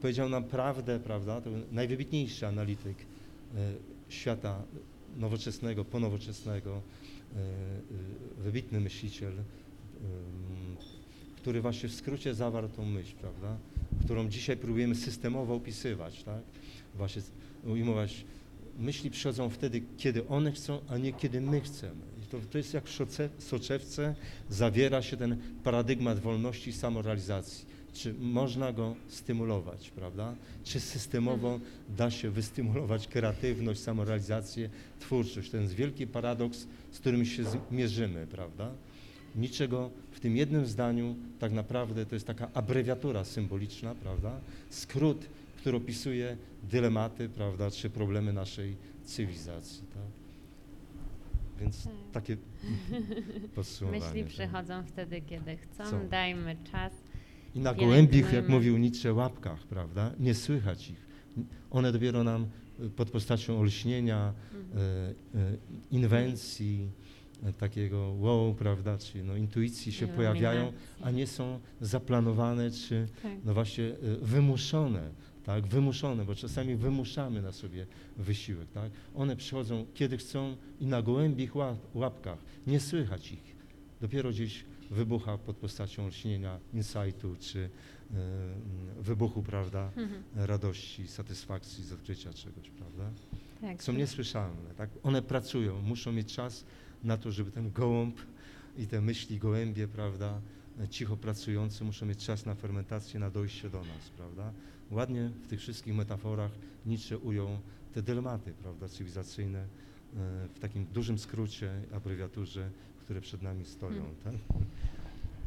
powiedział nam prawdę, prawda? To najwybitniejszy analityk e, świata nowoczesnego, ponowoczesnego, e, e, wybitny myśliciel, który właśnie w skrócie zawarł tą myśl, prawda? Którą dzisiaj próbujemy systemowo opisywać, tak? Właśnie ujmować, myśli przychodzą wtedy, kiedy one chcą, a nie kiedy my chcemy. To, to jest jak w szoce- soczewce zawiera się ten paradygmat wolności i samorealizacji. Czy można go stymulować, prawda? Czy systemowo da się wystymulować kreatywność, samorealizację, twórczość? To jest wielki paradoks, z którym się zmierzymy, prawda? Niczego w tym jednym zdaniu tak naprawdę to jest taka abrewiatura symboliczna, prawda? Skrót, który opisuje dylematy, prawda, czy problemy naszej cywilizacji, tak? Więc Tak. takie <laughs> podsumowanie. Myśli tak. przychodzą wtedy, kiedy chcą, dajmy czas. I na gołębich, jak mówił Nietzsche, łapkach, prawda? Nie słychać ich. One dopiero nam y, pod postacią olśnienia, Mhm. e, e, inwencji, e, takiego wow, prawda, czy no, intuicji się pojawiają, a nie są zaplanowane, czy Tak. no właśnie wymuszone, tak, wymuszone, bo czasami wymuszamy na sobie wysiłek, tak. One przychodzą, kiedy chcą i na gołębich łap, łapkach, nie słychać ich. Dopiero gdzieś wybucha pod postacią lśnienia, insightu, czy mm, wybuchu, prawda, Mhm. radości, satysfakcji z odkrycia czegoś, prawda Tak. są niesłyszalne. Tak? One pracują, muszą mieć czas na to, żeby ten gołąb i te myśli gołębie, prawda, cicho pracujące, muszą mieć czas na fermentację, na dojście do nas, prawda. Ładnie w tych wszystkich metaforach Nietzsche ujął te dylematy, prawda, cywilizacyjne e, w takim dużym skrócie, abrewiaturze, które przed nami stoją. Hmm. Tak?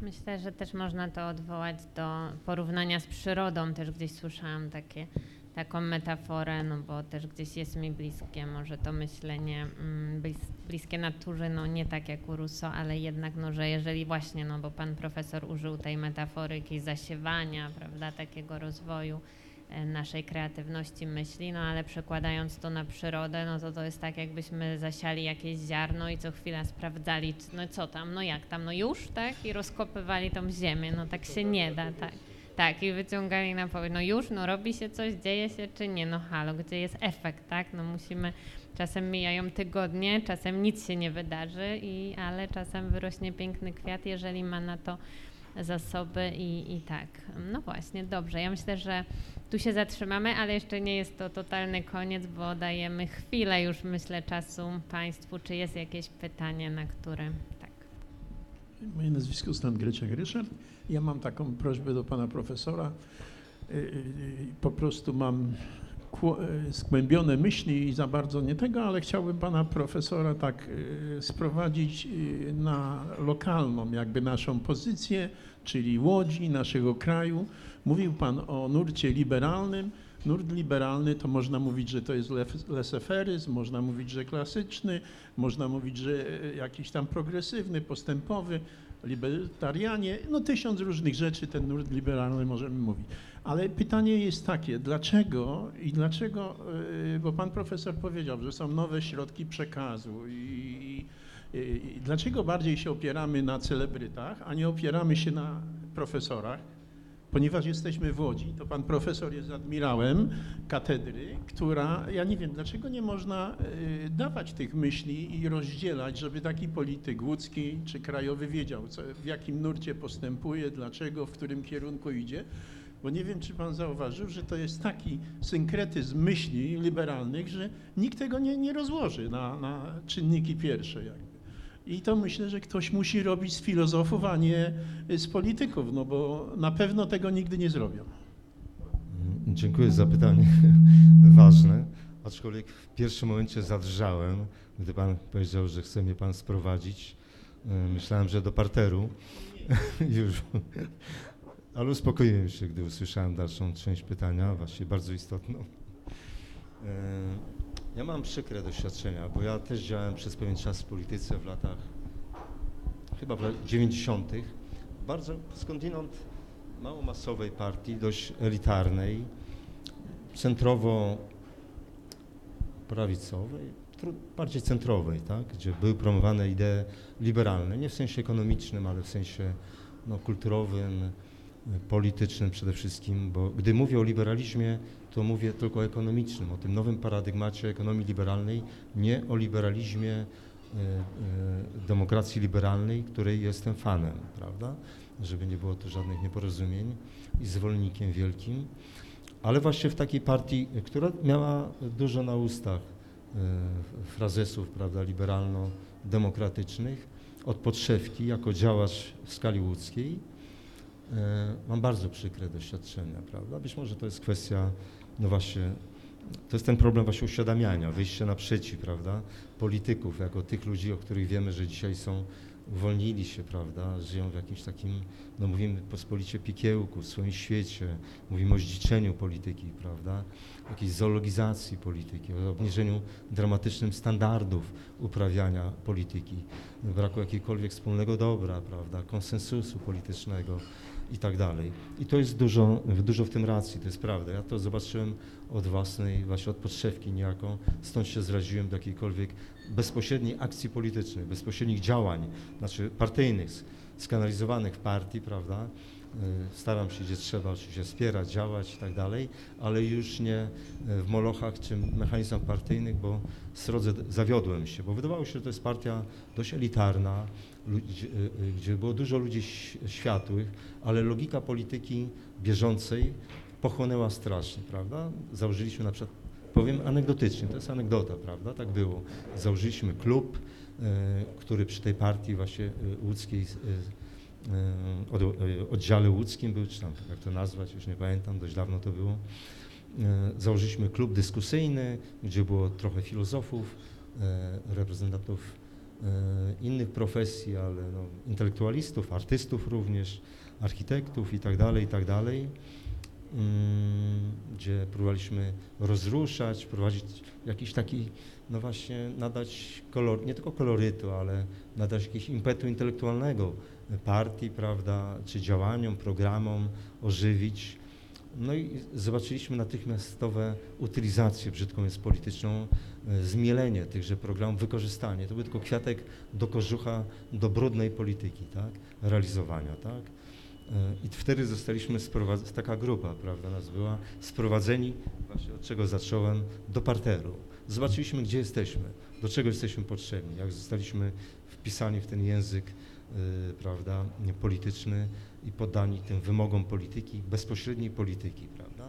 Myślę, że też można to odwołać do porównania z przyrodą. Też gdzieś słyszałam takie, taką metaforę, no bo też gdzieś jest mi bliskie może to myślenie mm, blis, bliskie naturze, no nie tak jak u Rousseau, ale jednak, no że jeżeli właśnie, no bo pan profesor użył tej metafory jakiejś zasiewania, prawda, takiego rozwoju e, naszej kreatywności myśli, no ale przekładając to na przyrodę, no to to jest tak jakbyśmy zasiali jakieś ziarno i co chwila sprawdzali, no co tam, no jak tam, no już, tak? I rozkopywali tą ziemię, no tak się nie da, tak. Tak, i wyciągali na powierzchnię, no już, no robi się coś, dzieje się czy nie, no halo, gdzie jest efekt, tak? No musimy, czasem mijają tygodnie, czasem nic się nie wydarzy, i, ale czasem wyrośnie piękny kwiat, jeżeli ma na to zasoby i, i tak. No właśnie, dobrze. Ja myślę, że tu się zatrzymamy, ale jeszcze nie jest to totalny koniec, bo dajemy chwilę już, myślę, czasu Państwu. Czy jest jakieś pytanie, na które tak. Moje nazwisko Stan Greciak Ryszard. Ja mam taką prośbę do pana profesora. Y, y, Po prostu mam y, skłębione myśli i za bardzo nie tego, ale chciałbym pana profesora tak y, sprowadzić y, na lokalną jakby naszą pozycję, czyli Łodzi, naszego kraju. Mówił pan o nurcie liberalnym. Nurt liberalny to można mówić, że to jest leseferyzm, można mówić, że klasyczny, można mówić, że jakiś tam progresywny, postępowy, libertarianie, no tysiąc różnych rzeczy ten nurt liberalny możemy mówić. Ale pytanie jest takie, dlaczego i dlaczego, e, bo pan profesor powiedział, że są nowe środki przekazu i, i, i dlaczego bardziej się opieramy na celebrytach, a nie opieramy się na profesorach, ponieważ jesteśmy w Łodzi, to pan profesor jest admirałem katedry, która, ja nie wiem, dlaczego nie można y, dawać tych myśli i rozdzielać, żeby taki polityk łódzki czy krajowy wiedział, co, w jakim nurcie postępuje, dlaczego, w którym kierunku idzie. Bo nie wiem, czy pan zauważył, że to jest taki synkretyzm myśli liberalnych, że nikt tego nie, nie rozłoży na, na czynniki pierwsze. Jakby. I to myślę, że ktoś musi robić z filozofów, a nie z polityków, no bo na pewno tego nigdy nie zrobią. Mm, Dziękuję za pytanie. <laughs> Ważne. Aczkolwiek w pierwszym momencie zadrżałem, gdy pan powiedział, że chce mnie pan sprowadzić. E, Myślałem, że do parteru. <laughs> Już. Ale uspokoiłem się, gdy usłyszałem dalszą część pytania, właściwie bardzo istotną. Ja mam przykre doświadczenia, bo ja też działałem przez pewien czas w polityce w latach chyba w latach 90. Bardzo skądinąd mało masowej partii, dość elitarnej, centrowo prawicowej, bardziej centrowej, tak? gdzie były promowane idee liberalne, nie w sensie ekonomicznym, ale w sensie no, kulturowym, politycznym przede wszystkim, bo gdy mówię o liberalizmie, to mówię tylko o ekonomicznym, o tym nowym paradygmacie ekonomii liberalnej, nie o liberalizmie y, y, demokracji liberalnej, której jestem fanem, prawda? Żeby nie było tu żadnych nieporozumień i zwolennikiem wielkim, ale właśnie w takiej partii, która miała dużo na ustach y, frazesów, prawda, liberalno-demokratycznych, od podszewki jako działacz w skali łódzkiej, mam bardzo przykre doświadczenia, prawda? Być może to jest kwestia, no właśnie, to jest ten problem właśnie uświadamiania, wyjścia naprzeciw, prawda, polityków, jako tych ludzi, o których wiemy, że dzisiaj są, uwolnili się, prawda, żyją w jakimś takim, no mówimy pospolicie pikiełku, w swoim świecie, mówimy o zdziczeniu polityki, prawda, jakiejś zoologizacji polityki, o obniżeniu dramatycznym standardów uprawiania polityki, braku jakiegokolwiek wspólnego dobra, prawda, konsensusu politycznego i tak dalej. I to jest dużo, dużo w tym racji, to jest prawda. Ja to zobaczyłem od własnej, właśnie od podszewki niejako, stąd się zraziłem do jakiejkolwiek bezpośredniej akcji politycznej, bezpośrednich działań, znaczy partyjnych, skanalizowanych w partii, prawda. Y, Staram się, gdzie trzeba oczywiście wspierać, działać i tak dalej, ale już nie y, w molochach czy mechanizmach partyjnych, bo srodze zawiodłem się, bo wydawało się, że to jest partia dość elitarna, gdzie było dużo ludzi światłych, ale logika polityki bieżącej pochłonęła strasznie, prawda? Założyliśmy na przykład, powiem anegdotycznie, to jest anegdota, prawda? Tak było. Założyliśmy klub, y, który przy tej partii właśnie y, łódzkiej, y, y, od, y, oddziale łódzkim był, czy tam jak to nazwać, już nie pamiętam, dość dawno to było. Y, Założyliśmy klub dyskusyjny, gdzie było trochę filozofów, y, reprezentantów y, innych profesji, ale no, intelektualistów, artystów również, architektów i tak dalej, i tak Mm, gdzie próbowaliśmy rozruszać, prowadzić jakiś taki, no właśnie nadać kolor, nie tylko kolorytu, ale nadać jakiegoś impetu intelektualnego partii, prawda, czy działaniom, programom, ożywić. No i zobaczyliśmy natychmiastowe utylizację, brzydką jest polityczną, e, zmielenie tychże programów, wykorzystanie. To był tylko kwiatek do kożucha, do brudnej polityki, tak, realizowania, tak. E, I wtedy zostaliśmy sprowadzeni, taka grupa, prawda, nas była, sprowadzeni, właśnie od czego zacząłem, do parteru. Zobaczyliśmy, gdzie jesteśmy, do czego jesteśmy potrzebni, jak zostaliśmy wpisani w ten język, y, prawda, polityczny i poddani tym wymogom polityki, bezpośredniej polityki, prawda.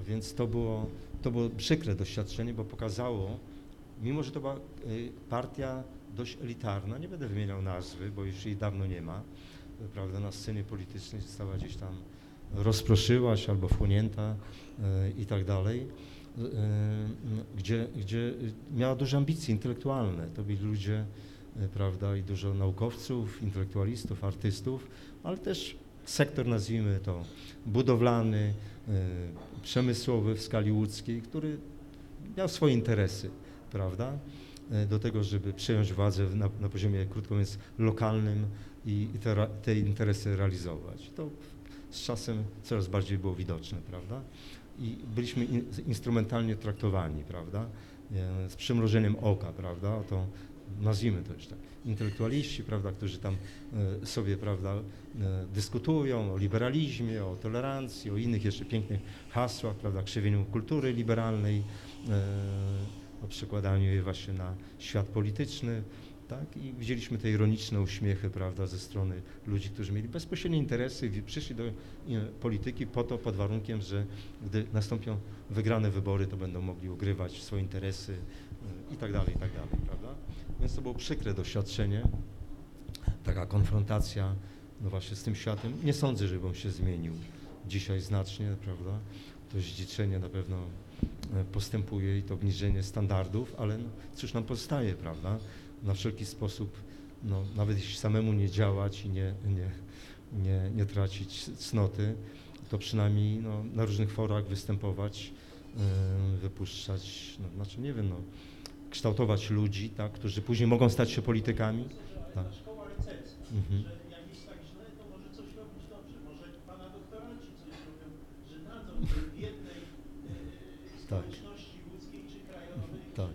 A więc to było, to było przykre doświadczenie, bo pokazało, mimo że to była y, partia dość elitarna, nie będę wymieniał nazwy, bo już jej dawno nie ma, prawda, na scenie politycznej została gdzieś tam rozproszyła się albo wchłonięta e, i tak dalej, e, gdzie, gdzie miała duże ambicje intelektualne. To byli ludzie, prawda, i dużo naukowców, intelektualistów, artystów, ale też sektor, nazwijmy to, budowlany, przemysłowy w skali łódzkiej, który miał swoje interesy, prawda, e, do tego, żeby przejąć władzę na, na poziomie, krótko mówiąc, lokalnym i, te, te interesy realizować. To z czasem coraz bardziej było widoczne, prawda? I byliśmy in, instrumentalnie traktowani, prawda? E, Z przymrożeniem oka, prawda? Oto nazwijmy to już tak, intelektualiści, prawda, którzy tam e, sobie, prawda, e, dyskutują o liberalizmie, o tolerancji, o innych jeszcze pięknych hasłach, prawda, krzywieniu kultury liberalnej, e, o przekładaniu jej właśnie na świat polityczny, tak, i widzieliśmy te ironiczne uśmiechy, prawda, ze strony ludzi, którzy mieli bezpośrednie interesy przyszli do polityki po to, pod warunkiem, że gdy nastąpią wygrane wybory, to będą mogli ugrywać swoje interesy i tak dalej, i tak dalej, prawda. Więc to było przykre doświadczenie, taka konfrontacja, no właśnie z tym światem. Nie sądzę, żeby on się zmienił dzisiaj znacznie, prawda. To zdziczenie na pewno e, postępuje i to obniżenie standardów, ale no, cóż nam pozostaje, prawda, na wszelki sposób, no, nawet jeśli samemu nie działać i nie, nie, nie, nie tracić cnoty, to przynajmniej no, na różnych forach występować, yy, wypuszczać, no, znaczy nie wiem, no, kształtować ludzi, tak, którzy później mogą stać się politykami. Tak. Mhm. tak Tak.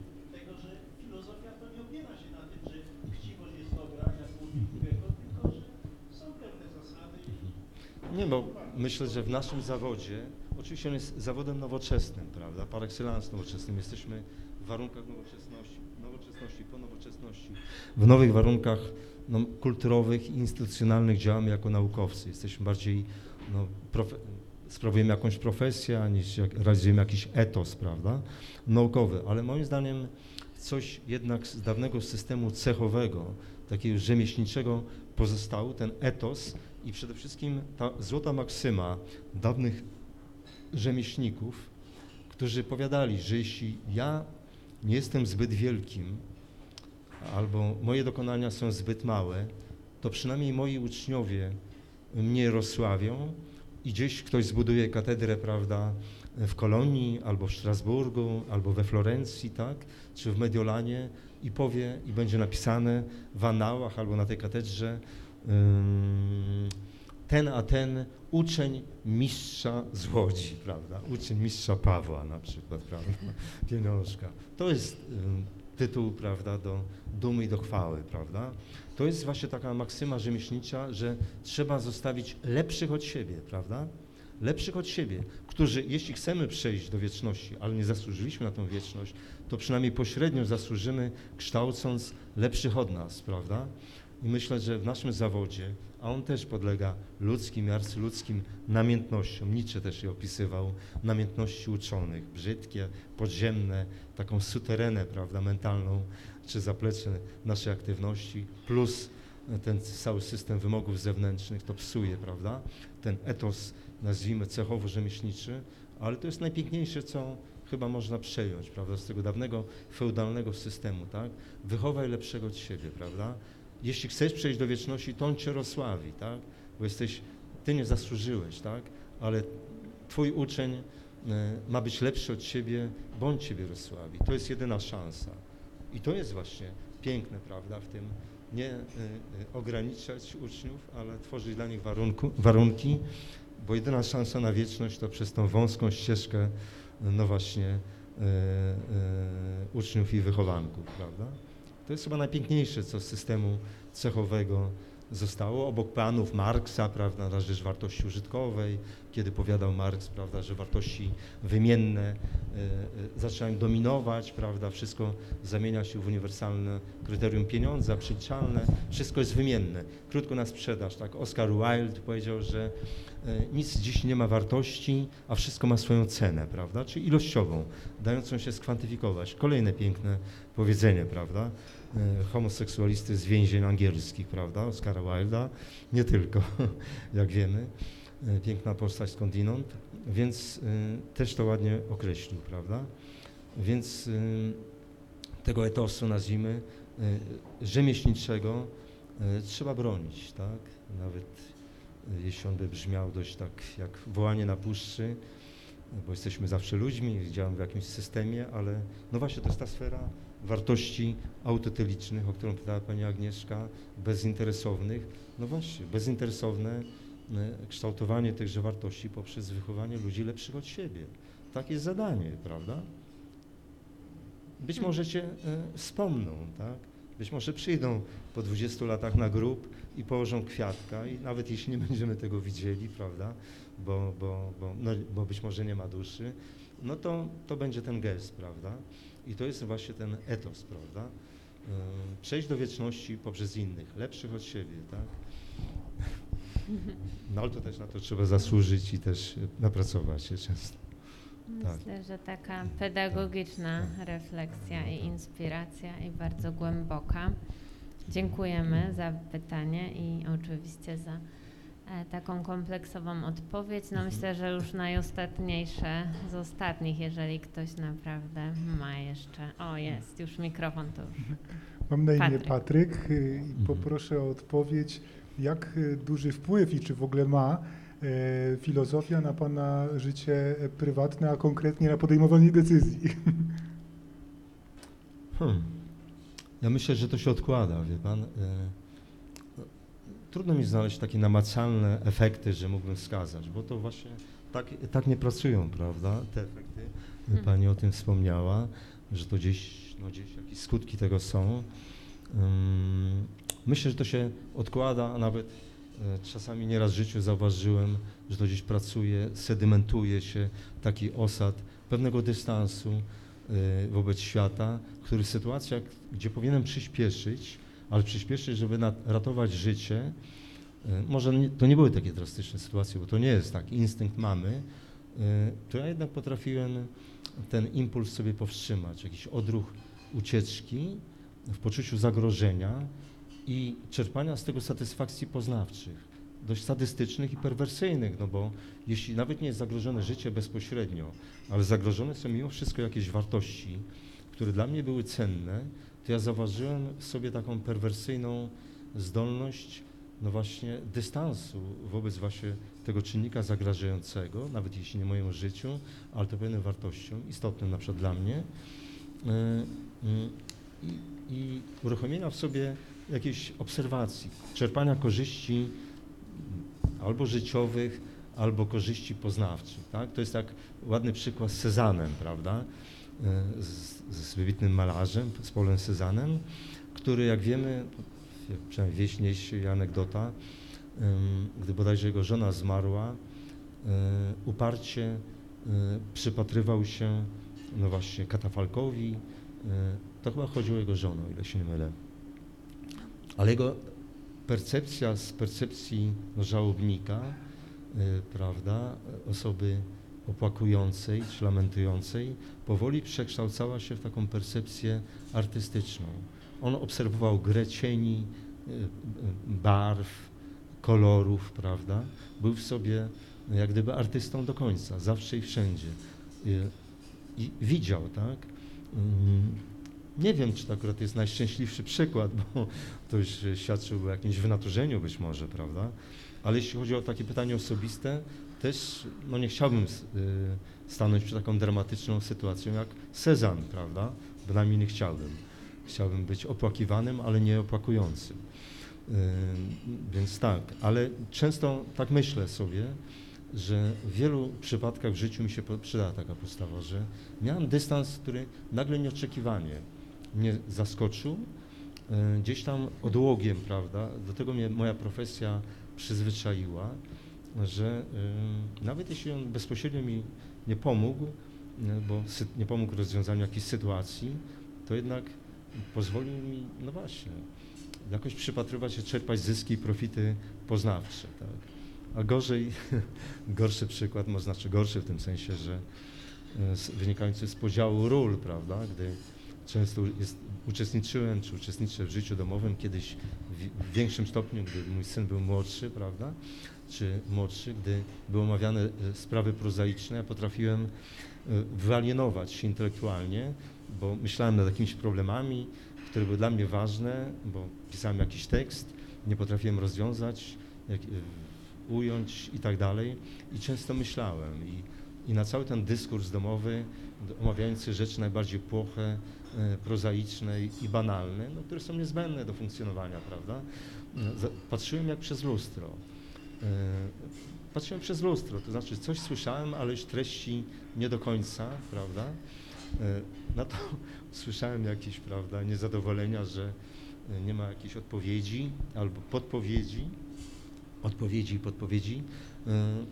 Nie, bo myślę, że w naszym zawodzie, oczywiście on jest zawodem nowoczesnym, prawda, par excellence nowoczesnym, jesteśmy w warunkach nowoczesności, nowoczesności, po nowoczesności, w nowych warunkach no, kulturowych i instytucjonalnych działamy jako naukowcy, jesteśmy bardziej, no, sprawujemy jakąś profesję, niż jak, realizujemy jakiś etos, prawda, naukowy, ale moim zdaniem coś jednak z dawnego systemu cechowego, takiego rzemieślniczego pozostało, ten etos i przede wszystkim ta złota maksyma dawnych rzemieślników, którzy powiadali, że jeśli ja nie jestem zbyt wielkim, albo moje dokonania są zbyt małe, to przynajmniej moi uczniowie mnie rozsławią i gdzieś ktoś zbuduje katedrę, prawda, w Kolonii, albo w Strasburgu, albo we Florencji, tak, czy w Mediolanie i powie, i będzie napisane w annałach albo na tej katedrze, ten a ten uczeń mistrza z Łodzi, prawda, uczeń mistrza Pawła na przykład, prawda, pieniążka. To jest ym, tytuł, prawda, do dumy i do chwały, prawda. To jest właśnie taka maksyma rzemieślnicza, że trzeba zostawić lepszych od siebie, prawda, lepszych od siebie, którzy, jeśli chcemy przejść do wieczności, ale nie zasłużyliśmy na tą wieczność, to przynajmniej pośrednio zasłużymy, kształcąc lepszych od nas, prawda? I myślę, że w naszym zawodzie, a on też podlega ludzkim i arcyludzkim namiętnościom, Nietzsche też je opisywał, namiętności uczonych, brzydkie, podziemne, taką suterenę, prawda, mentalną, czy zaplecze naszej aktywności, plus ten cały system wymogów zewnętrznych, to psuje, prawda, ten etos, nazwijmy cechowo-rzemieślniczy, ale to jest najpiękniejsze, co chyba można przejąć, prawda, z tego dawnego feudalnego systemu, tak? Wychowaj lepszego od siebie, prawda? Jeśli chcesz przejść do wieczności, to on cię rozsławi, tak? Bo jesteś, ty nie zasłużyłeś, tak? Ale twój uczeń e, ma być lepszy od siebie, bo on ciebie rozsławi. To jest jedyna szansa. I to jest właśnie piękne, prawda, w tym nie e, e, ograniczać uczniów, ale tworzyć dla nich warunku, warunki, bo jedyna szansa na wieczność to przez tą wąską ścieżkę, no właśnie, uczniów i wychowanków, prawda? To jest chyba najpiękniejsze, co z systemu cechowego zostało. Obok planów Marksa, prawda, na rzecz wartości użytkowej, kiedy powiadał Marks, prawda, że wartości wymienne e, zaczynają dominować, prawda, wszystko zamienia się w uniwersalne kryterium pieniądza, przeliczalne, wszystko jest wymienne. Krótko na sprzedaż, tak, Oscar Wilde powiedział, że e, nic dziś nie ma wartości, a wszystko ma swoją cenę, prawda, czyli ilościową, dającą się skwantyfikować. Kolejne piękne powiedzenie, prawda, homoseksualisty z więzień angielskich, prawda, Oscara Wilda, nie tylko, <laughs> jak wiemy, e, piękna postać skądinąd, więc e, też to ładnie określił, prawda, więc e, tego etosu nazwijmy e, rzemieślniczego e, trzeba bronić, tak, nawet e, jeśli on by brzmiał dość tak jak wołanie na puszczy, bo jesteśmy zawsze ludźmi, działamy w jakimś systemie, ale no właśnie to jest ta sfera wartości autotelicznych, o którą pytała Pani Agnieszka, bezinteresownych. No właśnie, bezinteresowne e, kształtowanie tychże wartości poprzez wychowanie ludzi lepszych od siebie. Takie jest zadanie, prawda? Być może Cię e, wspomną, tak? Być może przyjdą po 20 latach na grób i położą kwiatka i nawet jeśli nie będziemy tego widzieli, prawda, bo, bo, bo, no, bo być może nie ma duszy, no to, to będzie ten gest, prawda? I to jest właśnie ten etos, prawda? Ym, Przejść do wieczności poprzez innych, lepszych od siebie, tak? No ale to też na to trzeba zasłużyć i też napracować się często. Tak. Myślę, że taka pedagogiczna refleksja i inspiracja i bardzo głęboka. Dziękujemy za pytanie i oczywiście za e, taką kompleksową odpowiedź. No myślę, że już najostatniejsze z ostatnich, jeżeli ktoś naprawdę ma jeszcze. O, jest, już mikrofon to już. Mam na imię Patryk. Patryk y, i Mhm. poproszę o odpowiedź, jak y, duży wpływ i czy w ogóle ma e, filozofia na Pana życie e, prywatne, a konkretnie na podejmowanie decyzji. Hmm. Ja myślę, że to się odkłada, wie pan. E, no, Trudno mi znaleźć takie namacalne efekty, że mógłbym wskazać, bo to właśnie tak, tak nie pracują, prawda, te efekty. Hmm. Pani o tym wspomniała, że to gdzieś, no gdzieś jakieś skutki tego są. Myślę, że to się odkłada, a nawet e, czasami nieraz w życiu zauważyłem, że to gdzieś pracuje, sedymentuje się taki osad pewnego dystansu y, wobec świata, który w sytuacjach, gdzie powinienem przyspieszyć, ale przyspieszyć, żeby ratować życie, y, może to nie były takie drastyczne sytuacje, bo to nie jest tak, instynkt mamy, y, to ja jednak potrafiłem ten impuls sobie powstrzymać, jakiś odruch ucieczki w poczuciu zagrożenia i czerpania z tego satysfakcji poznawczych, dość sadystycznych i perwersyjnych, no bo jeśli nawet nie jest zagrożone życie bezpośrednio, ale zagrożone są mimo wszystko jakieś wartości, które dla mnie były cenne, to ja zauważyłem w sobie taką perwersyjną zdolność, no właśnie, dystansu wobec właśnie tego czynnika zagrażającego, nawet jeśli nie mojemu życiu, ale to pewnym wartościom istotnym na przykład dla mnie. Y, y, I, i uruchomienia w sobie jakiejś obserwacji, czerpania korzyści albo życiowych, albo korzyści poznawczych. Tak? To jest tak ładny przykład z Cezanem, prawda? Z, z wybitnym malarzem, z Paulem Cezanem, który jak wiemy, przynajmniej wieść niesie anegdota, gdy bodajże jego żona zmarła, uparcie przypatrywał się no właśnie katafalkowi, to chyba chodziło o jego żonę, o ile się nie mylę. Ale jego percepcja z percepcji no, żałobnika, y, prawda, osoby opłakującej czy lamentującej, powoli przekształcała się w taką percepcję artystyczną. On obserwował grę cieni, y, y, barw, kolorów, prawda? Był w sobie jak gdyby artystą do końca, zawsze i wszędzie. Y, I widział, tak? Mm, Nie wiem, czy to akurat jest najszczęśliwszy przykład, bo to już świadczył o jakimś wynaturzeniu być może, prawda? Ale jeśli chodzi o takie pytanie osobiste, też no nie chciałbym y, stanąć przed taką dramatyczną sytuacją jak Cezanne, prawda? Bynajmniej nie chciałbym. Chciałbym być opłakiwanym, ale nie opłakującym. Y, Więc tak, ale często tak myślę sobie, że w wielu przypadkach w życiu mi się przydała taka postawa, że miałem dystans, który nagle nieoczekiwanie mnie zaskoczył, y, gdzieś tam odłogiem, prawda, do tego mnie moja profesja przyzwyczaiła, że y, nawet jeśli on bezpośrednio mi nie pomógł, y, bo nie pomógł rozwiązaniu jakiejś sytuacji, to jednak pozwolił mi, no właśnie, jakoś przypatrywać się, czerpać zyski i profity poznawcze, tak. A gorzej, <laughs> gorszy przykład, no znaczy gorszy w tym sensie, że z- wynikający z podziału ról, prawda, gdy często jest, uczestniczyłem, czy uczestniczę w życiu domowym kiedyś w, w większym stopniu, gdy mój syn był młodszy, prawda, czy młodszy, gdy były omawiane e, sprawy prozaiczne, ja potrafiłem e, wyalienować się intelektualnie, bo myślałem nad jakimiś problemami, które były dla mnie ważne, bo pisałem jakiś tekst, nie potrafiłem rozwiązać, jak, e, ująć i tak dalej. I często myślałem i, i na cały ten dyskurs domowy, omawiający rzeczy najbardziej płoche, prozaiczne i, banalne, no, które są niezbędne do funkcjonowania, prawda? Patrzyłem jak przez lustro. E, Patrzyłem przez lustro, to znaczy coś słyszałem, ale już treści nie do końca, prawda? E, Na to <laughs> słyszałem jakieś, prawda, niezadowolenia, że e, nie ma jakiejś odpowiedzi albo podpowiedzi, odpowiedzi i podpowiedzi. Mm,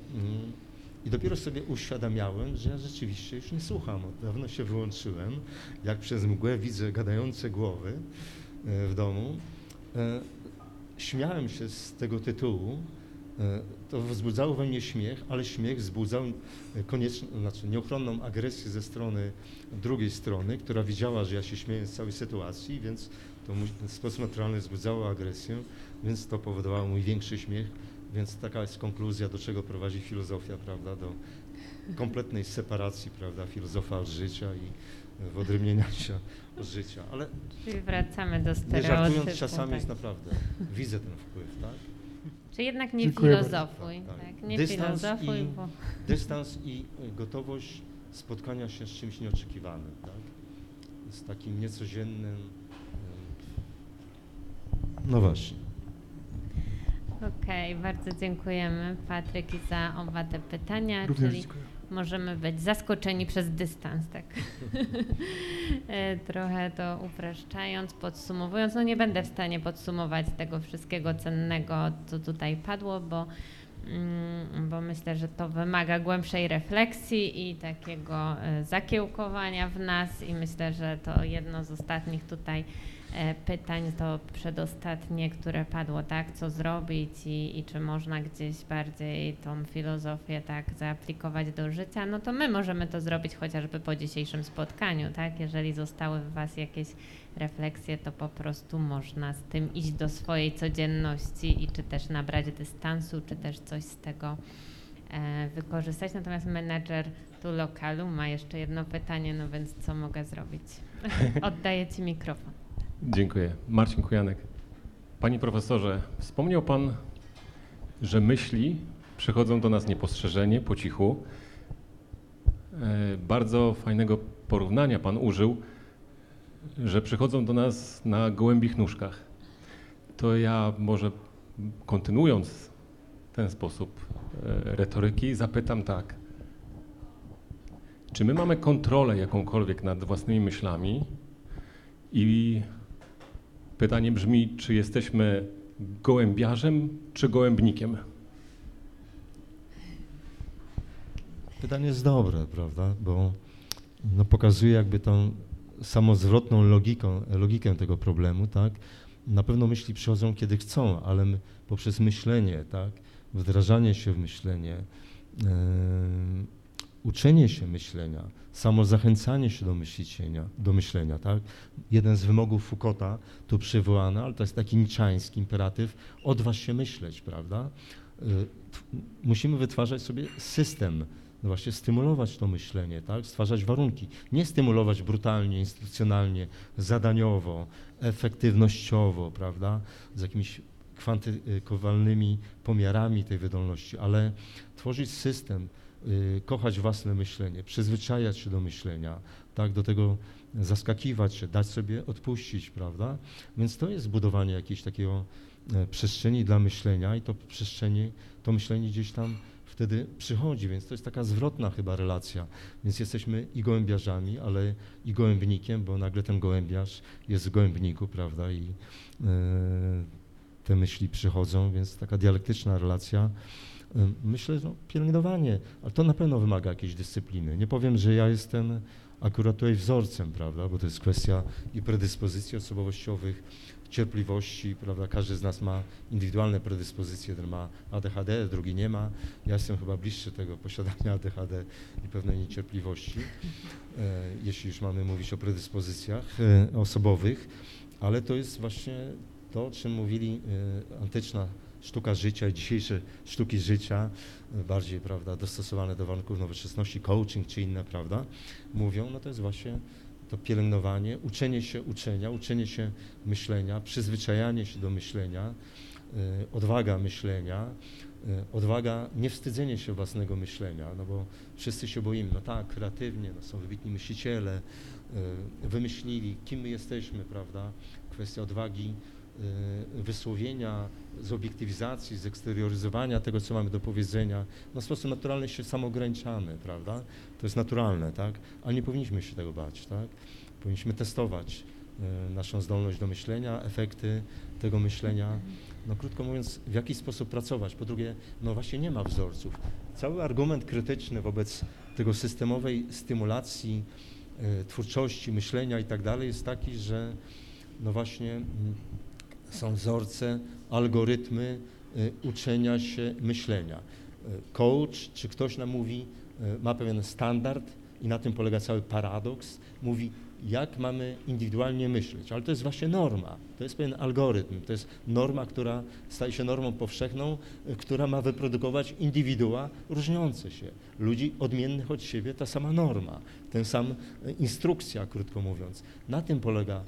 I dopiero sobie uświadamiałem, że ja rzeczywiście już nie słucham. Od dawno się wyłączyłem. Jak przez mgłę widzę gadające głowy w domu. Śmiałem się z tego tytułu. E, To wzbudzało we mnie śmiech, ale śmiech wzbudzał e, konieczną, znaczy nieuchronną agresję ze strony drugiej strony, która widziała, że ja się śmieję z całej sytuacji, więc to w sposób naturalny wzbudzało agresję, więc to powodowało mój większy śmiech. Więc taka jest konkluzja, do czego prowadzi filozofia, prawda, do kompletnej separacji, prawda, filozofa od życia i wyodrębnienia <laughs> się od życia. Ale Czyli wracamy do nie stereotypu. żartując, czasami tak. jest naprawdę, widzę ten wpływ, tak? Czy jednak nie Dziękuję filozofuj, Tak, tak. tak, nie Dystans filozofuj, i- bo Dystans i y, gotowość spotkania się z czymś nieoczekiwanym, tak? Z takim niecodziennym. y, No właśnie. Okej, bardzo dziękujemy Patryk i za oba te pytania, Również czyli dziękuję. Możemy być zaskoczeni przez dystans, tak <laughs> E, trochę to upraszczając, podsumowując. No nie będę w stanie podsumować tego wszystkiego cennego, co tutaj padło, bo, mm, bo myślę, że to wymaga głębszej refleksji i takiego e, zakiełkowania w nas i myślę, że to jedno z ostatnich tutaj pytań, to przedostatnie, które padło, tak, co zrobić i, i czy można gdzieś bardziej tą filozofię tak zaaplikować do życia, no to my możemy to zrobić chociażby po dzisiejszym spotkaniu, tak, jeżeli zostały w Was jakieś refleksje, to po prostu można z tym iść do swojej codzienności i czy też nabrać dystansu, czy też coś z tego e, wykorzystać. Natomiast menedżer tu lokalu ma jeszcze jedno pytanie, no więc co mogę zrobić? <laughs> Oddaję Ci mikrofon. Dziękuję. Marcin Kujanek. Panie profesorze, wspomniał Pan, że myśli przychodzą do nas niepostrzeżenie, po cichu. E, Bardzo fajnego porównania Pan użył, że przychodzą do nas na gołębich nóżkach. To ja może kontynuując ten sposób e, retoryki, zapytam tak. Czy my mamy kontrolę jakąkolwiek nad własnymi myślami i Pytanie brzmi, czy jesteśmy gołębiarzem czy gołębnikiem? Pytanie jest dobre, prawda? Bo no, pokazuje jakby tą samozwrotną logiką, logikę tego problemu, tak? Na pewno myśli przychodzą, kiedy chcą, ale my, poprzez myślenie, tak? Wdrażanie się w myślenie, e, uczenie się myślenia, samozachęcanie się do myślenia, do myślenia, tak? Jeden z wymogów Foucaulta tu przywołany, ale to jest taki niczański imperatyw, odważ się myśleć, prawda? Y, Musimy wytwarzać sobie system, no właśnie stymulować to myślenie, tak? stwarzać warunki. Nie stymulować brutalnie, instytucjonalnie, zadaniowo, efektywnościowo, prawda? z jakimiś kwantykowalnymi pomiarami tej wydolności, ale tworzyć system, kochać własne myślenie, przyzwyczajać się do myślenia, tak? do tego zaskakiwać się, dać sobie odpuścić, prawda? Więc to jest budowanie jakiejś takiego e, przestrzeni dla myślenia i to przestrzenie, to myślenie gdzieś tam wtedy przychodzi, więc to jest taka zwrotna chyba relacja. Więc jesteśmy i gołębiarzami, ale i gołębnikiem, bo nagle ten gołębiarz jest w gołębniku, prawda, i e, te myśli przychodzą, więc taka dialektyczna relacja. E, Myślę, że no, pielęgnowanie, ale to na pewno wymaga jakiejś dyscypliny. Nie powiem, że ja jestem akurat tutaj wzorcem, prawda, bo to jest kwestia i predyspozycji osobowościowych, cierpliwości, prawda, każdy z nas ma indywidualne predyspozycje, jeden ma ADHD, drugi nie ma. Ja jestem chyba bliższy tego posiadania ADHD i pewnej niecierpliwości, e, jeśli już mamy mówić o predyspozycjach e, osobowych, ale to jest właśnie to, o czym mówili e, antyczna sztuka życia i dzisiejsze sztuki życia, e, bardziej, prawda, dostosowane do warunków nowoczesności, coaching czy inne, prawda, mówią, no to jest właśnie to pielęgnowanie, uczenie się uczenia, uczenie się myślenia, przyzwyczajanie się do myślenia, y, odwaga myślenia, y, odwaga, nie wstydzenie się własnego myślenia, no bo wszyscy się boimy, no tak, kreatywnie, no są wybitni myśliciele, wymyślili, kim my jesteśmy, prawda, kwestia odwagi, y, wysłowienia, zobiektywizacji, zeksterioryzowania tego, co mamy do powiedzenia, no w sposób naturalny się samograniczamy, prawda, to jest naturalne, tak, ale nie powinniśmy się tego bać, tak, powinniśmy testować e, naszą zdolność do myślenia, efekty tego myślenia. No krótko mówiąc, w jaki sposób pracować. Po drugie, no właśnie nie ma wzorców. Cały argument krytyczny wobec tego systemowej stymulacji e, twórczości, myślenia i tak dalej jest taki, że no właśnie mm, są wzorce, algorytmy e, uczenia się myślenia. E, Coach czy ktoś nam mówi, e, ma pewien standard i na tym polega cały paradoks, mówi jak mamy indywidualnie myśleć, ale to jest właśnie norma, to jest pewien algorytm, to jest norma, która staje się normą powszechną, która ma wyprodukować indywidua różniące się, ludzi odmiennych od siebie, ta sama norma, ten sam instrukcja, krótko mówiąc. Na tym polega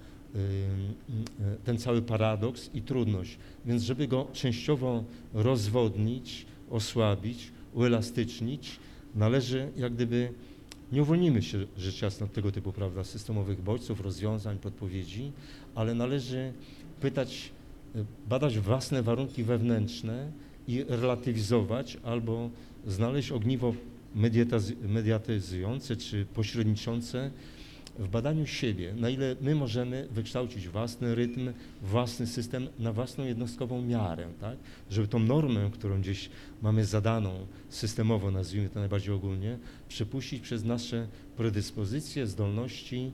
ten cały paradoks i trudność, więc żeby go częściowo rozwodnić, osłabić, uelastycznić, należy jak gdyby nie uwolnimy się rzecz jasna od tego typu prawda, systemowych bodźców, rozwiązań, podpowiedzi, ale należy pytać, y, badać własne warunki wewnętrzne i relatywizować albo znaleźć ogniwo mediatyzujące czy pośredniczące w badaniu siebie, na ile my możemy wykształcić własny rytm, własny system na własną jednostkową miarę, tak? żeby tą normę, którą gdzieś mamy zadaną systemowo, nazwijmy to najbardziej ogólnie, przepuścić przez nasze predyspozycje, zdolności.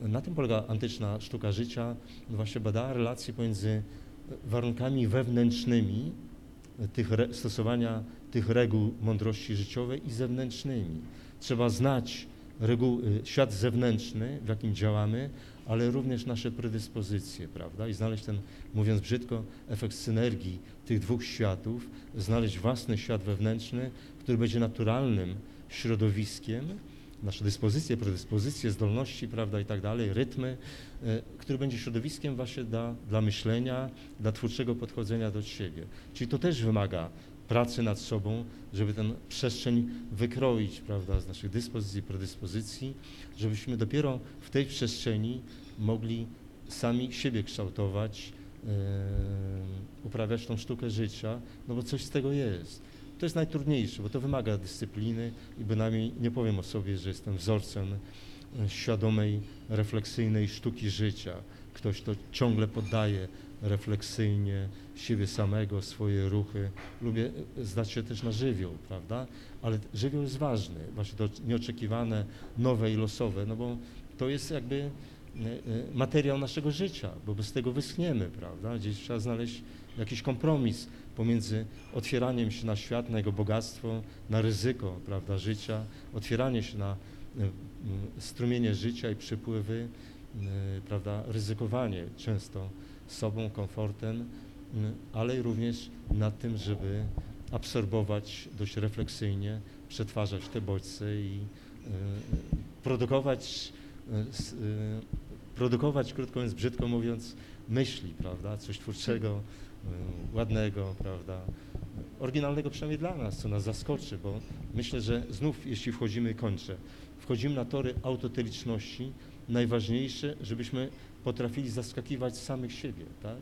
Na tym polega antyczna sztuka życia, no właśnie badała relacje pomiędzy warunkami wewnętrznymi tych stosowania tych reguł mądrości życiowej i zewnętrznymi. Trzeba znać reguły, świat zewnętrzny, w jakim działamy, ale również nasze predyspozycje, prawda? I znaleźć ten, mówiąc brzydko, efekt synergii tych dwóch światów, znaleźć własny świat wewnętrzny, który będzie naturalnym środowiskiem, nasze dyspozycje, predyspozycje, zdolności, prawda, i tak dalej, rytmy, e, który będzie środowiskiem właśnie dla, dla myślenia, dla twórczego podchodzenia do siebie. Czyli to też wymaga pracy nad sobą, żeby tę przestrzeń wykroić, prawda, z naszych dyspozycji, predyspozycji, żebyśmy dopiero w tej przestrzeni mogli sami siebie kształtować, e, uprawiać tą sztukę życia, no bo coś z tego jest. To jest najtrudniejsze, bo to wymaga dyscypliny i bynajmniej nie powiem o sobie, że jestem wzorcem e, świadomej, refleksyjnej sztuki życia. Ktoś, kto ciągle poddaje refleksyjnie siebie samego, swoje ruchy. Lubię e, zdać się też na żywioł, prawda? Ale żywioł jest ważny, właśnie to nieoczekiwane, nowe i losowe, no bo to jest jakby e, e, materiał naszego życia, bo bez tego wyschniemy, prawda? Gdzieś trzeba znaleźć jakiś kompromis pomiędzy otwieraniem się na świat, na jego bogactwo, na ryzyko, prawda, życia, otwieranie się na strumienie życia i przypływy, prawda, ryzykowanie często sobą, komfortem, m, ale również nad tym, żeby absorbować dość refleksyjnie, przetwarzać te bodźce i e, produkować, e, e, produkować, krótko mówiąc, brzydko mówiąc, myśli, prawda, coś twórczego, ładnego, prawda, oryginalnego przynajmniej dla nas, co nas zaskoczy, bo myślę, że znów, jeśli wchodzimy, kończę, wchodzimy na tory autoteliczności, najważniejsze, żebyśmy potrafili zaskakiwać samych siebie, tak?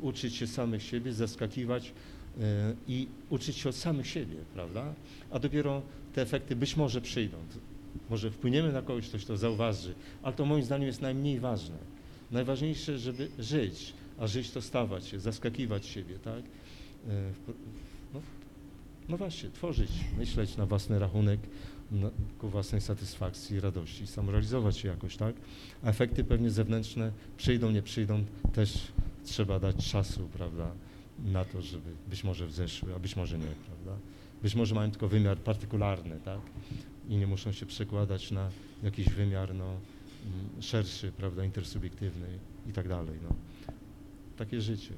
Uczyć się samych siebie, zaskakiwać y, i uczyć się od samych siebie, prawda? A dopiero te efekty być może przyjdą. Może wpłyniemy na kogoś, ktoś to zauważy, ale to moim zdaniem jest najmniej ważne. Najważniejsze, żeby żyć, a żyć to stawać się, zaskakiwać siebie, tak? W- No, właśnie, tworzyć, myśleć na własny rachunek, na, ku własnej satysfakcji, radości, samorealizować się jakoś, tak? A efekty pewnie zewnętrzne przyjdą, nie przyjdą, też trzeba dać czasu, prawda, na to, żeby być może wzeszły, a być może nie, prawda? Być może mają tylko wymiar partykularny, tak? I nie muszą się przekładać na jakiś wymiar, no, mm, szerszy, prawda, intersubiektywny i tak dalej, no. Takie życie.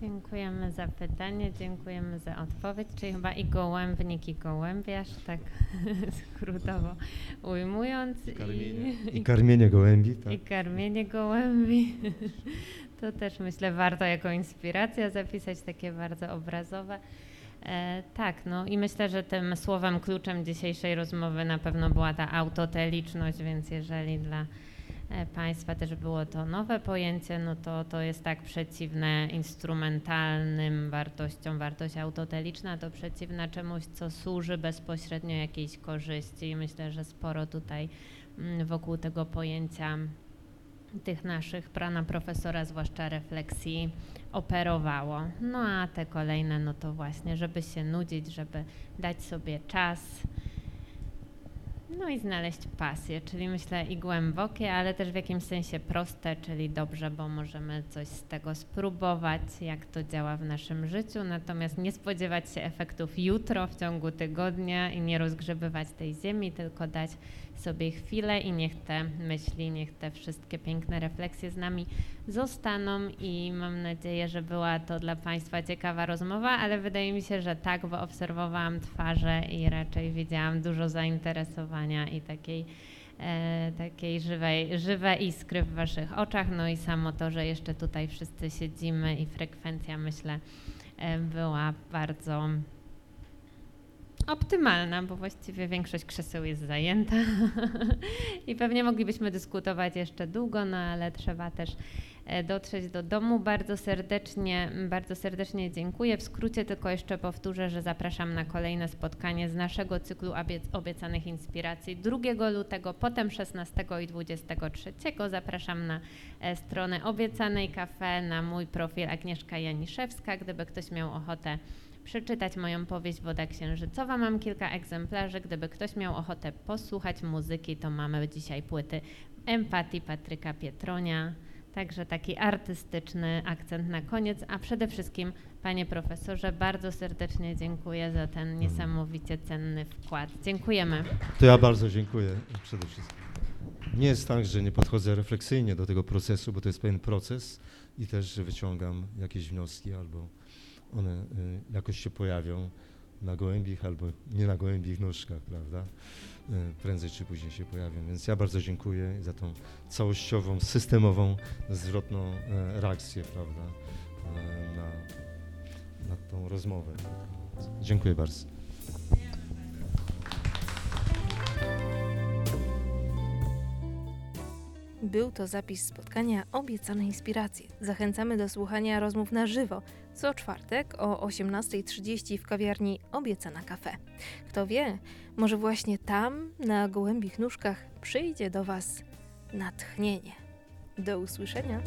Dziękujemy za pytanie, dziękujemy za odpowiedź. Czyli chyba i gołębnik, i gołębiarz, tak <laughs> skrótowo ujmując. <laughs> I karmienie gołębi, tak? I karmienie gołębi. <laughs> To też myślę warto jako inspiracja zapisać takie bardzo obrazowe. E, tak, no i myślę, że tym słowem kluczem dzisiejszej rozmowy na pewno była ta autoteliczność, więc jeżeli dla Państwa też było to nowe pojęcie, no to to jest tak przeciwne instrumentalnym wartościom. Wartość autoteliczna to przeciwna czemuś, co służy bezpośrednio jakiejś korzyści myślę, że sporo tutaj mm, wokół tego pojęcia tych naszych pana profesora, zwłaszcza refleksji, operowało. No a te kolejne, no to właśnie, żeby się nudzić, żeby dać sobie czas. No i znaleźć pasję, czyli myślę i głębokie, ale też w jakimś sensie proste, czyli dobrze, bo możemy coś z tego spróbować, jak to działa w naszym życiu, natomiast nie spodziewać się efektów jutro, w ciągu tygodnia i nie rozgrzebywać tej ziemi, tylko dać sobie chwilę i niech te myśli, niech te wszystkie piękne refleksje z nami zostaną i mam nadzieję, że była to dla Państwa ciekawa rozmowa, ale wydaje mi się, że tak, bo obserwowałam twarze i raczej widziałam dużo zainteresowania i takiej, e, takiej żywej, żywe iskry w Waszych oczach, no i samo to, że jeszcze tutaj wszyscy siedzimy i frekwencja myślę e, była bardzo optymalna, bo właściwie większość krzeseł jest zajęta <laughs> i pewnie moglibyśmy dyskutować jeszcze długo, no ale trzeba też e, dotrzeć do domu. Bardzo serdecznie, bardzo serdecznie dziękuję. W skrócie tylko jeszcze powtórzę, że zapraszam na kolejne spotkanie z naszego cyklu obiec- obiecanych inspiracji 2 lutego, potem 16 i 23. Zapraszam na e, stronę Obiecanej Cafe, na mój profil Agnieszka Janiszewska, gdyby ktoś miał ochotę przeczytać moją powieść Woda Księżycowa. Mam kilka egzemplarzy. Gdyby ktoś miał ochotę posłuchać muzyki, to mamy dzisiaj płyty Empatii Patryka Pietronia. Także taki artystyczny akcent na koniec, a przede wszystkim, panie profesorze, bardzo serdecznie dziękuję za ten niesamowicie cenny wkład. Dziękujemy. To ja bardzo dziękuję przede wszystkim. Nie jest tak, że nie podchodzę refleksyjnie do tego procesu, bo to jest pewien proces i też wyciągam jakieś wnioski albo one y, jakoś się pojawią na gołębich albo nie na gołębich nóżkach, prawda? Y, Prędzej czy później się pojawią. Więc ja bardzo dziękuję za tą całościową, systemową, zwrotną e, reakcję, prawda, e, na, na tą rozmowę. Dziękuję bardzo. Był to zapis spotkania Obiecane Inspiracje. Zachęcamy do słuchania rozmów na żywo co czwartek o 18.30 w kawiarni Obiecana Cafe. Kto wie, może właśnie tam, na gołębich nóżkach, przyjdzie do Was natchnienie. Do usłyszenia.